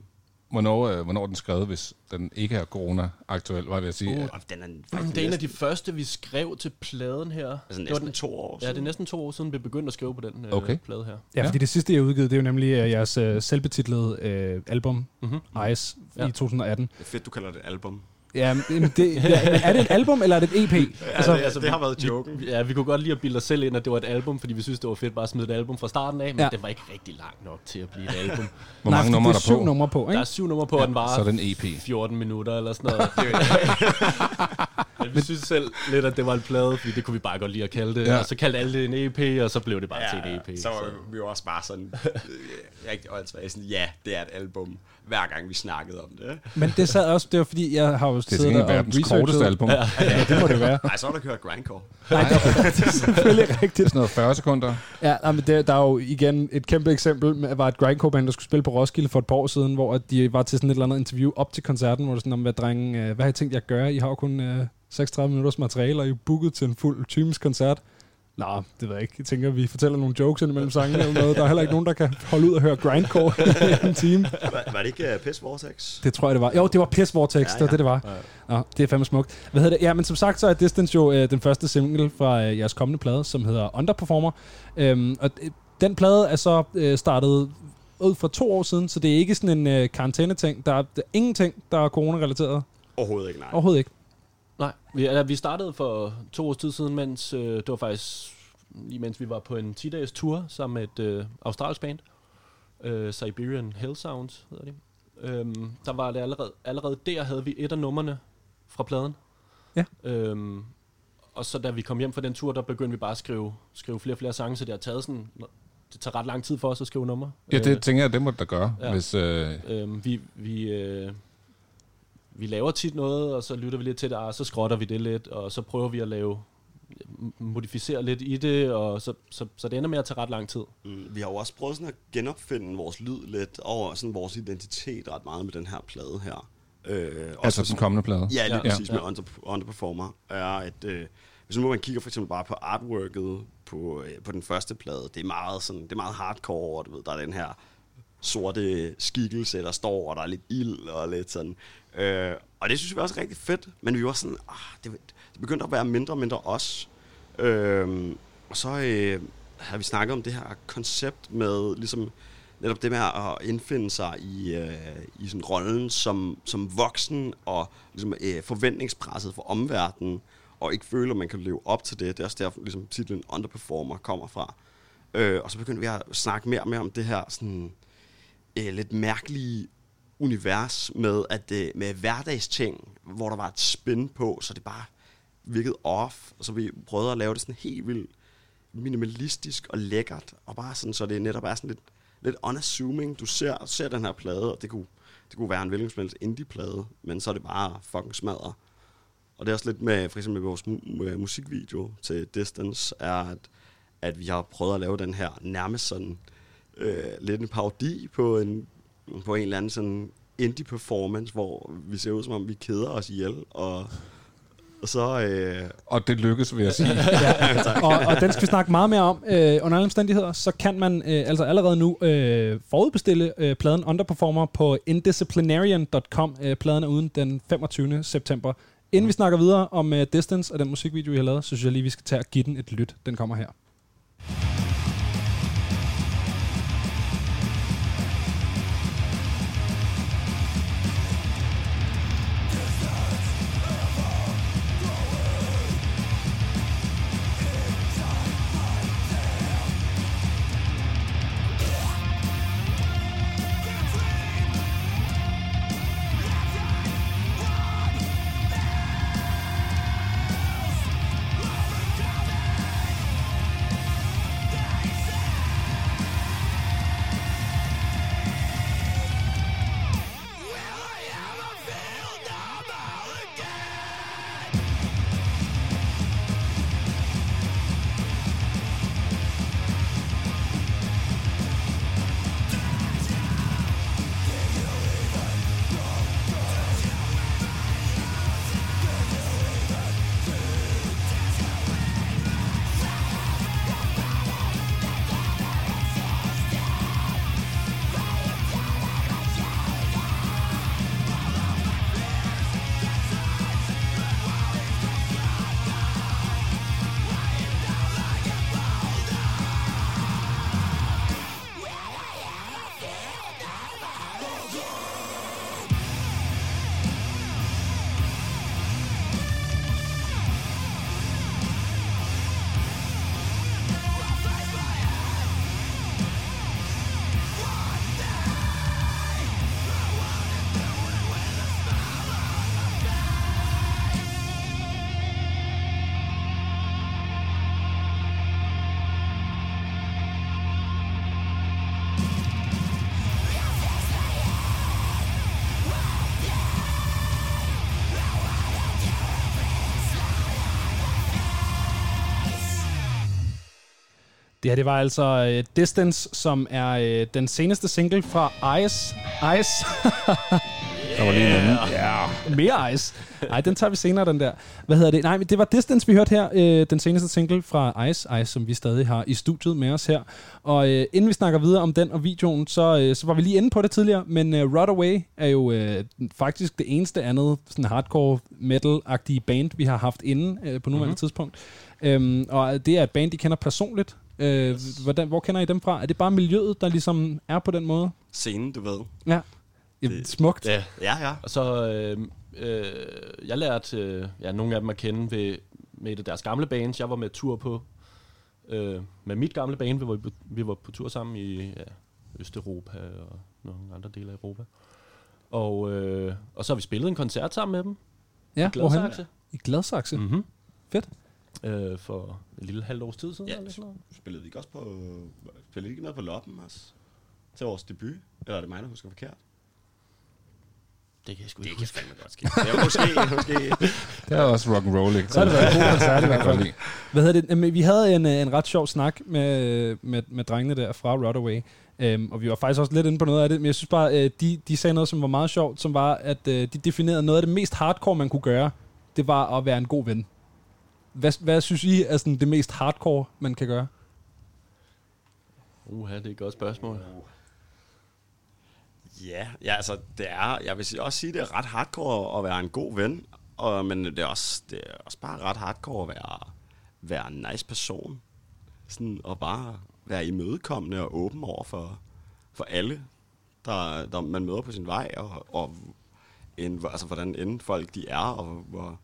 Hvornår, øh, hvornår den skrevet, hvis den ikke er corona-aktuel, var jeg ved at sige? Uh, Ja. den er, det er en af de første, vi skrev til pladen her. Altså Det var næsten den- to år Ja, det er siden. næsten to år siden, vi begyndte at skrive på den øh, Okay. plade her. Ja, fordi det sidste, jeg udgivet, det er jo nemlig øh, jeres øh, selvbetitlede øh, album, Mhm. Ice, Ja. i 2018. Det er fedt, du kalder det album. Ja, men det, ja, er det et album, eller er det et EP? det- det har været joken. Vi, ja, vi kunne godt lide at bilde os selv ind, at det var et album, fordi vi synes, det var fedt bare at smide et album fra starten af, men Ja. ja. det var ikke rigtig langt nok til at blive et album. Hvor mange fordi numre er er der syv på? numre på, ikke? Der er syv numre på, Ja, og den var så er det en EP. 14 minutter eller sådan noget. Men vi synes selv lidt, at det var en plade, fordi det kunne vi bare godt lide at kalde det. Ja. Ja. Og så kaldte alle det en EP, og så blev det bare ja, til en EP. så var vi jo også bare sådan rigtig åndssvagt. Sådan, ja, det er et album, hver gang vi snakkede om det. Men det sad også, det var fordi, jeg har jo til siddet der og verdens korteste album. Ja, ja, det må det være. Nej, så har du hørt grindcore. Nej, det er, det er selvfølgelig rigtigt. Sådan noget 40 sekunder. Ja, nej, men det, der er jo igen et kæmpe eksempel. Med, var et grindcore-band, der skulle spille på Roskilde for et par år siden, hvor de var til sådan et eller andet interview op til koncerten, hvor det sådan om, hvad drenge, øh, hvad har I tænkt jer at gøre? I har jo kun øh, 36 minutters materiale, og I er booket til en fuld tymisk koncert. Nå, det ved jeg ikke. Jeg tænker, vi fortæller nogle jokes imellem sangene eller noget. Der er heller ikke nogen, der kan holde ud og høre grindcore i en time. Var, var det ikke uh, Piss Vortex? Det tror jeg, det var. Jo, det var Piss Vortex, ja, Ja, det var det, det var. Ja. Nå, det er fandme smukt. Hvad hedder det? Ja, men som sagt, så er Distance jo øh, den første single fra øh, jeres kommende plade, som hedder Underperformer. Øhm, og øh, den plade er så øh, startet ud for to år siden, så det er ikke sådan en øh, karantæne-ting. Der er, der er ingenting, der er corona-relateret. Overhovedet ikke, nej. Overhovedet ikke. Vi, ja, vi startede for to års tid siden, mens øh, det var faktisk lige mens vi var på en 10-dages tur sammen med et øh, australsk band. Øh, Siberian Hell Sounds hedder de. Øhm, der var det allerede, allerede der havde vi et af numrene fra pladen. Ja. Øhm, og så da vi kom hjem fra den tur, der begyndte vi bare at skrive, skrive flere og flere sange, så det har taget sådan, det tager ret lang tid for os at skrive numre. Ja, det tænker jeg, det må det da gøre, hvis, øh, Øhm, vi, vi, øh, vi laver tit noget, og så lytter vi lidt til det, og så skrotter vi det lidt, og så prøver vi at lave modificere lidt i det, og så, så, så det ender med at tage ret lang tid. Mm, vi har jo også prøvet sådan at genopfinde vores lyd lidt, og sådan vores identitet ret meget med den her plade her. Øh, Altså den kommende plade? Ja, lige Ja. præcis Ja. med under, Underperformer, er at, øh, hvis nu man kigger for eksempel bare på artworket på, øh, på den første plade, det er meget, sådan, det er meget hardcore, og du ved, der er den her sorte skikkelse, der står, og der er lidt ild og lidt sådan. Øh, og det synes vi også er rigtig fedt, men vi var sådan, ah, det, det begyndte at være mindre og mindre os. Øh, og så øh, har vi snakket om det her koncept med ligesom netop det med at indfinde sig i, øh, i sådan rollen som, som voksen og ligesom, øh, forventningspresset for omverdenen, og ikke føler, at man kan leve op til det. Det er også der, ligesom titlen Underperformer kommer fra. Øh, og så begyndte vi at snakke mere og mere om det her sådan, øh, lidt mærkelige univers med, at, øh, med hverdagsting, hvor der var et spin på, så det bare virkede off. Og så vi prøvede at lave det sådan helt vildt minimalistisk og lækkert, og bare sådan, så det netop er sådan lidt, lidt unassuming. Du ser, ser den her plade, og det kunne, det kunne være en hvilken som helst indie-plade, men så er det bare fucking smadret. Og det er også lidt med, for eksempel med vores mu- med musikvideo til Distance, er, at, at vi har prøvet at lave den her nærmest sådan, øh, lidt en parodi på en, på en eller anden sådan indie-performance, hvor vi ser ud som om, vi keder os ihjel, og, og så... Øh, og det lykkes, vil jeg sige. ja. og, og den skal vi snakke meget mere om. Øh, under alle omstændigheder, så kan man øh, altså allerede nu øh, forudbestille øh, pladen Underperformer på indisciplinarian.com. Øh, pladen er uden den 25. september. Inden vi snakker videre om øh, Distance og den musikvideo, vi har lavet, så synes jeg lige, vi skal tage og give den et lyt. Den kommer her. Det var altså uh, Distance, som er uh, den seneste single fra Ice. Ice. Der var lige en. Ja. Mere Ice. Nej, den tager vi senere, den der. Hvad hedder det? Nej, men det var Distance, vi hørte her. Øh, den seneste single fra Ice. Ice, som vi stadig har i studiet med os her. Og øh, inden vi snakker videre om den og videoen, så, øh, så var vi lige inde på det tidligere. Men øh, Runaway er jo øh, faktisk det eneste andet sådan hardcore metal-agtige band, vi har haft inde øh, på nuværende Mhm. mm-hmm. tidspunkt. Øhm, og det er et band, I kender personligt. Øh, hvordan, hvor kender I dem fra? Er det bare miljøet, der ligesom er på den måde? Scenen, du ved. Ja. Det, smukt. Ja. Ja, ja. Og så, øh, øh, jeg lærte øh, ja, nogle af dem at kende ved, med et af deres gamle bands, jeg var med tur på. Øh, med mit gamle band, vi var, på- vi var på tur sammen i ja, Østeuropa og nogle andre dele af Europa. Og, øh, og så har vi spillet en koncert sammen med dem. Ja, I Gladsaxe. I Gladsaxe. Mm-hmm. Fedt. Øh, for et lille halvt års tid siden. Ja, eller sådan noget. spillede vi ikke også på... Spillede ikke noget på Loppen også? Til vores debut? Eller er det mig, der husker forkert? Det kan jeg sgu det ikke kan huske. fandme godt ske. Ja, måske, måske. Det er også rock and roll, ikke? Så har det været en god koncert i hvert fald. Hvad hedder det? Jamen, vi havde en, øh, en ret sjov snak med, med, med drengene der fra Rodaway. Um, og vi var faktisk også lidt inde på noget af det, men jeg synes bare, øh, de, de sagde noget, som var meget sjovt, som var, at øh, de definerede noget af det mest hardcore, man kunne gøre, det var at være en god ven. Hvad, hvad synes I er sådan det mest hardcore, man kan gøre? Uha, det er et godt spørgsmål. Ja, ja, altså det er, jeg vil sige- også sige, det er ret hardcore at være en god ven, og, men det er, også, det er også bare ret hardcore at være, være en nice person. Sådan, og bare være imødekommende og åben over for, for alle, der, der man møder på sin vej, og, og en, altså, hvordan end folk de er, og hvor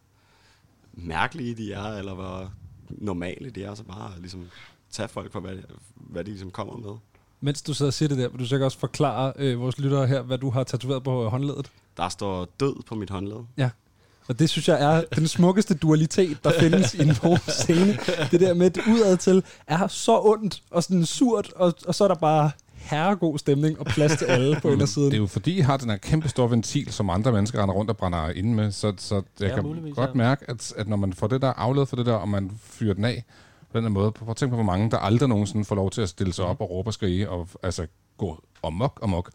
mærkelige de er, eller hvor normale de er, så bare ligesom tage folk for, hvad, hvad de ligesom kommer med. Mens du sidder og siger det der, vil du sikkert også forklare øh, vores lyttere her, hvad du har tatoveret på øh, håndledet? Der står død på mit håndled. Ja. Og det synes jeg er den smukkeste dualitet, der findes i en scene. Det der med, at udad til er så ondt og sådan surt, og, og så er der bare herregod stemning og plads til alle på indersiden. Det er jo fordi, I har den her kæmpe store ventil, som andre mennesker render rundt og brænder ind med, så, så jeg Ja, kan muligvis, godt ja. mærke, at, at når man får det der afledt for det der, og man fyrer den af på den her måde, prøv at tænke på, hvor mange, der aldrig nogensinde får lov til at stille sig op og råbe og skrige, og altså gå amok amok,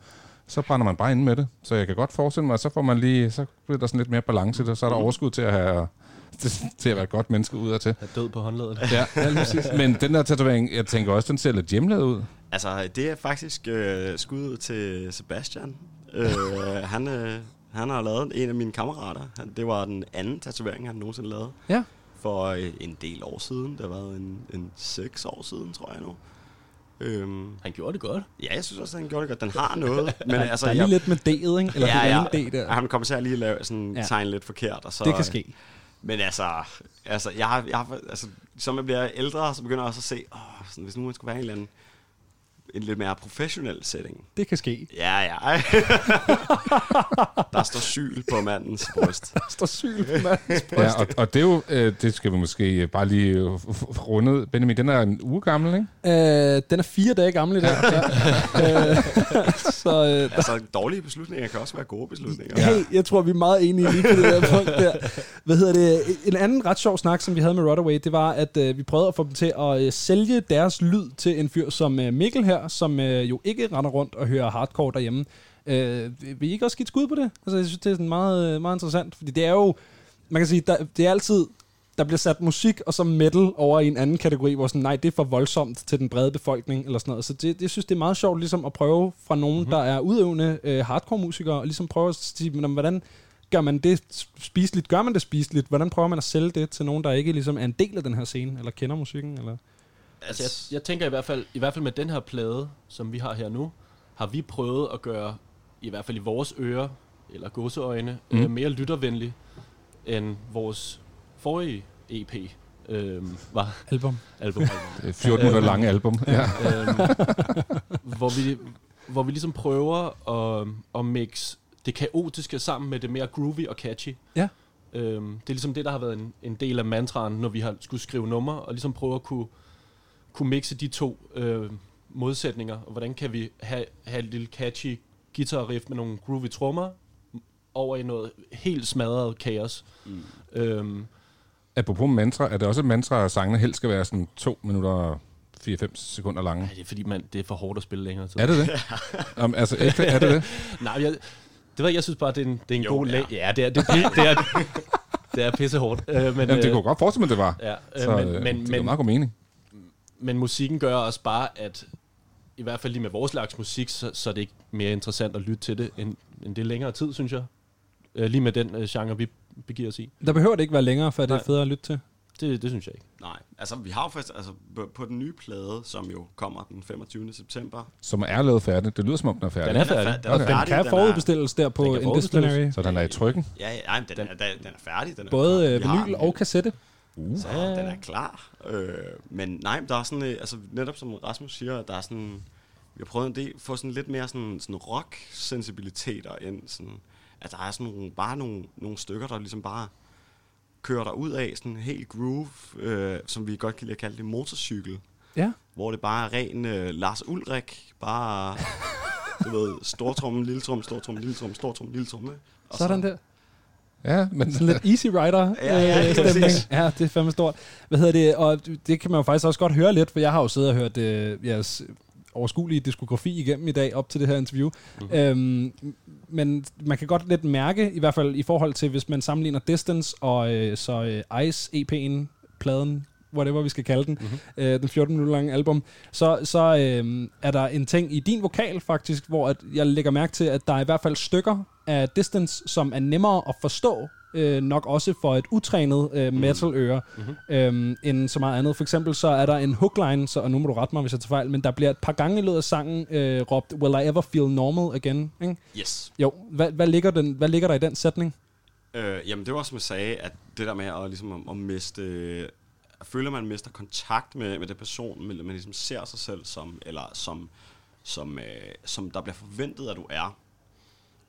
så brænder man bare ind med det. Så jeg kan godt forestille mig, at så får man lige, så bliver der sådan lidt mere balance i det, så er der overskud til at have til at være et godt menneske ud af til. Have død på håndledet. Ja, ja lige præcis. Men den der tatovering, jeg tænker også, den ser lidt hjemlavet ud. Altså, det er faktisk øh, skud til Sebastian. Øh, han, øh, han har lavet en af mine kammerater. Han, det var den anden tatovering, han nogensinde lavede. Ja. For øh, en del år siden. Det har været en, en seks år siden, tror jeg nu. Øhm, Han gjorde det godt. ja, jeg synes også, han gjorde det godt. Den har noget. Men, Der- altså, der er lige lidt med D'et, ikke? Eller ja, det ja. D der. Han kommer til at lige lave sådan Ja. ja. tegn lidt forkert. Og så, Det kan ske. Men altså, altså, jeg har, jeg har, altså, som jeg bliver ældre, så begynder jeg også at se, åh, sådan, hvis nu man skulle være en eller anden, en lidt mere professionel setting. Det kan ske. Ja, ja. der står syl på mandens bryst. Der står syl på mandens bryst. Ja, og, og det er jo, øh, det skal vi måske bare lige øh, runde. Benjamin, den er en uge gammel, ikke? Øh, den er fire dage gammel i dag. Ja. Øh, så øh, altså, dårlige beslutninger kan også være gode beslutninger. Hey, jeg tror, vi er meget enige lige på det der punkt der. Hvad hedder det? En anden ret sjov snak, som vi havde med Rodaway, det var, at øh, vi prøvede at få dem til at øh, sælge deres lyd til en fyr som øh, Mikkel her, som øh, jo ikke render rundt og hører hardcore derhjemme. Øh, vil I ikke også give et skud på det? Altså, jeg synes, det er sådan meget, øh, meget interessant, fordi det er jo, man kan sige, der, det er altid, der bliver sat musik og så metal over i en anden kategori, hvor sådan, nej, det er for voldsomt til den brede befolkning, eller sådan noget. Så det, det jeg synes, det er meget sjovt ligesom at prøve fra nogen, mm-hmm. der er udøvende øh, hardcore-musikere, og ligesom prøve at sige, men, hvordan gør man det spiseligt? Gør man det spiseligt? Hvordan prøver man at sælge det til nogen, der ikke ligesom er en del af den her scene, eller kender musikken? Eller? Altså, jeg, jeg tænker i hvert fald, i hvert fald med den her plade, som vi har her nu, har vi prøvet at gøre, i hvert fald i vores ører, eller godseøjne, Mm. øh, mere lyttervenlig end vores forrige EP øh, var. Album. album. Er 14 minutter lange album, ja. øhm, hvor, vi, hvor vi ligesom prøver at, at mix det kaotiske sammen med det mere groovy og catchy. Ja. Øhm, det er ligesom det, der har været en, en del af mantraen, når vi har skulle skrive numre, og ligesom prøve at kunne, kunne mixe de to øh, modsætninger, og hvordan kan vi have, have et lille catchy guitar riff med nogle groovy trommer, over i noget helt smadret kaos. Mm. Øhm, Apropos mantra, er det også et mantra, at sangene helst skal være sådan 2 minutter 4-5 sekunder lange. Nej, det er fordi, man, det er for hårdt at spille længere tid. Er det det? Om, altså, ægte, er det det? Nej, jeg, det ved jeg, jeg synes bare, det er en, det er en Jo, god ja. Ja, det er, det, det, det er, det er pisse hårdt. Øh, men, Jamen, det øh, kunne godt forestille mig, det var. Ja, øh, Så, men, øh, men, det men, meget god mening. Men musikken gør også bare, at i hvert fald lige med vores slags musik, så, så er det ikke mere interessant at lytte til det, end, end det er længere tid, synes jeg. Øh, lige med den øh, genre, vi begiver os i. Der behøver det ikke være længere, for det er Nej. federe at lytte til. Det, det synes jeg ikke. Nej, altså vi har jo faktisk, altså på- den nye plade, som jo kommer den 25. september. Som er lavet færdig. Det lyder som om, den er færdig. Den er færdig. den er den færdig, kan den er- forudbestilles der Den på. Indisciplinary. Så den er i trykken. Ja, ja, ej, men den, er, den, den er færdig. Den er Både øh, vinyl den. og kassette. Uh. Så den er klar. Øh, men nej, der er sådan, øh, altså netop som Rasmus siger, der er sådan, vi har prøvet en del, få sådan lidt mere sådan, sådan rock-sensibiliteter ind, sådan, at der er sådan nogle, bare nogle, nogle stykker, der ligesom bare kører der ud af, sådan helt groove, øh, som vi godt kan lide at kalde det motorcykel, Ja. hvor det bare er ren øh, Lars Ulrik, bare, du ved, stortrum, lille trum, stortrum, lille trum, stortrum, lille trum, Sådan der. Ja, men Sådan lidt Easy Rider Ja, ja, øh, stemning. Ja, det er fandme stort. Hvad hedder det? Og det kan man jo faktisk også godt høre lidt, for jeg har jo siddet og hørt øh, jeres overskuelige diskografi igennem i dag, op til det her interview. Mm. Øhm, men man kan godt lidt mærke, i hvert fald i forhold til, hvis man sammenligner Distance og øh, så øh, Ice EP'en, pladen, whatever vi skal kalde den, Mhm. mm-hmm. øh, den 14 minutter lange album, så, så øh, er der en ting i din vokal faktisk, hvor at jeg lægger mærke til, at der er i hvert fald stykker af Distance, som er nemmere at forstå, øh, nok også for et utrænet øh, metal-øre, Mhm. øhm, end så meget andet. For eksempel så er der en hookline, så, og nu må du rette mig, hvis jeg tager fejl, men der bliver et par gange i løbet af sangen øh, råbt, Will I ever feel normal again? Ikke? Yes. Jo, hvad, hvad, ligger den, hvad ligger der i den sætning? Øh, jamen, det var som jeg sagde, at det der med at, ligesom, at, at miste føler, man mister kontakt med, med den person, men man ligesom ser sig selv som, eller som, som, øh, som der bliver forventet, at du er.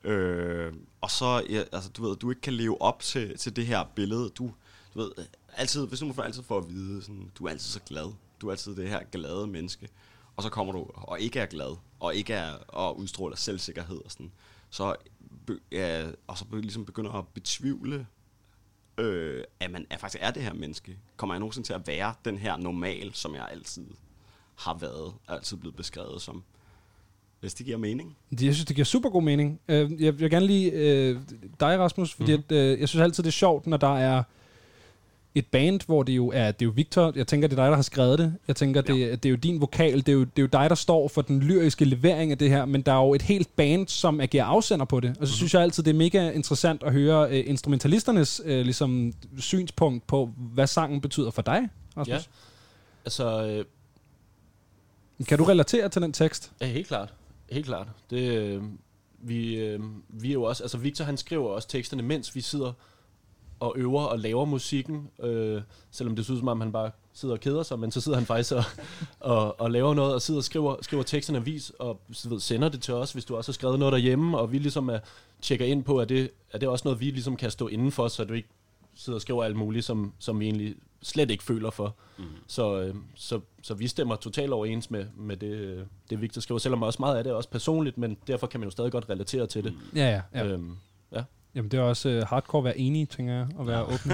Øh, og så, ja, altså, du ved, du ikke kan leve op til, til det her billede. Du, du ved, altid, hvis du må altid få at vide, sådan, du er altid så glad. Du er altid det her glade menneske. Og så kommer du og ikke er glad, og ikke er og udstråler selvsikkerhed og sådan. Så be, ja, og så be, ligesom begynder at betvivle, øh, at man er, faktisk er det her menneske. Kommer jeg nogensinde til at være den her normal, som jeg altid har været, altid blevet beskrevet som. Hvis det giver mening. Det- Jeg synes, det giver super god mening. Øh, Jeg vil gerne lige øh, dig, Rasmus, fordi at, øh, jeg synes altid, det er sjovt, når der er et band, hvor det jo er, det er jo Victor, jeg tænker, det er dig, der har skrevet det. Jeg tænker, det, det er jo din vokal, det er jo, det er jo dig, der står for den lyriske levering af det her, men der er jo et helt band, som agerer afsender på det. Og så Mhm. mm-hmm. synes jeg altid, det er mega interessant at høre øh, instrumentalisternes øh, ligesom, synspunkt på, hvad sangen betyder for dig, Rasmus. Ja. Altså, øh, Kan du relatere til den tekst? Ja, helt klart. Helt klart. Det, øh, vi, øh, vi er jo også, altså Victor han skriver også teksterne, mens vi sidder og øver og laver musikken, øh, selvom det synes som om han bare sidder og keder sig, men så sidder han faktisk og, og, og laver noget, og sidder og skriver, skriver teksterne avis, og så ved, sender det til os, hvis du også har skrevet noget derhjemme, og vi ligesom er, tjekker ind på, at det, er det også noget, vi ligesom kan stå indenfor, så du ikke sidder og skriver alt muligt, som, som vi egentlig slet ikke føler for. Mm. Så, øh, så, så vi stemmer totalt overens med, med det, øh, det, Victor skriver, selvom også meget af det er også personligt, men derfor kan man jo stadig godt relatere til det. Ja, ja. ja. Øhm. Jamen, det er også øh, hardcore at være enig, tænker jeg, at være åben.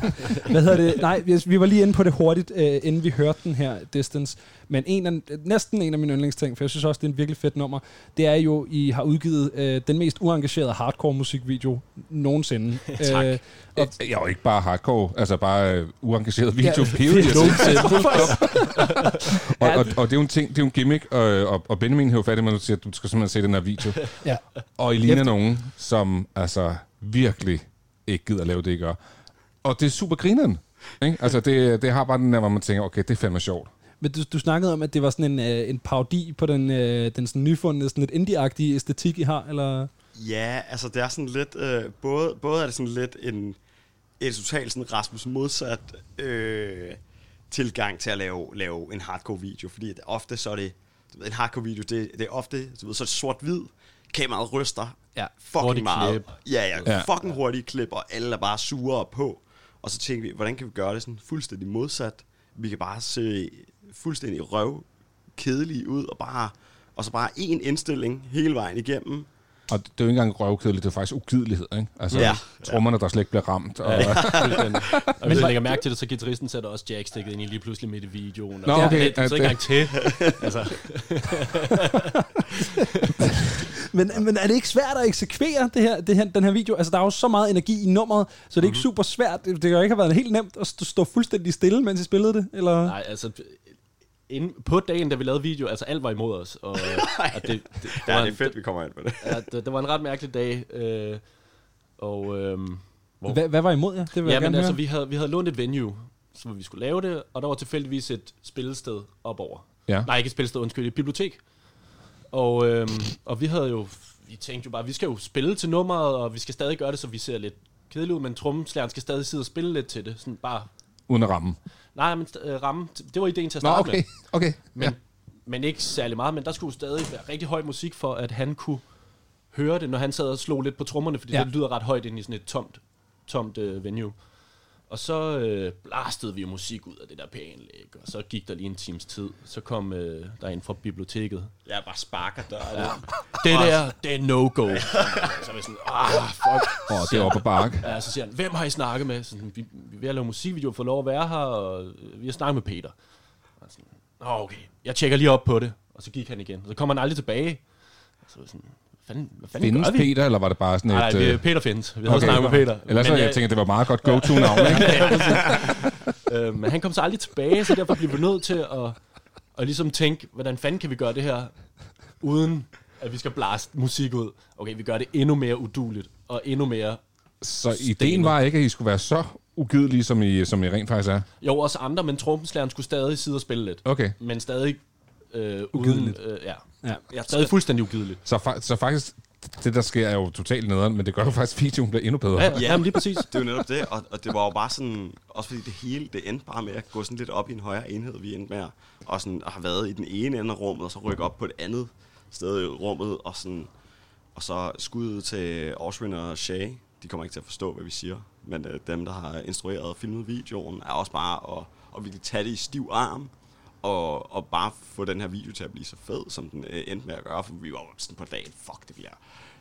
Hvad hedder det? Nej, vi, vi var lige inde på det hurtigt, øh, inden vi hørte den her Distance. Men en af, næsten en af mine yndlingsting, for jeg synes også, det er en virkelig fedt nummer, det er jo, I har udgivet øh, den mest uengagerede hardcore musikvideo nogensinde. Tak. Øh, og, ja, og ikke bare hardcore, altså bare øh, uengageret video. Ja, period. og, og, og, det er jo en ting, det er jo en gimmick, og, og, og Benjamin har jo fat i mig, at du siger, at du skal simpelthen se den her video. Ja. Og I ligner Efter- nogen, som altså virkelig ikke gider lave det, I gør. Og det er super grineren. Ikke? Altså, det, det har bare den der, hvor man tænker, okay, det er fandme sjovt. Men du, du snakkede om, at det var sådan en, øh, en parodi på den, øh, den sådan nyfundne, sådan lidt indie-agtige æstetik, I har, eller? Ja, altså det er sådan lidt, øh, både, både er det sådan lidt en, et totalt sådan Rasmus modsat øh, tilgang til at lave, lave en hardcore video, fordi at ofte så er det, du ved, en hardcore video, det, det er ofte, du ved, så er det sort-hvid, kameraet ryster, ja, fucking meget. klip. Ja, ja, Ja. fucking hurtige klip, og alle er bare sure på. Og så tænkte vi, hvordan kan vi gøre det sådan fuldstændig modsat? Vi kan bare se fuldstændig røv kedelige ud, og bare og så bare én indstilling hele vejen igennem, Og det er jo ikke engang røvkedeligt, det er faktisk ugidelighed, ikke? Altså, Ja. trommerne, der slet ikke bliver ramt. Og, Ja, og hvis jeg lægger mærke til det, så gitarristen sætter også jackstikket ind i lige pludselig midt i videoen. Nå, og det- okay, Det, ja, så ikke engang til. altså. Men, men er det ikke svært at eksekvere det her, det her, den her video? Altså, der er jo så meget energi i nummeret, så det er ikke Mhm. super svært. Det, kan jo ikke have været helt nemt at stå, stå fuldstændig stille, mens I spillede det, eller? Nej, altså inden, på dagen, da vi lavede video, altså alt var imod os. Og, og det, det, det, Ja, var det er en- fedt, vi kommer ind på det. Ja, det, det var en ret mærkelig dag. Øh, og, øh, hvor, Hvad, hvad var imod jer? Det vil ja, jeg men gerne altså, høre. vi havde, vi havde lånt et venue, som vi skulle lave det, og der var tilfældigvis et spillested op over. Ja. Nej, ikke et spillested, undskyld, et bibliotek. Og, øhm, og vi havde jo, vi tænkte jo bare, vi skal jo spille til nummeret, og vi skal stadig gøre det, så vi ser lidt kedeligt ud, men trommeslæren skal stadig sidde og spille lidt til det, sådan bare... Uden at ramme. Nej, men øh, ramme, det var ideen til at Nå, starte okay, med. okay, Men, ja. men ikke særlig meget, men der skulle stadig være rigtig høj musik for, at han kunne høre det, når han sad og slog lidt på trommerne, fordi ja. det lyder ret højt ind i sådan et tomt, tomt øh, venue. Og så øh, blastede vi musik ud af det der pæanlæg, og så gik der lige en times tid. Så kom øh, der en fra biblioteket. Jeg bare sparker døren. Ja. Det der, det er no-go. så er vi sådan, ah, fuck. Åh, det er op ad bakke. Ja, så siger han, hvem har I snakket med? Sådan, vi, vi er ved at lave musikvideo, få lov at være her, og øh, vi har snakket med Peter. Og sådan, Nå, okay, jeg tjekker lige op på det. Og så gik han igen. Og så kom han aldrig tilbage. Og så var sådan, fanden, hvad fanden Findes gør vi? Peter, eller var det bare sådan et... Nej, nej, vi, øh, Peter findes. Vi havde snakket med Peter. Ellers så jeg jeg- tænker, det var meget godt go-to-navn, ikke? Ja, øh, men han kom så aldrig tilbage, så derfor blev vi nødt til at, at ligesom tænke, hvordan fanden kan vi gøre det her, uden at vi skal blaste musik ud. Okay, vi gør det endnu mere uduligt, og endnu mere Så ideen var ikke, at I skulle være så ugidelige, som I, som I rent faktisk er. Jo, også andre, men trommeslæren skulle stadig sidde og spille lidt. Okay. Men stadig øh, Ugideligt. Uden, øh, ja. Ja. ja. Stadig fuldstændig ugideligt. Så, fa- så faktisk, det der sker er jo totalt nederen, men det gør jo faktisk, at videoen bliver endnu bedre. jamen lige præcis. Det er jo netop det, og, og det var jo bare sådan, også fordi det hele, det endte bare med at gå sådan lidt op i en højere enhed, vi endte med at, og sådan, at have været i den ene ende af rummet, og så rykke op på et andet sted i rummet, og sådan, og så skuddet til Osrin og Shay, de kommer ikke til at forstå, hvad vi siger, men øh, dem, der har instrueret og filmet videoen, er også bare at, at virkelig tage det i stiv arm, og, og bare få den her video til at blive så fed, som den øh, endte med at gøre, for vi var sådan på dagen, fuck, det bliver,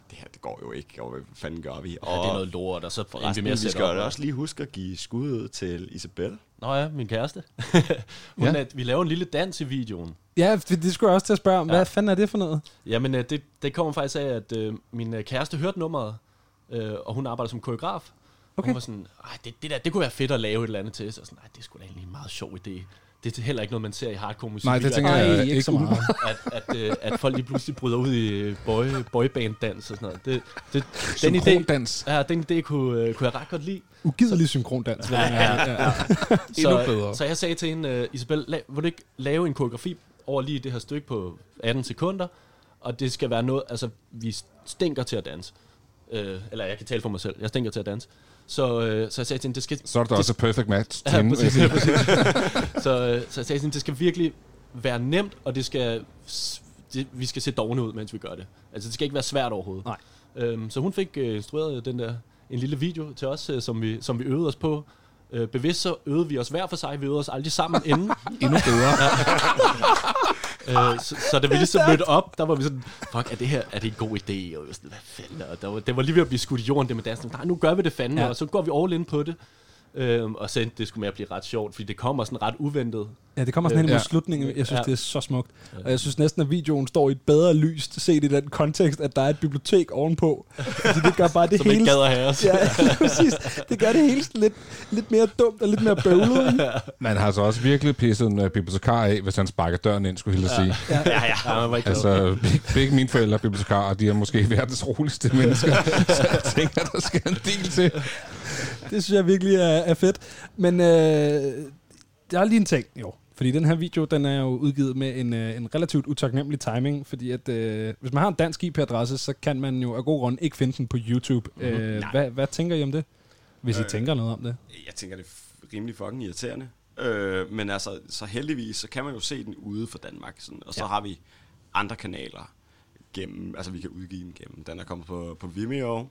det her, det går jo ikke, og hvad fanden gør vi? Ja, det er noget lort, og så for endte vi at vi skal op, og- også lige huske at give skud til Isabel. Nå ja, min kæreste. Hun Ja. ja. at vi laver en lille dans i videoen. Ja, det, skulle jeg også til at spørge om. Hvad fanden er det for noget? Jamen, øh, det, det kommer faktisk af, at øh, min øh, kæreste hørte nummeret, øh, og hun arbejder som koreograf. Okay. Hun var sådan, det, det, der, det kunne være fedt at lave et eller andet til. Så sådan, nej, det skulle da egentlig en meget sjov idé. Det er heller ikke noget, man ser i hardcore musik. Nej, det tænker jeg at, ikke så meget. At, at, øh, at folk lige pludselig bryder ud i øh, boy, boyband-dans og sådan noget. Det, det, den idé, ja, den idé kunne, øh, kunne jeg ret godt lide. Ugidelig synkrondans. Ja, ja, ja. Endnu så, bedre. Så jeg sagde til hende, uh, Isabel, la, vil du ikke lave en koreografi over lige det her stykke på 18 sekunder, og det skal være noget, altså vi stinker til at danse. Uh, eller jeg kan tale for mig selv, jeg stinker til at danse. Så, uh, så jeg sagde til hende, det skal... Så er det da også et perfect match Ja, præcis, ja, præcis. så, øh, så jeg sagde til hende, det skal virkelig være nemt, og det skal, det, vi skal se dogne ud, mens vi gør det. Altså, det skal ikke være svært overhovedet. Nej. Øhm, så hun fik øh, instrueret den der, en lille video til os, øh, som, vi, som vi øvede os på. Øh, bevidst så øvede vi os hver for sig, vi øvede os aldrig sammen inden. Endnu bedre. øh, så, så da vi ligesom mødte op, der var vi sådan, fuck, er det her er det en god idé? Og vi var sådan, hvad fanden? Og der var, det var lige ved at blive skudt i jorden, det med dansen. Nej, nu gør vi det fandme, Ja. ja. og så går vi all in på det. Øhm, og så det skulle med at blive ret sjovt, fordi det kommer sådan ret uventet. Ja, det kommer sådan hen mod Øh, slutningen. Jeg synes, Ja. det er så smukt. Og jeg synes næsten, at videoen står i et bedre lys, set i den kontekst, at der er et bibliotek ovenpå. Fordi det gør bare det Som hele... at have os. Ja, præcis. Det gør det hele lidt, lidt mere dumt og lidt mere bøvlet. Man har så også virkelig pisset en uh, bibliotekar af, hvis han sparker døren ind, skulle jeg Ja. sige. Ja, ja, ja. Ja, man var ikke altså, begge, begge mine forældre er bibliotekarer, de er måske verdens roligste mennesker, så jeg tænker, der skal en del til. Det synes jeg virkelig er, er fedt. Men øh, der er lige en ting, jo. Fordi den her video, den er jo udgivet med en, øh, en relativt utaknemmelig timing, fordi at øh, hvis man har en dansk IP-adresse, så kan man jo af god grund ikke finde den på YouTube. Mhm. Øh, hvad, hvad tænker I om det? Hvis I Øh, tænker noget om det. Jeg tænker, det er rimelig fucking irriterende. Øh, men altså, så heldigvis, så kan man jo se den ude for Danmark. Sådan, og så ja. har vi andre kanaler gennem, altså vi kan udgive den gennem. Den er kommet på, på Vimeo,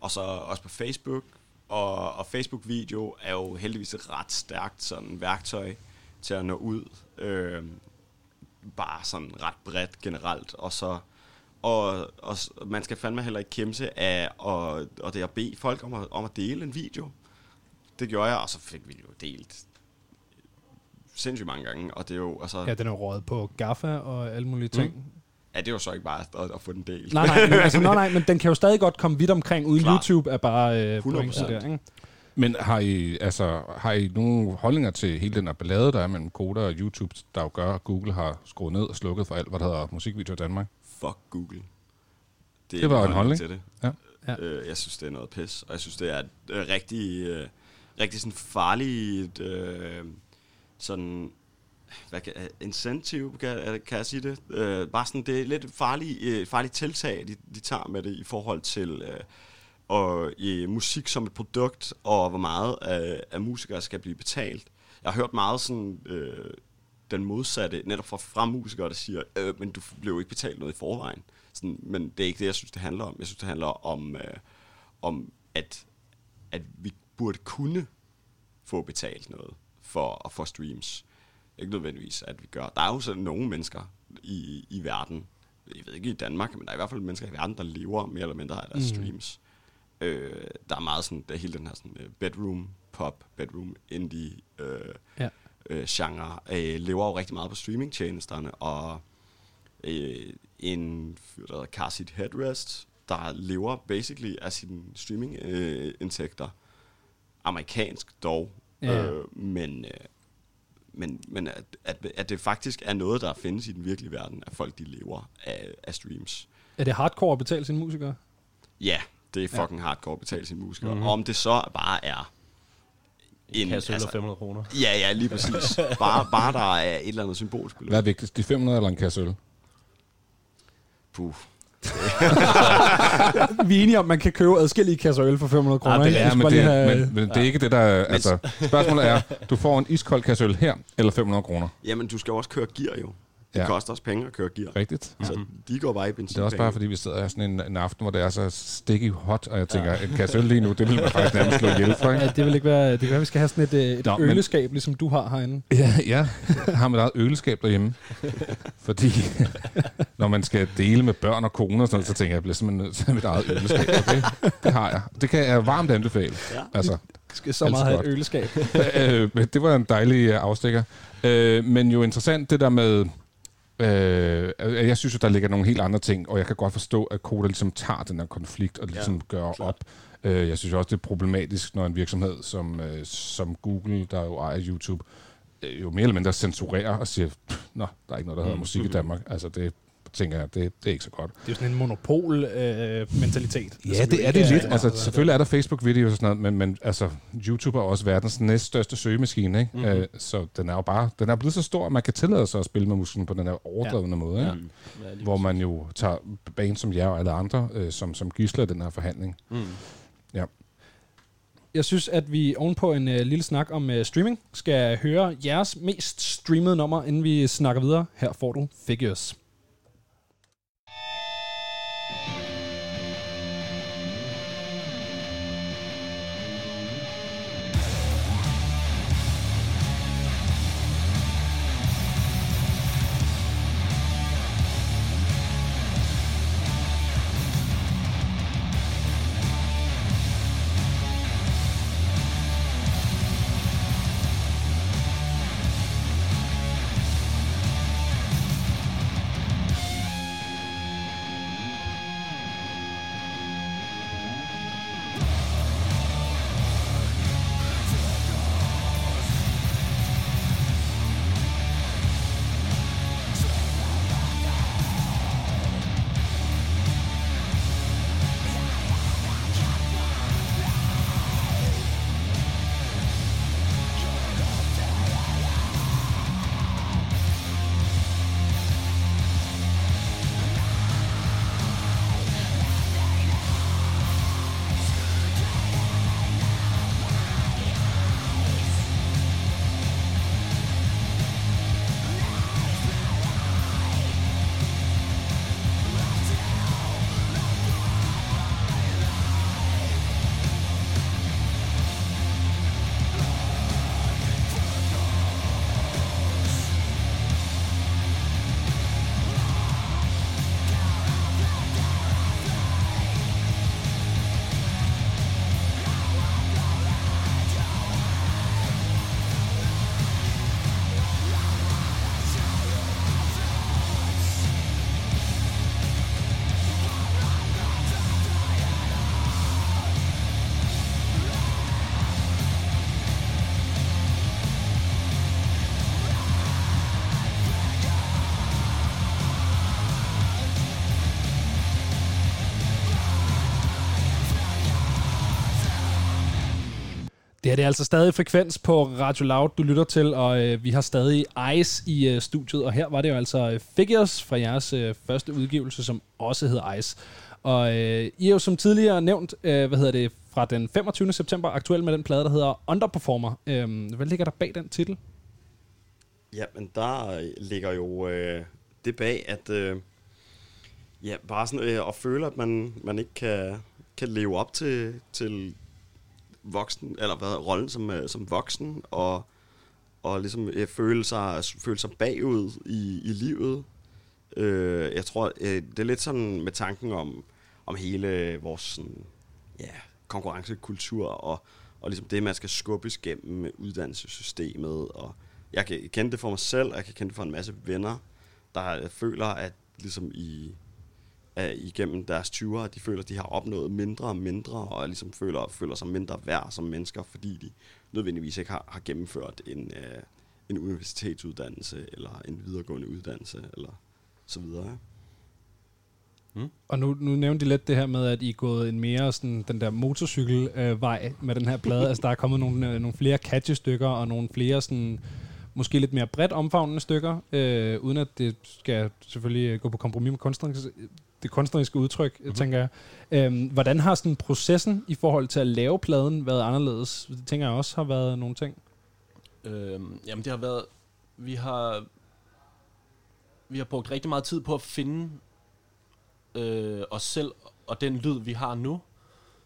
og så også på Facebook. Og, og Facebook-video er jo heldigvis et ret stærkt sådan værktøj til at nå ud. Øh, bare sådan ret bredt generelt. Og så, og, og man skal fandme heller ikke kæmpe af og, og det at bede folk om at, om at dele en video. Det gjorde jeg, og så fik vi jo delt sindssygt mange gange, og det er jo, altså... Ja, den er jo røget på Gaffa og alle mulige ting. Mm. Ja, det er jo så ikke bare at, at få den delt. Nej, nej, men, altså, nej, nej, men den kan jo stadig godt komme vidt omkring, uden Klart. YouTube er bare øh, 100%. pointen der, ikke? Men har I, altså, har I nogle holdninger til hele den her ballade, der er mellem Koda og YouTube, der jo gør, at Google har skruet ned og slukket for alt, hvad der hedder musikvideo i Danmark? Fuck Google. Det er var en holdning. til det. Ja. Ja. Øh, jeg synes, det er noget pis, og jeg synes, det er et øh, rigtig, øh, rigtig sådan farligt, øh, sådan, hvad kan, øh, incentive, kan, øh, kan jeg sige det? Øh, bare sådan, det er lidt farlige, farligt, øh, farlige tiltag, de, de tager med det i forhold til øh, og, øh, musik som et produkt, og hvor meget øh, af musikere skal blive betalt. Jeg har hørt meget sådan, øh, den modsatte, netop fra, fra musikere, der siger, øh, men du blev ikke betalt noget i forvejen. Sådan, men det er ikke det, jeg synes, det handler om. Jeg synes, det handler om, øh, om at, at vi burde kunne få betalt noget for at få streams. Ikke nødvendigvis, at vi gør. Der er jo sådan nogle mennesker i, i verden, jeg ved ikke i Danmark, men der er i hvert fald mennesker i verden, der lever mere eller mindre af deres mm. streams. Øh, der er meget sådan, der er hele den her sådan, øh, bedroom pop, bedroom indie øh, Ja. øh, genre, øh, lever jo rigtig meget på streamingtjenesterne, og øh, en fyr, der hedder Carsit Headrest, der lever basically af sine streaming-indtægter. Amerikansk dog, Ja. øh, men, øh, men, men at, at, at det faktisk er noget, der findes i den virkelige verden, at folk de lever af, af streams. Er det hardcore at betale sine musikere? Ja, det er Ja. fucking hardcore at betale sine musikere. Mhm. Mm-hmm. Om det så bare er... En kasse øl og 500 kroner. Ja, ja, lige præcis. bare, bare der er et eller andet symbolsk beløb. Hvad er vigtigst, de 500 eller en kasse øl? Puh. Vi er enige om, at man kan købe adskillige kasser øl for 500 kroner. Ah, det er, skal men, det, er, have- men, men det er ikke det, der er... Altså, spørgsmålet er, du får en iskold kasse øl her, eller 500 kroner? Jamen, du skal jo også køre gear jo. Det Ja. ja. koster også penge at køre gear. Rigtigt. Så Mhm. de går bare i benzin. Det er også bare, fordi vi sidder her sådan en, en aften, hvor det er så sticky hot, og jeg tænker, en kasse øl lige nu, det vil man faktisk nærmest slå ihjel for, ikke? Ja, det vil ikke være... Det kan være, at vi skal have sådan et, øh, et Nå, men- øleskab, ligesom du har herinde. Ja, ja. Jeg har mit eget øleskab derhjemme. Fordi når man skal dele med børn og koner, og sådan noget, så tænker jeg, jeg bliver simpelthen nødt til mit eget øleskab. Og det, det har jeg. Det kan jeg varmt anbefale. Ja. Altså, skal så meget have et øleskab. øh, men det var en dejlig øh, afstikker. Øh, men jo interessant det der med... Øh, jeg synes jo, der ligger nogle helt andre ting, og jeg kan godt forstå, at Koda ligesom tager den her konflikt og ligesom ja, gør klart. op. Øh, jeg synes også, det er problematisk, når en virksomhed som, øh, som Google, der jo ejer YouTube, øh, jo mere eller mindre censurerer og siger, nå, der er ikke noget, der hedder Mm. musik i Danmark. Altså det tænker jeg, det, det er ikke så godt. Det er jo sådan en monopol-mentalitet. Ja, det er det lidt. Altså, selvfølgelig er der Facebook-videoer og sådan noget, men, men altså, YouTube er også verdens næststørste søgemaskine, ikke? Mhm. Mm-hmm. Øh, så den er jo bare, den er blevet så stor, at man kan tillade sig at spille med musikken på den her overdrevne ja. måde, ikke? Ja. Ja, Hvor man jo tager bands som jer og alle andre, øh, som, som gisler den her forhandling. Mm. Ja. Jeg synes, at vi ovenpå en øh, lille snak om øh, streaming, skal høre jeres mest streamede nummer, inden vi snakker videre. Her får du Figures. Det er altså stadig frekvens på Radio Loud, du lytter til, og øh, vi har stadig Ice i øh, studiet, og her var det jo altså øh, Figures fra jeres øh, første udgivelse, som også hedder Ice. Og øh, I er jo som tidligere nævnt, øh, hvad hedder det, fra den 25. september aktuel med den plade, der hedder Underperformer. Øh, hvad ligger der bag den titel? Ja, men der øh, ligger jo øh, det bag, at øh, ja, bare sådan øh, at føle, at man, man ikke kan, kan leve op til, til voksen, eller hvad, rollen som, øh, som voksen, og, og ligesom øh, føle, sig, føle sig bagud i, i livet. Øh, jeg tror, øh, det er lidt sådan med tanken om, om hele vores sådan, ja, konkurrencekultur, og, og ligesom det, man skal skubbes gennem uddannelsessystemet, og jeg kan kende det for mig selv, og jeg kan kende det for en masse venner, der øh, føler, at ligesom i, at igennem deres 20'ere, at de føler, at de har opnået mindre og mindre, og ligesom føler, føler sig mindre værd som mennesker, fordi de nødvendigvis ikke har, har gennemført en, øh, en universitetsuddannelse, eller en videregående uddannelse, eller så videre. Mm. Og nu, nu nævnte de lidt det her med, at I er gået en mere sådan, den der motorcykelvej øh, vej med den her plade. altså, der er kommet nogle, øh, nogle flere catchy stykker, og nogle flere sådan, måske lidt mere bredt omfavnende stykker, øh, uden at det skal selvfølgelig gå på kompromis med kunstneriske, det kunstneriske udtryk, mm-hmm. tænker jeg. Øhm, hvordan har sådan processen i forhold til at lave pladen været anderledes? Det tænker jeg også har været nogle ting. Øhm, jamen det har været, vi har, vi har brugt rigtig meget tid på at finde øh, os selv og den lyd, vi har nu,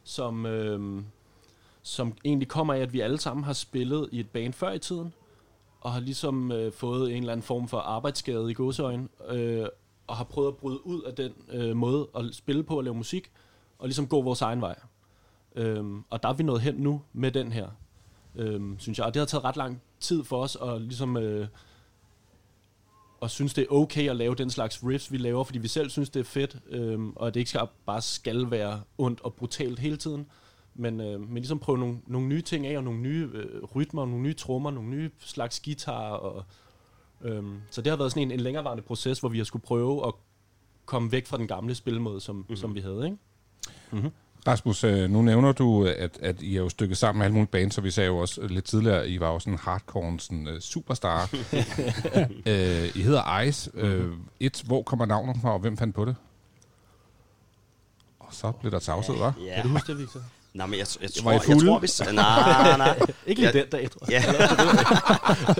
som, øh, som egentlig kommer af, at vi alle sammen har spillet i et band før i tiden, og har ligesom øh, fået en eller anden form for arbejdsskade i gåseøjne, øh, og har prøvet at bryde ud af den øh, måde at spille på og lave musik, og ligesom gå vores egen vej. Øhm, og der er vi nået hen nu med den her, øhm, synes jeg. Og det har taget ret lang tid for os at ligesom... Øh, og synes, det er okay at lave den slags riffs, vi laver, fordi vi selv synes, det er fedt, øhm, og at det ikke skal, bare skal være ondt og brutalt hele tiden, men, øh, men ligesom prøve nogle, nogle nye ting af, og nogle nye øh, rytmer, nogle nye trommer, nogle nye slags guitar, og, øhm, så det har været sådan en, en længerevarende proces, hvor vi har skulle prøve at komme væk fra den gamle spilmåde, som, mm-hmm. som vi havde, ikke? Mm-hmm. Rasmus, øh, nu nævner du, at, at I er jo stykket sammen med alle mulige bands, så vi sagde jo også lidt tidligere, I var jo sådan hardcore sådan, uh, superstar. uh, I hedder Ice. Uh, et, hvor kommer navnet fra, og hvem fandt på det? Og så blev der tavshed, hva'? Ja. Kan du huske det, Victor? Nej, men jeg, jeg, jeg, tror, jeg fulde? tror, hvis... Nej, nej. Ikke lige den dag, tror jeg.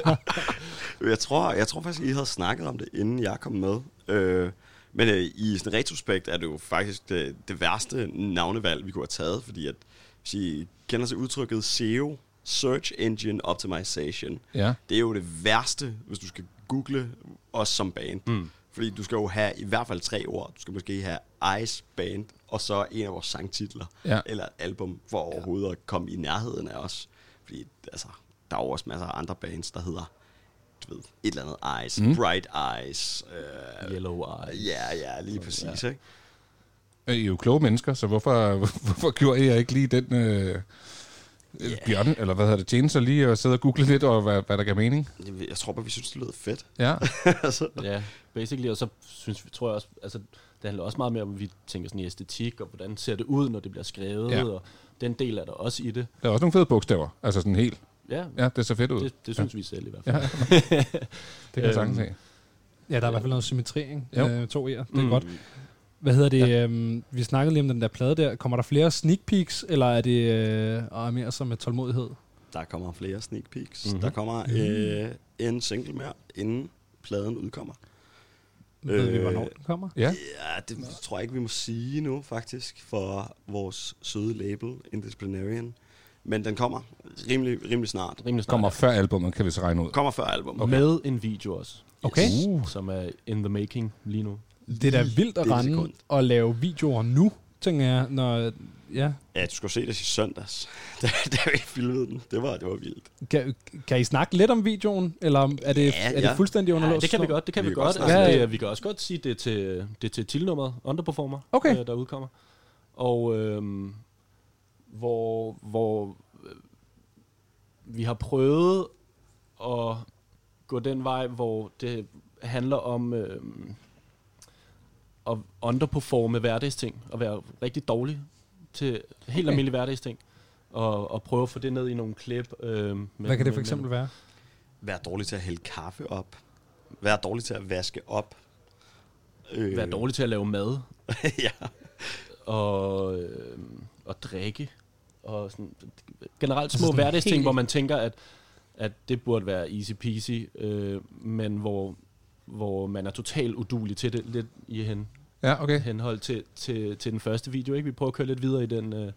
Ja. jeg, tror, jeg tror faktisk, I havde snakket om det, inden jeg kom med. Øh, men øh, i sådan retrospekt er det jo faktisk det, det værste navnevalg, vi kunne have taget, fordi at, hvis I kender til udtrykket SEO, Search Engine Optimization, Ja. det er jo det værste, hvis du skal google os som band. Mm. Fordi du skal jo have i hvert fald tre ord. Du skal måske have Ice Band, og så en af vores sangtitler, Ja. eller et album, for overhovedet at komme i nærheden af os. Fordi altså, der er jo også masser af andre bands, der hedder du ved, et eller andet Eyes, Mm. Bright Eyes. Øh, Yellow Eyes. Ja, ja, lige præcis, ja. ikke? I er jo kloge mennesker, så hvorfor, hvorfor gjorde I ikke lige den... Øh, yeah. Bjørn, eller hvad hedder det, tjene sig lige og sidde og google lidt over, hvad, hvad der gav mening? Jeg, tror bare, vi synes, det lød fedt. Ja. altså. Ja, basically, og så synes vi, tror jeg også, altså, det handler også meget mere om, at vi tænker sådan i æstetik, og hvordan ser det ud, når det bliver skrevet, ja. og den del er der også i det. Der er også nogle fede bogstaver, altså sådan helt. Ja, Ja, det ser fedt ud. Det, det synes vi selv i hvert Ja, fald. det kan jeg sagtens se. Ja, der er i hvert fald noget symmetri, ikke? Jo. Øh, to E'er, det er Mm. godt. Hvad hedder det? Ja. Øhm, vi snakkede lige om den der plade der. Kommer der flere sneak peeks, eller er det øh, mere som med tålmodighed? Der kommer flere sneak peeks. Mhm. Mm-hmm. Der kommer øh, en single mere, inden pladen udkommer. Ved vi, hvornår den kommer? Ja. Ja, det tror jeg ikke, vi må sige nu, faktisk, for vores søde label, Indisciplinarian. Men den kommer rimelig, rimelig snart. Rimelig snart. Kommer før albumet, kan vi så regne ud. Kommer før album. Okay. Med en video også. Okay. Uh. Som er in the making lige nu. Det er da vildt at det rende og lave videoer nu, tænker jeg, når... Ja. Ja, du skulle se det i søndags, da, da vi filmede den. Det var, det var vildt. Kan, kan I snakke lidt om videoen, eller er det, Ja, er det ja. fuldstændig under Ja, det kan vi godt, det kan Vi vi, kan godt. godt Altså, det, er- vi kan også godt sige, det er til, det er til tilnummeret Underperformer, Okay. øh, der udkommer. Og øhm, hvor, hvor øh, vi har prøvet at gå den vej, hvor det handler om øhm, at underperforme hverdagsting, og være rigtig dårlig til helt Okay. almindelige hverdagsting. og, og prøve at få det ned i nogle klip. Øh, med, Hvad kan det med- for eksempel være? Vær dårlig til at hælde kaffe op. Vær dårlig til at vaske op. Øh, Være dårlig til at lave mad. ja. Og, øh, og drikke. Og sådan, generelt Altså små hverdagsting, helt- hvor man tænker, at, at det burde være easy peasy, øh, men hvor, hvor man er totalt udulig til det, lidt i hen, Ja, okay. henhold til, til, til den første video. Ikke? Vi prøver at køre lidt videre i, den, øh,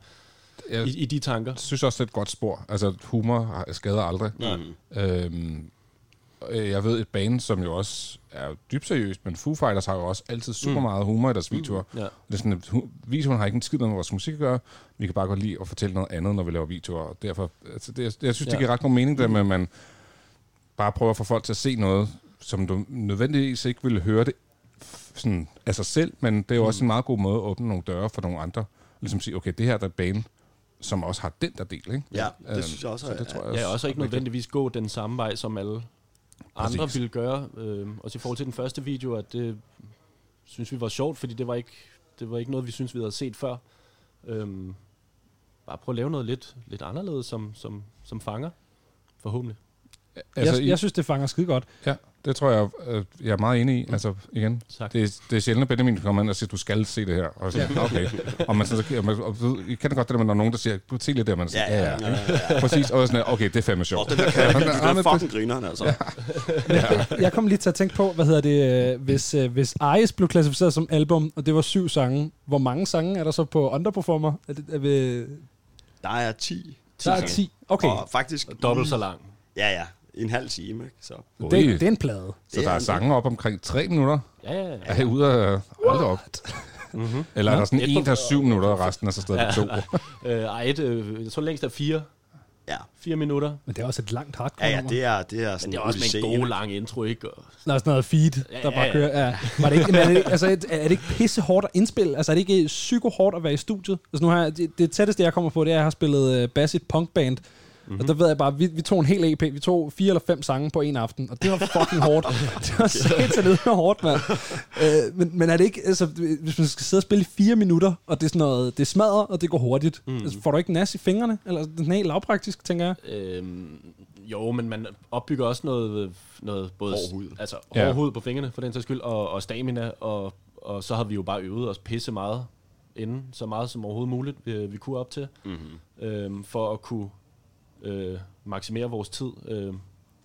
Jeg i, i de tanker. Jeg synes også, det er et godt spor. Altså, humor skader aldrig. Nej. Øhm, øh, jeg ved et band, som jo også er dybt seriøst, men Foo Fighters har jo også altid super Mm. meget humor i deres videoer. Mm, ja. Det er sådan, at videoen har ikke en skid med vores musik at gøre. Vi kan bare godt lide at fortælle noget andet, når vi laver videoer. Og derfor, altså, det, jeg, jeg synes, det Ja. giver ret god mening, det med, at man bare prøver at få folk til at se noget, som du nødvendigvis ikke ville høre det sådan af sig selv, men det er jo også en meget god måde at åbne nogle døre for nogle andre. Ligesom sige, okay, det her der er et band, som også har den der del, ikke? Ja, det Øhm, synes jeg også så er- det tror jeg Ja, også også ikke er nødvendigvis gå den samme vej, som alle andre Præcis. ville gøre. Øh, også i forhold til den første video, at det synes vi var sjovt, fordi det var ikke, det var ikke noget, vi synes vi havde set før. Øhm, bare prøve at lave noget lidt, lidt anderledes, som, som, som fanger, forhåbentlig. Altså, jeg, jeg synes, det fanger skide godt. Ja, det tror jeg, øh, jeg er meget enig i. Altså, igen, Tak. det, er- det er sjældent, at Benjamin kommer ind og siger, du skal se det her. Og så, Ja. okay. Og man, så, og man, og, I kender godt det der, når nogen, der siger, du se lidt der, man siger, Ja, ja, ja, ja. ja, ja, ja. Præcis, og sådan, okay, det er fandme sjovt. Den der kan- Ja, fucking grineren, altså. Ja. Jeg kom lige til at tænke på, hvad hedder det, øh, hvis, øh, hvis Ice blev klassificeret som album, og det var syv sange, hvor mange sange er der så på Underperformer? Er det, er vi, Der er 10. Der er 10. Okay. Og faktisk... Dobbelt så lang. Ja, ja. En halv time, ikke? Så. det, det er en plade. Så der er sange op omkring tre minutter? Ja, ja, ja. Er I ude af... Hold op. Mm-hmm. Eller er der sådan en, der er syv minutter, og resten er så stadig to? øh, ej, et, øh, jeg tror længst er fire. Ja. Fire minutter. Men det er også et langt hardcore Ja, ja, det er, det er sådan Men det er også med en god lang intro, ikke? Og, Der er sådan noget feed, Ja, der ja, bare ja. kører. Ja. Var det ikke, men er, det, altså, er det ikke pisse hårdt at indspille? Altså er det ikke psyko hårdt at være i studiet? Altså nu har jeg, det, det tætteste, jeg kommer på, det er, at jeg har spillet uh, bass i et punkband. Mm-hmm. Og der ved jeg bare, vi, vi tog en hel EP, vi tog fire eller fem sange på en aften, og det var fucking hårdt. Det var satan hårdt, mand. Uh, men, men er det ikke, altså, hvis man skal sidde og spille i fire minutter, og det er sådan noget, det smadrer, og det går hurtigt, mm. altså, får du ikke nas i fingrene? Eller det er helt lavpraktisk, tænker jeg. Øhm, jo, men man opbygger også noget, noget både Hård hud. Altså, Ja. hård hud på fingrene, for den sags skyld, og, og stamina, og, og så har vi jo bare øvet os pisse meget inden, så meget som overhovedet muligt, vi, vi kunne op til, Mhm. øhm, for at kunne øh, maksimere vores tid øh,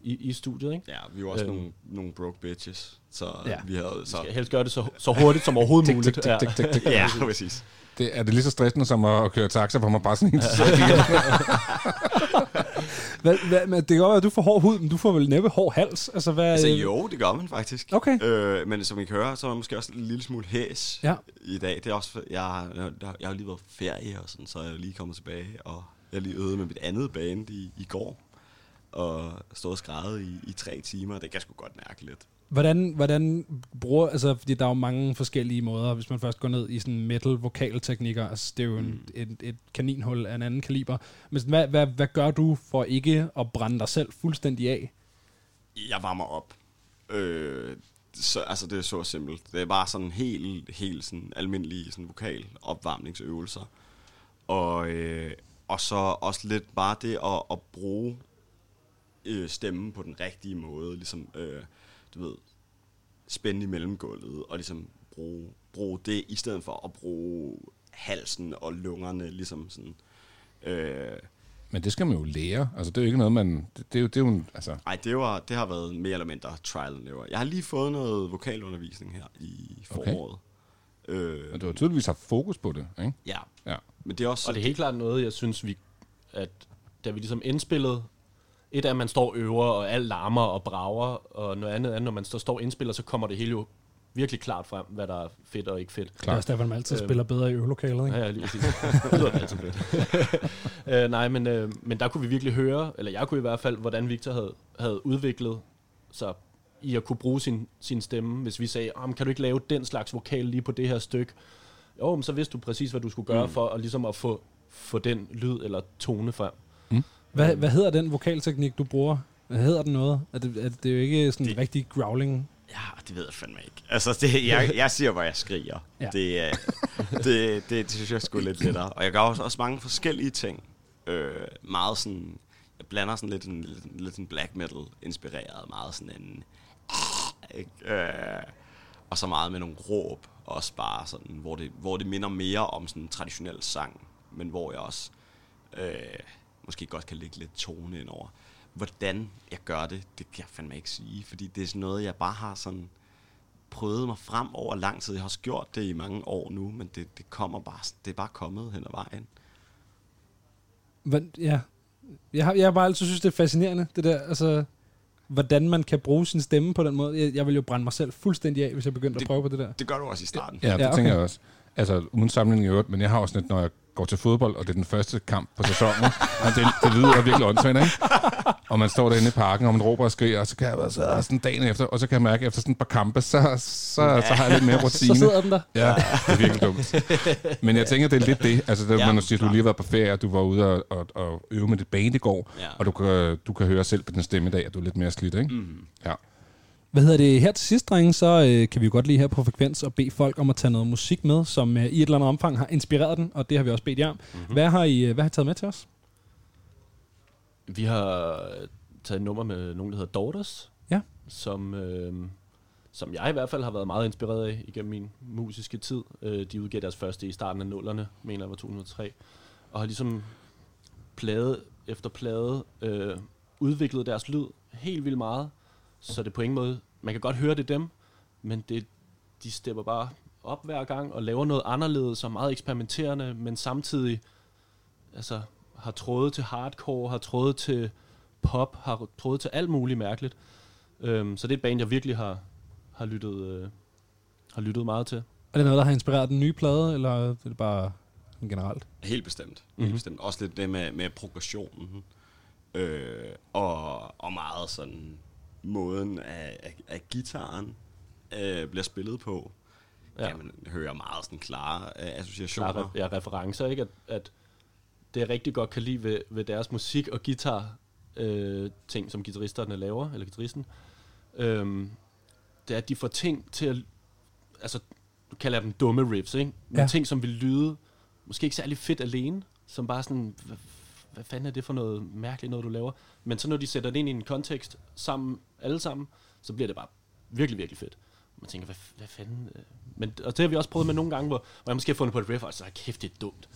i, i studiet, ikke? Ja, vi var også Øhm. nogle, nogle broke bitches. Så Ja. vi havde... Så... Vi skal helst gøre det så, så hurtigt som overhovedet Tik, muligt. tik, tik, tik, tik. Ja, præcis. Det, er det lige så stressende som at køre taxa, hvor man bare sådan en Hvad, hvad, men det kan godt være, at du får hård hud, men du får vel næppe hård hals? Altså, hvad, Altså jo, det gør man faktisk. Okay. Øh, men som I kan høre, så er man måske også en lille smule hæs Ja. i dag. Det er også, jeg, har- jeg, jeg, har lige været på ferie og sådan, så er jeg lige kommet tilbage, og jeg lige øvet med mit andet band i, i går, og stået og i, i tre timer, det kan jeg sgu godt mærke lidt. Hvordan, hvordan bruger, altså fordi der er jo mange forskellige måder, hvis man først går ned i sådan metal vokalteknikker, altså det er jo en, Mm. et, et kaninhul af en anden kaliber. Men sådan, hvad, hvad, hvad gør du for ikke at brænde dig selv fuldstændig af? Jeg varmer op. Øh, så, altså det er så simpelt. Det er bare sådan helt, helt sådan almindelige sådan vokal opvarmningsøvelser. Og, øh, og så også lidt bare det at, at bruge øh, stemmen på den rigtige måde. Ligesom, øh, du ved, spænde i mellemgulvet og ligesom bruge, bruge det, i stedet for at bruge halsen og lungerne, ligesom sådan. Øh, Men det skal man jo lære. Altså, det er jo ikke noget, man... Det, det er jo, det er jo en, altså, Nej, det, var, det har været mere eller mindre trial and error. Jeg har lige fået noget vokalundervisning her i foråret. Okay. Øh, men du har tydeligvis haft fokus på det, ikke? Ja. Ja. Men det er også... Og det er helt klart noget, jeg synes, vi, at da vi ligesom indspillede, et er, at man står og øver, og alt larmer og brager, og noget andet er, når man så står og indspiller, så kommer det hele jo virkelig klart frem, hvad der er fedt og ikke fedt. Det er også derfor, man altid spiller bedre i øvelokalet, ikke? Ja, ja, lige præcis. det lyder altid fedt. uh, nej, men, uh, men der kunne vi virkelig høre, eller jeg kunne i hvert fald, hvordan Victor havde, havde udviklet sig i at kunne bruge sin, sin stemme. Hvis vi sagde, oh, kan du ikke lave den slags vokal lige på det her stykke? Jo, men så vidste du præcis, hvad du skulle gøre Mm. for at, ligesom at få, få den lyd eller tone frem. Hvad, hvad hedder den vokalteknik, du bruger? Hvad hedder den noget? Er det, er det er jo ikke sådan det, rigtig growling? Ja, det ved jeg fandme ikke. Altså, det, jeg, jeg siger, hvor jeg skriger. Ja. Ja. Det, er- det, det, det synes jeg er sgu lidt lettere. Og jeg gør også, også mange forskellige ting. Øh, meget sådan, jeg blander sådan lidt, en, lidt, sådan black metal inspireret, meget sådan en, ikke? Øh, og så meget med nogle råb, også bare sådan, hvor det, hvor det minder mere om sådan en traditionel sang, men hvor jeg også øh, måske godt kan lægge lidt tone ind over. Hvordan jeg gør det, det kan jeg fandme ikke sige, fordi det er sådan noget, jeg bare har sådan prøvet mig frem over lang tid. Jeg har også gjort det i mange år nu, men det, det kommer bare, det er bare kommet hen ad vejen. Men, ja. Jeg har, jeg har bare altid synes, det er fascinerende, det der, altså, hvordan man kan bruge sin stemme på den måde. Jeg, jeg vil jo brænde mig selv fuldstændig af, hvis jeg begyndte Det- at prøve på det der. Det gør du også i starten. Ja, det Ja, okay. tænker jeg også. Altså, uden sammenligning i øvrigt, men jeg har også lidt, når jeg går til fodbold, og det er den første kamp på sæsonen, og det, det lyder virkelig åndssvagt, ikke? Og man står derinde i parken, og man råber og skriger, og så kan jeg være så sådan dagen efter, og så kan jeg mærke, at efter sådan et par kampe, så, så, så har jeg lidt mere rutine. Så sidder den der. Ja, det er virkelig dumt. Men jeg tænker, det er lidt det. Altså, det, Ja, ja, man siger, du lige har været på ferie, og du var ude og, og, og øve med dit band i går, Ja. og du kan, du kan høre selv på din stemme i dag, at du er lidt mere slidt, ikke? Mm. Ja. Hvad hedder det? Her til sidst, drenge, så øh, kan vi jo godt lige her på Frekvens og bede folk om at tage noget musik med, som øh, i et eller andet omfang har inspireret den, og det har vi også bedt jer om. Mm-hmm. Hvad, har I, øh, hvad har I taget med til os? Vi har taget et nummer med nogen, der hedder Daughters. Ja. Som, øh, som jeg i hvert fald har været meget inspireret af igennem min musiske tid. Øh, de udgav deres første i starten af nullerne, mener jeg var 2003. Og har ligesom plade efter plade øh, udviklet deres lyd helt vildt meget. Så det på ingen måde... Man kan godt høre det dem, men det, de stepper bare op hver gang og laver noget anderledes og meget eksperimenterende, men samtidig altså, har trådet til hardcore, har trådet til pop, har trådet til alt muligt mærkeligt. Øhm, så det er et band, jeg virkelig har, har, lyttet, øh, har lyttet meget til. Er det noget, der har inspireret den nye plade, eller er det bare generelt? Helt bestemt. Helt Mhm. mm-hmm. bestemt. Også lidt det med, med progressionen. Øh, og, og meget sådan måden, at, at, at gitaren øh, bliver spillet på. Ja. Kan man høre meget sådan klare øh, associationer. Klare ja, referencer, ikke? At, at det jeg rigtig godt kan lide ved, ved deres musik og guitar øh, ting, som guitaristerne laver, eller guitaristen, øh, det er, at de får ting til at, altså, du kalder dem dumme riffs, ikke? Nogle Ja. ting, som vil lyde, måske ikke særlig fedt alene, som bare sådan, hvad, fanden er det for noget mærkeligt noget, du laver? Men så når de sætter det ind i en kontekst sammen, alle sammen, så bliver det bare virkelig, virkelig fedt. Man tænker, hvad, hvad fanden? Øh? Men, og det har vi også prøvet med nogle gange, hvor, hvor jeg måske har fundet på et riff, og så er kæft, det er dumt.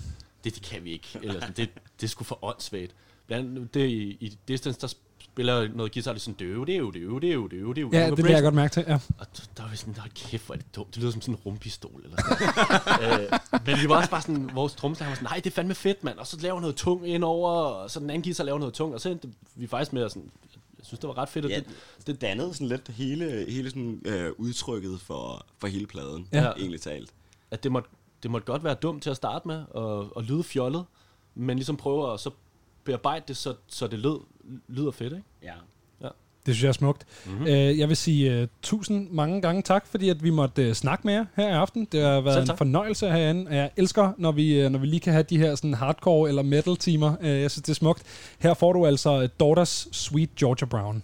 Det, det kan vi ikke. Eller sådan, det, det er sgu for åndssvagt. Blandt andet det i, i Distance, der spiller noget guitar, det er sådan døve, det er jo, det er jo, det er jo, det er jo, det er jo. Ja, det vil jeg godt mærke til, ja. Og der var vi sådan, der kæft, hvor er det dumt. Det lyder som sådan en rumpistol eller sådan øh, Men vi var også bare sådan, vores trommeslager var sådan, nej, det er fandme fedt, mand. Og så laver noget tung ind over, og så den anden guitar laver noget tung, og så endte vi faktisk med at sådan, jeg synes, det var ret fedt. At Ja, det, det dannede sådan lidt hele, hele sådan, øh, udtrykket for, for hele pladen, ja. egentlig talt. at det måtte, det måtte godt være dumt til at starte med, og, og lyde fjollet, men ligesom prøve at så bearbejde det, så, så det lød, lyder fedt, ikke? Ja. ja. Det synes jeg er smukt. Mhm. Mm-hmm. Uh, jeg vil sige uh, tusind mange gange tak, fordi at vi måtte uh, snakke med jer her i aften. Det har været en fornøjelse herinde, og jeg elsker, når vi, uh, når vi lige kan have de her sådan hardcore eller metal timer. Uh, jeg synes, det er smukt. Her får du altså Daughters Sweet Georgia Brown.